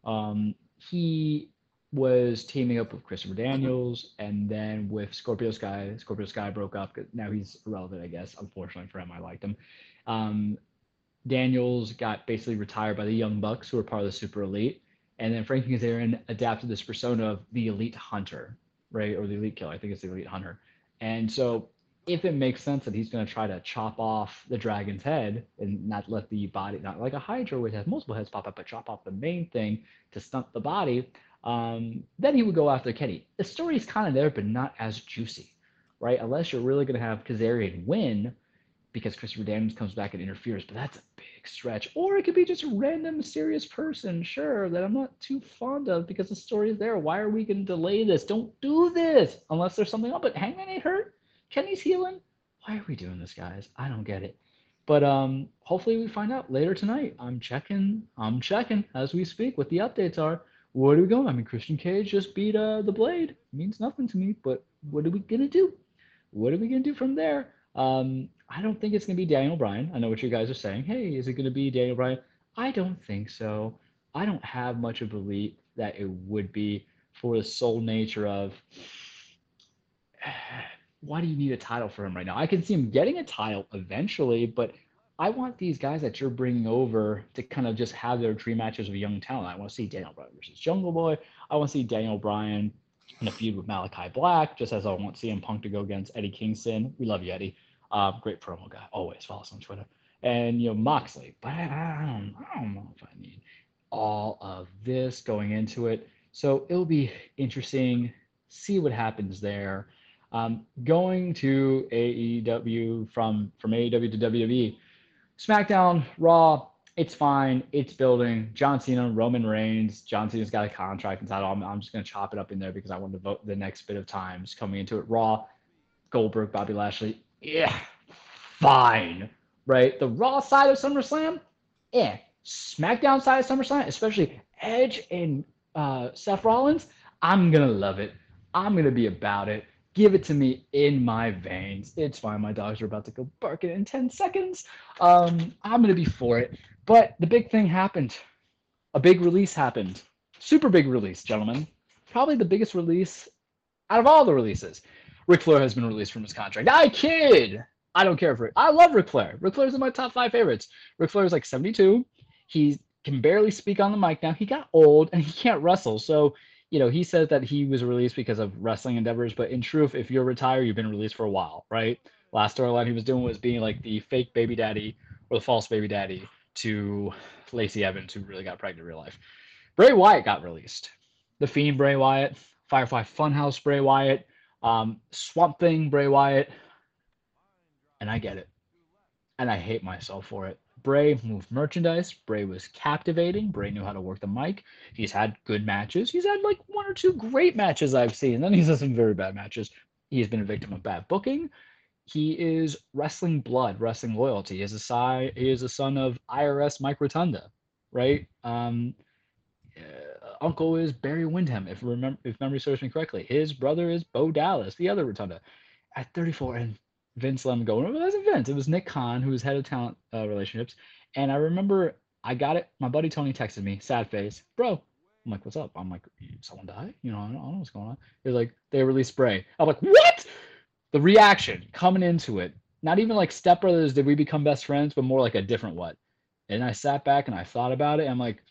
Um, he was teaming up with Christopher Daniels and then with Scorpio Sky. Scorpio Sky broke up. Now he's irrelevant, I guess. Unfortunately for him, I liked him. Um, Daniels got basically retired by the Young Bucks, who were part of the Super Elite. And then Frankie Kazarian adapted this persona of the Elite Hunter, right? Or the Elite Killer. I think it's the Elite Hunter. And so if it makes sense that he's going to try to chop off the dragon's head and not let the body, not like a Hydra, which has multiple heads pop up, but chop off the main thing to stunt the body, um, then he would go after Kenny. The story is kind of there, but not as juicy, right? Unless you're really going to have Kazarian win because Christopher Daniels comes back and interferes, but that's a big stretch. Or it could be just a random mysterious person, sure, that I'm not too fond of because the story is there. Why are we going to delay this? Don't do this unless there's something up. But Hangman ain't hurt. Kenny's healing. Why are we doing this, guys? I don't get it. But um, hopefully we find out later tonight. I'm checking. I'm checking as we speak what the updates are what are we going? I mean, Christian Cage just beat uh, the Blade. It means nothing to me, but what are we gonna do? What are we gonna do from there? Um, I don't think it's gonna be Daniel Bryan. I know what you guys are saying. Hey, is it gonna be Daniel Bryan? I don't think so. I don't have much of a belief that it would be for the sole nature of why do you need a title for him right now? I can see him getting a title eventually, but I want these guys that you're bringing over to kind of just have their dream matches with young talent. I want to see Daniel Bryan versus Jungle Boy. I want to see Daniel Bryan in a feud with Malakai Black, just as I want CM Punk to go against Eddie Kingston. We love you, Eddie. Uh, great promo guy. Always follow us on Twitter. And you know Moxley, but I, I, don't, I don't know if I need all of this going into it. So it'll be interesting. See what happens there. Um, going to AEW from from AEW to WWE SmackDown, Raw, it's fine. It's building. John Cena, Roman Reigns. John Cena's got a contract title. I'm, I'm just going to chop it up in there because I want to vote the next bit of times coming into it. Raw, Goldberg, Bobby Lashley. Yeah, fine. Right? The Raw side of SummerSlam, yeah. SmackDown side of SummerSlam, especially Edge and uh, Seth Rollins, I'm going to love it. I'm gonna be about it. Give it to me in my veins. It's fine. My dogs are about to go barking in 10 seconds. Um, I'm gonna be for it. But the big thing happened. A big release happened. Super big release, gentlemen. Probably the biggest release out of all the releases. Ric Flair has been released from his contract. I kid. I don't care for it. I love Ric Flair. Ric Flair's in my top five favorites. Ric Flair is like 72. He can barely speak on the mic now. He got old and he can't wrestle. So, you know, he says that he was released because of wrestling endeavors. But in truth, if you're retired, you've been released for a while, right? Last storyline he was doing was being like the fake baby daddy or the false baby daddy to Lacey Evans, who really got pregnant in real life. Bray Wyatt got released. The Fiend Bray Wyatt, Firefly Funhouse Bray Wyatt, um, Swamp Thing Bray Wyatt, and I get it. And I hate myself for it. Bray moved merchandise. Bray was captivating. Bray knew how to work the mic. He's had good matches. He's had like one or two great matches I've seen. Then he's had some very bad matches. He's been a victim of bad booking. He is wrestling blood, wrestling loyalty. He is a si- he is a son of IRS Mike Rotunda, right? Um, uh, uncle is Barry Windham, if remember if memory serves me correctly. His brother is Bo Dallas, the other Rotunda. At 34, and Vince let him go. It wasn't Vince. It was Nick Khan, who was head of talent uh, relationships. And I remember I got it. My buddy Tony texted me, sad face, bro. I'm like, what's up? I'm like, someone died? You know, I don't, I don't know what's going on. They're like, they released Bray. I'm like, what? The reaction coming into it, not even like Step Brothers, did we become best friends, but more like a different what. And I sat back and I thought about it. I'm like,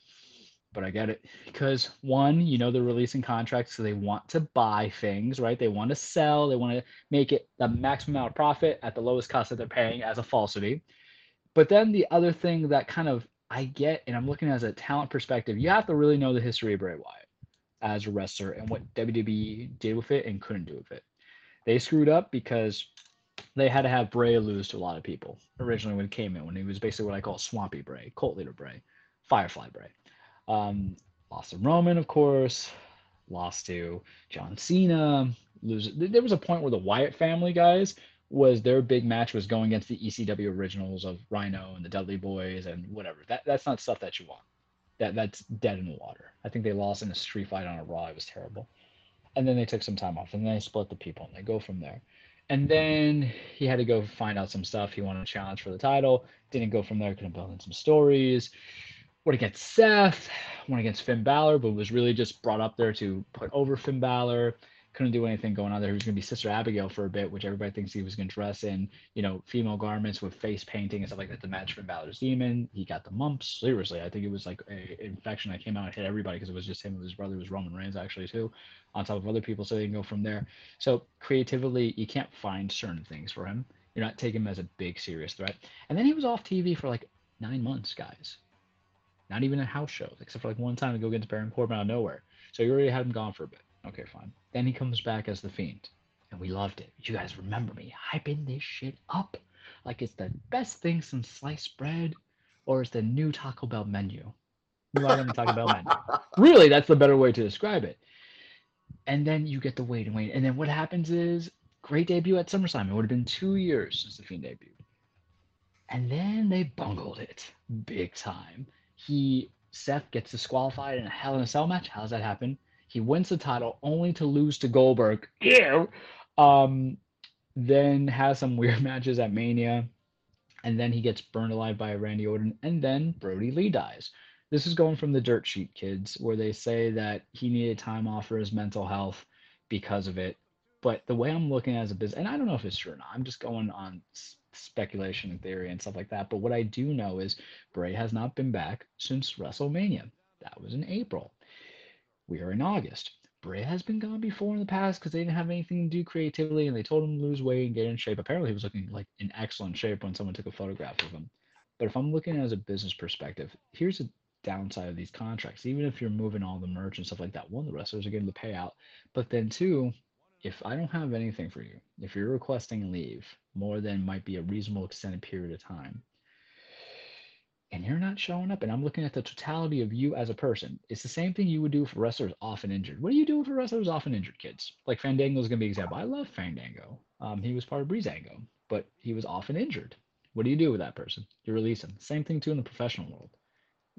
but I get it because one, you know, they're releasing contracts, so they want to buy things, right? They want to sell, they want to make it the maximum amount of profit at the lowest cost that they're paying as a falsity. But then the other thing that kind of I get, and I'm looking at as a talent perspective, you have to really know the history of Bray Wyatt as a wrestler and what WWE did with it and couldn't do with it. They screwed up because they had to have Bray lose to a lot of people originally when he came in, when he was basically what I call Swampy Bray, Cult Leader Bray, Firefly Bray. Um, lost to Roman, of course. Lost to John Cena. Lose. There was a point where the Wyatt family guys was their big match was going against the ECW originals of Rhino and the Dudley Boys and whatever. That that's not stuff that you want. That that's dead in the water. I think they lost in a street fight on a Raw. It was terrible. And then they took some time off, and then they split the people, and they go from there. And then he had to go find out some stuff. He wanted a challenge for the title. Didn't go from there. Couldn't build in some stories went against Seth, went against Finn Balor, but was really just brought up there to put over Finn Balor. Couldn't do anything going on there. He was going to be Sister Abigail for a bit, which everybody thinks he was going to dress in, you know, female garments with face painting and stuff like that to match Finn Balor's demon. He got the mumps. Seriously, I think it was like a infection that came out and hit everybody because it was just him and his brother was Roman Reigns actually too, on top of other people. So they can go from there. So creatively, you can't find certain things for him. You're not taking him as a big serious threat. And then he was off TV for like nine months, guys. Not even a house show, except for like one time to go against Baron Corbin out of nowhere. So you already had him gone for a bit. Okay, fine. Then he comes back as the Fiend, and we loved it. You guys remember me hyping this shit up like it's the best thing since sliced bread, or it's the new Taco Bell menu. New item Taco Bell menu. Really, that's the better way to describe it. And then you get the wait and wait, and then what happens is great debut at SummerSlam. It would have been two years since the Fiend debuted. And then they bungled it big time he Seth gets disqualified in a Hell in a Cell match. How does that happen? He wins the title only to lose to Goldberg. Ew. Um, then has some weird matches at Mania, and then he gets burned alive by Randy Orton, and then Brodie Lee dies. This is going from the dirt sheet kids, where they say that he needed time off for his mental health because of it. But the way I'm looking at it as a business, and I don't know if it's true or not, I'm just going on speculation and theory and stuff like that. But what I do know is Bray has not been back since WrestleMania. That was in April. We are in August. Bray has been gone before in the past because they didn't have anything to do creatively and they told him to lose weight and get in shape. Apparently, he was looking like in excellent shape when someone took a photograph of him. But if I'm looking at it as a business perspective, here's a downside of these contracts. Even if you're moving all the merch and stuff like that, one, the wrestlers are getting the payout. But then two, if I don't have anything for you, if you're requesting leave more than might be a reasonable extended period of time, and you're not showing up, and I'm looking at the totality of you as a person, it's the same thing you would do for wrestlers often injured. What do you do for wrestlers often injured, kids? Like Fandango is going to be an example. I love Fandango. Um, he was part of Breezango, but he was often injured. What do you do with that person? You release him. Same thing too in the professional world.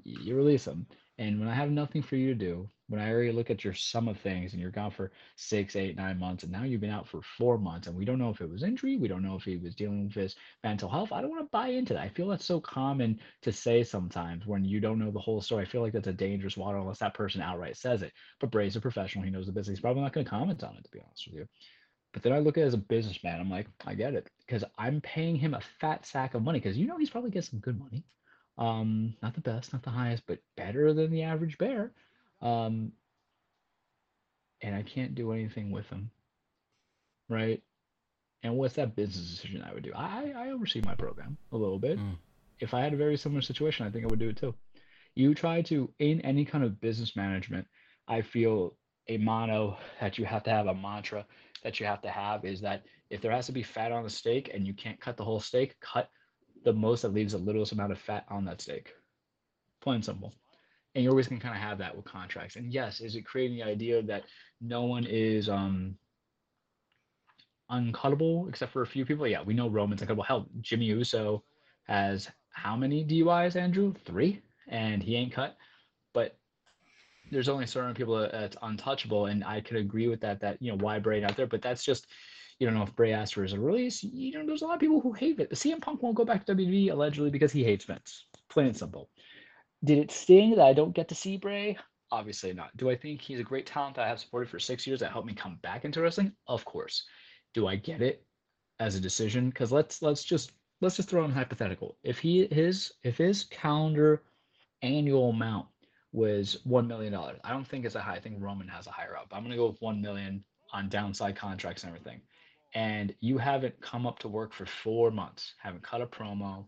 You release him. And when I have nothing for you to do, when I already look at your sum of things and you're gone for six, eight, nine months, and now you've been out for four months, and we don't know if it was injury, we don't know if he was dealing with his mental health. I don't want to buy into that. I feel that's so common to say sometimes when you don't know the whole story. I feel like that's a dangerous water unless that person outright says it. But Bray's a professional, he knows the business. He's probably not going to comment on it, to be honest with you. But then I look at it as a businessman. I'm like, I get it because I'm paying him a fat sack of money because you know he's probably getting some good money. Um, not the best, not the highest, but better than the average bear. Um, and I can't do anything with them, right? And what's that business decision I would do? I, I oversee my program a little bit. Mm. If I had a very similar situation, I think I would do it too. You try to, in any kind of business management, I feel a motto that you have to have, a mantra that you have to have is that if there has to be fat on the steak and you can't cut the whole steak, cut the most that leaves the littlest amount of fat on that steak. Plain simple. And you're always gonna kind of have that with contracts. And yes, is it creating the idea that no one is um uncuttable except for a few people? Yeah, we know Roman's uncuttable. Hell, Jimmy Uso has how many DUIs, Andrew? Three, and he ain't cut. But there's only certain people that's untouchable, and I could agree with that. That you know why Bray out there, but that's just you don't know if Bray asked for his release. You know, there's a lot of people who hate it. The CM Punk won't go back to WWE allegedly because he hates Vince. Plain and simple. Did it sting that I don't get to see Bray? Obviously not. Do I think he's a great talent that I have supported for six years that helped me come back into wrestling? Of course. Do I get it as a decision? Because let's let's just let's just throw in hypothetical. If he his if his calendar annual amount was one million dollars, I don't think it's a high. I think Roman has a higher up. I'm gonna go with one million on downside contracts and everything and you haven't come up to work for four months, haven't cut a promo,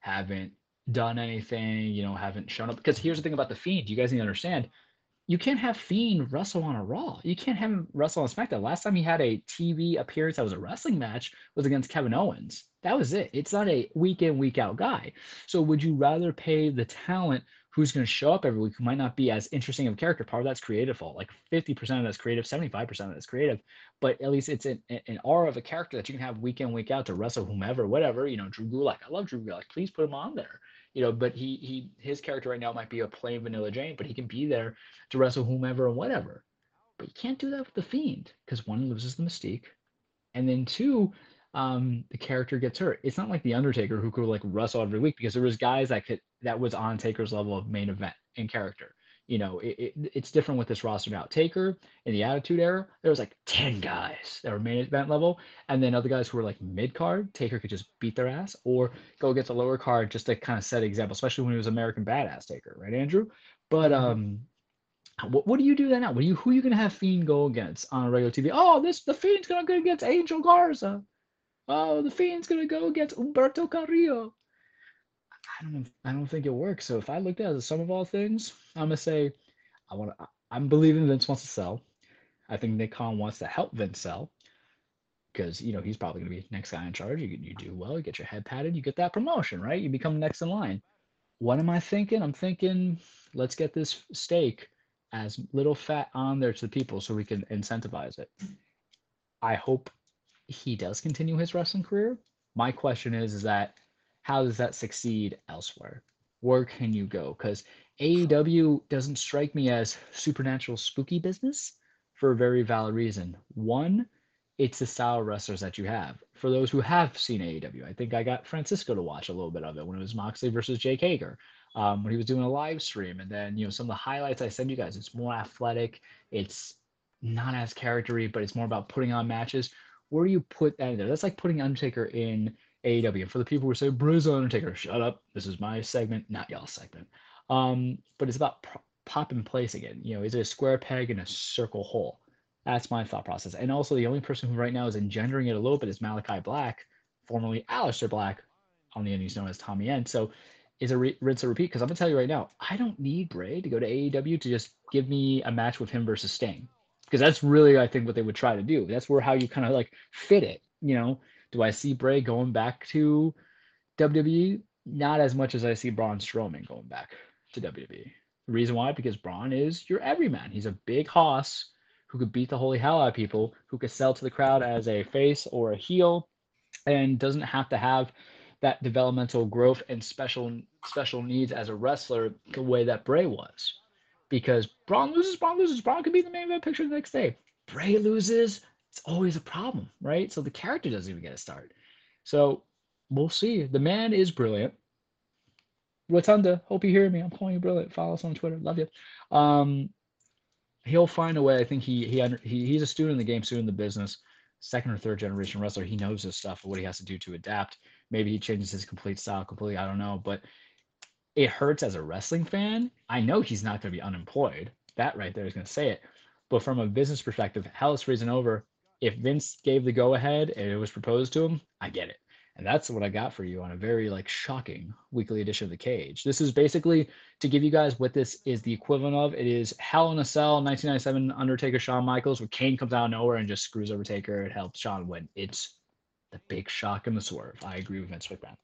haven't done anything, you know, haven't shown up. Because here's the thing about the Fiend, you guys need to understand, you can't have Fiend wrestle on a Raw. You can't have him wrestle on SmackDown. Last time he had a TV appearance that was a wrestling match was against Kevin Owens. That was it. It's not a week in, week out guy. So would you rather pay the talent who's going to show up every week who might not be as interesting of a character. Part of that's creative fault. Like 50% of that's creative, 75% of that's creative. But at least it's an, an aura of a character that you can have week in, week out to wrestle whomever, whatever. You know, Drew Gulak. I love Drew Gulak. Please put him on there. You know, but he he his character right now might be a plain vanilla Jane, but he can be there to wrestle whomever and whatever. But you can't do that with the Fiend because one loses the mystique, and then two, um, the character gets hurt. It's not like the Undertaker who could like wrestle every week because there was guys that could that was on Taker's level of main event in character. You know, it, it, it's different with this roster now. Taker in the Attitude Era, there was like ten guys that were main event level, and then other guys who were like mid card. Taker could just beat their ass or go against a lower card just to kind of set an example, especially when he was American Badass Taker, right, Andrew? But mm-hmm. um, what, what do you do then now? What do you who are you gonna have Fiend go against on regular TV? Oh, this the Fiend's gonna go against Angel Garza oh, the Fiend's gonna go against Humberto Carrillo. I don't I don't think it works. So if I looked at it as a sum of all things, I'm gonna say I want to. I'm believing Vince wants to sell. I think Nick Khan wants to help Vince sell because you know he's probably gonna be next guy in charge. You you do well, you get your head patted, you get that promotion, right? You become next in line. What am I thinking? I'm thinking let's get this steak as little fat on there to the people so we can incentivize it. I hope he does continue his wrestling career. My question is, is that how does that succeed elsewhere? Where can you go? Because AEW doesn't strike me as supernatural spooky business for a very valid reason. One, it's the style of wrestlers that you have. For those who have seen AEW, I think I got Francisco to watch a little bit of it when it was Moxley versus Jake Hager, um, when he was doing a live stream. And then, you know, some of the highlights I send you guys, it's more athletic. It's not as charactery, but it's more about putting on matches where do you put that in there? That's like putting Undertaker in AEW. And for the people who say, Bruce Undertaker, shut up. This is my segment, not y'all's segment. Um, but it's about pop in place again. You know, is it a square peg in a circle hole? That's my thought process. And also, the only person who right now is engendering it a little bit is Malakai Black, formerly Aleister Black, on the Indies known as Tommy End. So, is a re- rinse and repeat because I'm gonna tell you right now, I don't need Bray to go to AEW to just give me a match with him versus Sting because that's really I think what they would try to do. That's where how you kind of like fit it. You know, do I see Bray going back to WWE? Not as much as I see Braun Strowman going back to WWE. The reason why because Braun is your everyman. He's a big hoss who could beat the holy hell out of people, who could sell to the crowd as a face or a heel, and doesn't have to have that developmental growth and special special needs as a wrestler the way that Bray was. Because Braun loses, Braun loses, Braun could be the main event picture the next day. Bray loses, it's always a problem, right? So the character doesn't even get a start. So we'll see. The man is brilliant. Rotunda, hope you hear me. I'm calling you brilliant. Follow us on Twitter. Love you. Um, he'll find a way. I think he he, he he's a student in the game, student in the business, second or third generation wrestler. He knows his stuff, what he has to do to adapt. Maybe he changes his complete style completely. I don't know, but it hurts as a wrestling fan. I know he's not going to be unemployed. That right there is going to say it. But from a business perspective, hell is freezing over. If Vince gave the go ahead and it was proposed to him, I get it. And that's what I got for you on a very like shocking weekly edition of the cage. This is basically to give you guys what this is the equivalent of. It is Hell in a Cell 1997 Undertaker Shawn Michaels, where Kane comes out of nowhere and just screws over Taker. It helps Shawn win. It's the big shock and the swerve. I agree with Vince McMahon.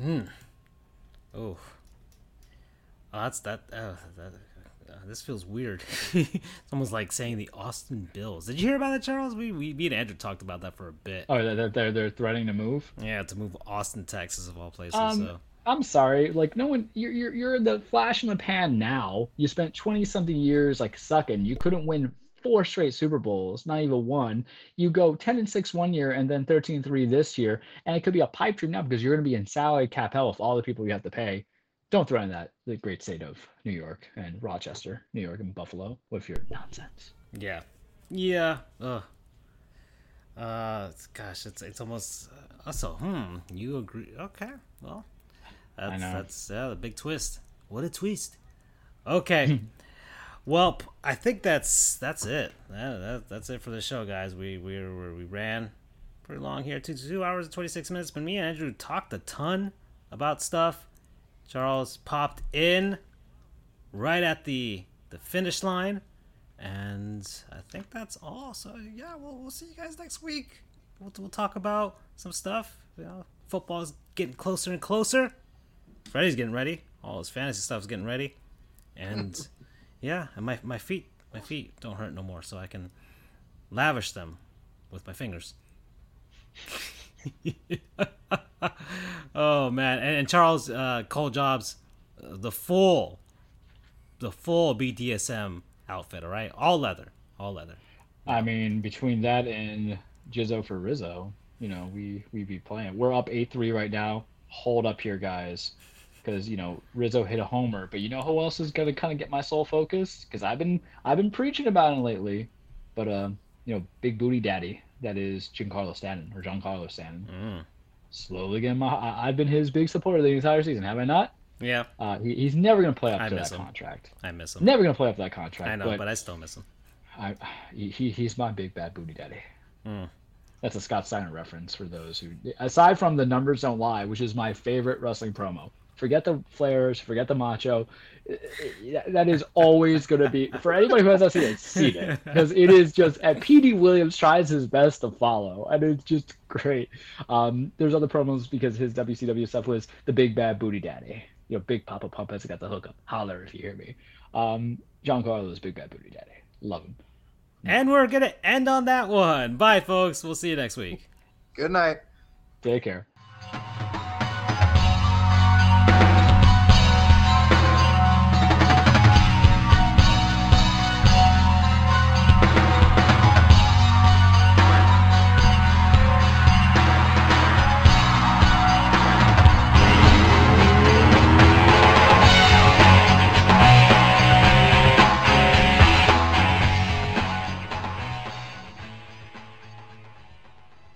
Hmm. Oh. Oh, that's that. Uh, that uh, this feels weird. it's almost like saying the Austin Bills. Did you hear about that, Charles? We, we me and Andrew talked about that for a bit. Oh, they're they're, they're threatening to move. Yeah, to move Austin, Texas, of all places. Um, so. I'm sorry, like no one, you're you're you're the flash in the pan now. You spent twenty something years like sucking. You couldn't win four straight Super Bowls, not even one. You go ten and six one year, and then 13-3 this year, and it could be a pipe dream now because you're going to be in salary cap hell with all the people you have to pay don't threaten that the great state of New York and Rochester, New York and Buffalo with your nonsense. Yeah, yeah. Ugh. Uh, gosh, it's it's almost uh, also. Hmm, you agree? Okay, well, that's that's yeah, the big twist. What a twist. Okay. well, I think that's that's it. That, that, that's it for the show, guys. We we we ran pretty long here, two two hours and twenty six minutes. But me and Andrew talked a ton about stuff. Charles popped in right at the the finish line, and I think that's all. So yeah, we'll we'll see you guys next week. We'll, we'll talk about some stuff. You know, football's getting closer and closer. Freddie's getting ready. All his fantasy stuff's getting ready, and yeah, and my my feet my feet don't hurt no more, so I can lavish them with my fingers. oh man, and, and Charles uh, Cole Jobs, uh, the full, the full BDSM outfit. All right, all leather, all leather. I mean, between that and Jizzo for Rizzo, you know, we we be playing. We're up eight three right now. Hold up here, guys, because you know Rizzo hit a homer. But you know who else is gonna kind of get my soul focused? Because I've been I've been preaching about him lately. But um, you know, Big Booty Daddy, that is Giancarlo Stanton or Giancarlo Stanton. Mm slowly getting my. I, have been his big supporter the entire season, have I not? Yeah. Uh, he, he's never going to play up I to that him. contract. I miss him. Never going to play up that contract. I know, but, but, I still miss him. I, he, he's my big bad booty daddy. Mm. That's a Scott Steiner reference for those who, aside from the numbers don't lie, which is my favorite wrestling promo. Forget the flares, forget the macho. That is always going to be for anybody who has not seen it. See it because it is just. And PD Williams tries his best to follow, and it's just great. Um, there's other promos because his WCW stuff was the big bad booty daddy. You know, Big Papa Pump has got the hookup. Holler if you hear me. Um, Giancarlo's big bad booty daddy. Love him. And we're gonna end on that one. Bye, folks. We'll see you next week. Good night. Take care.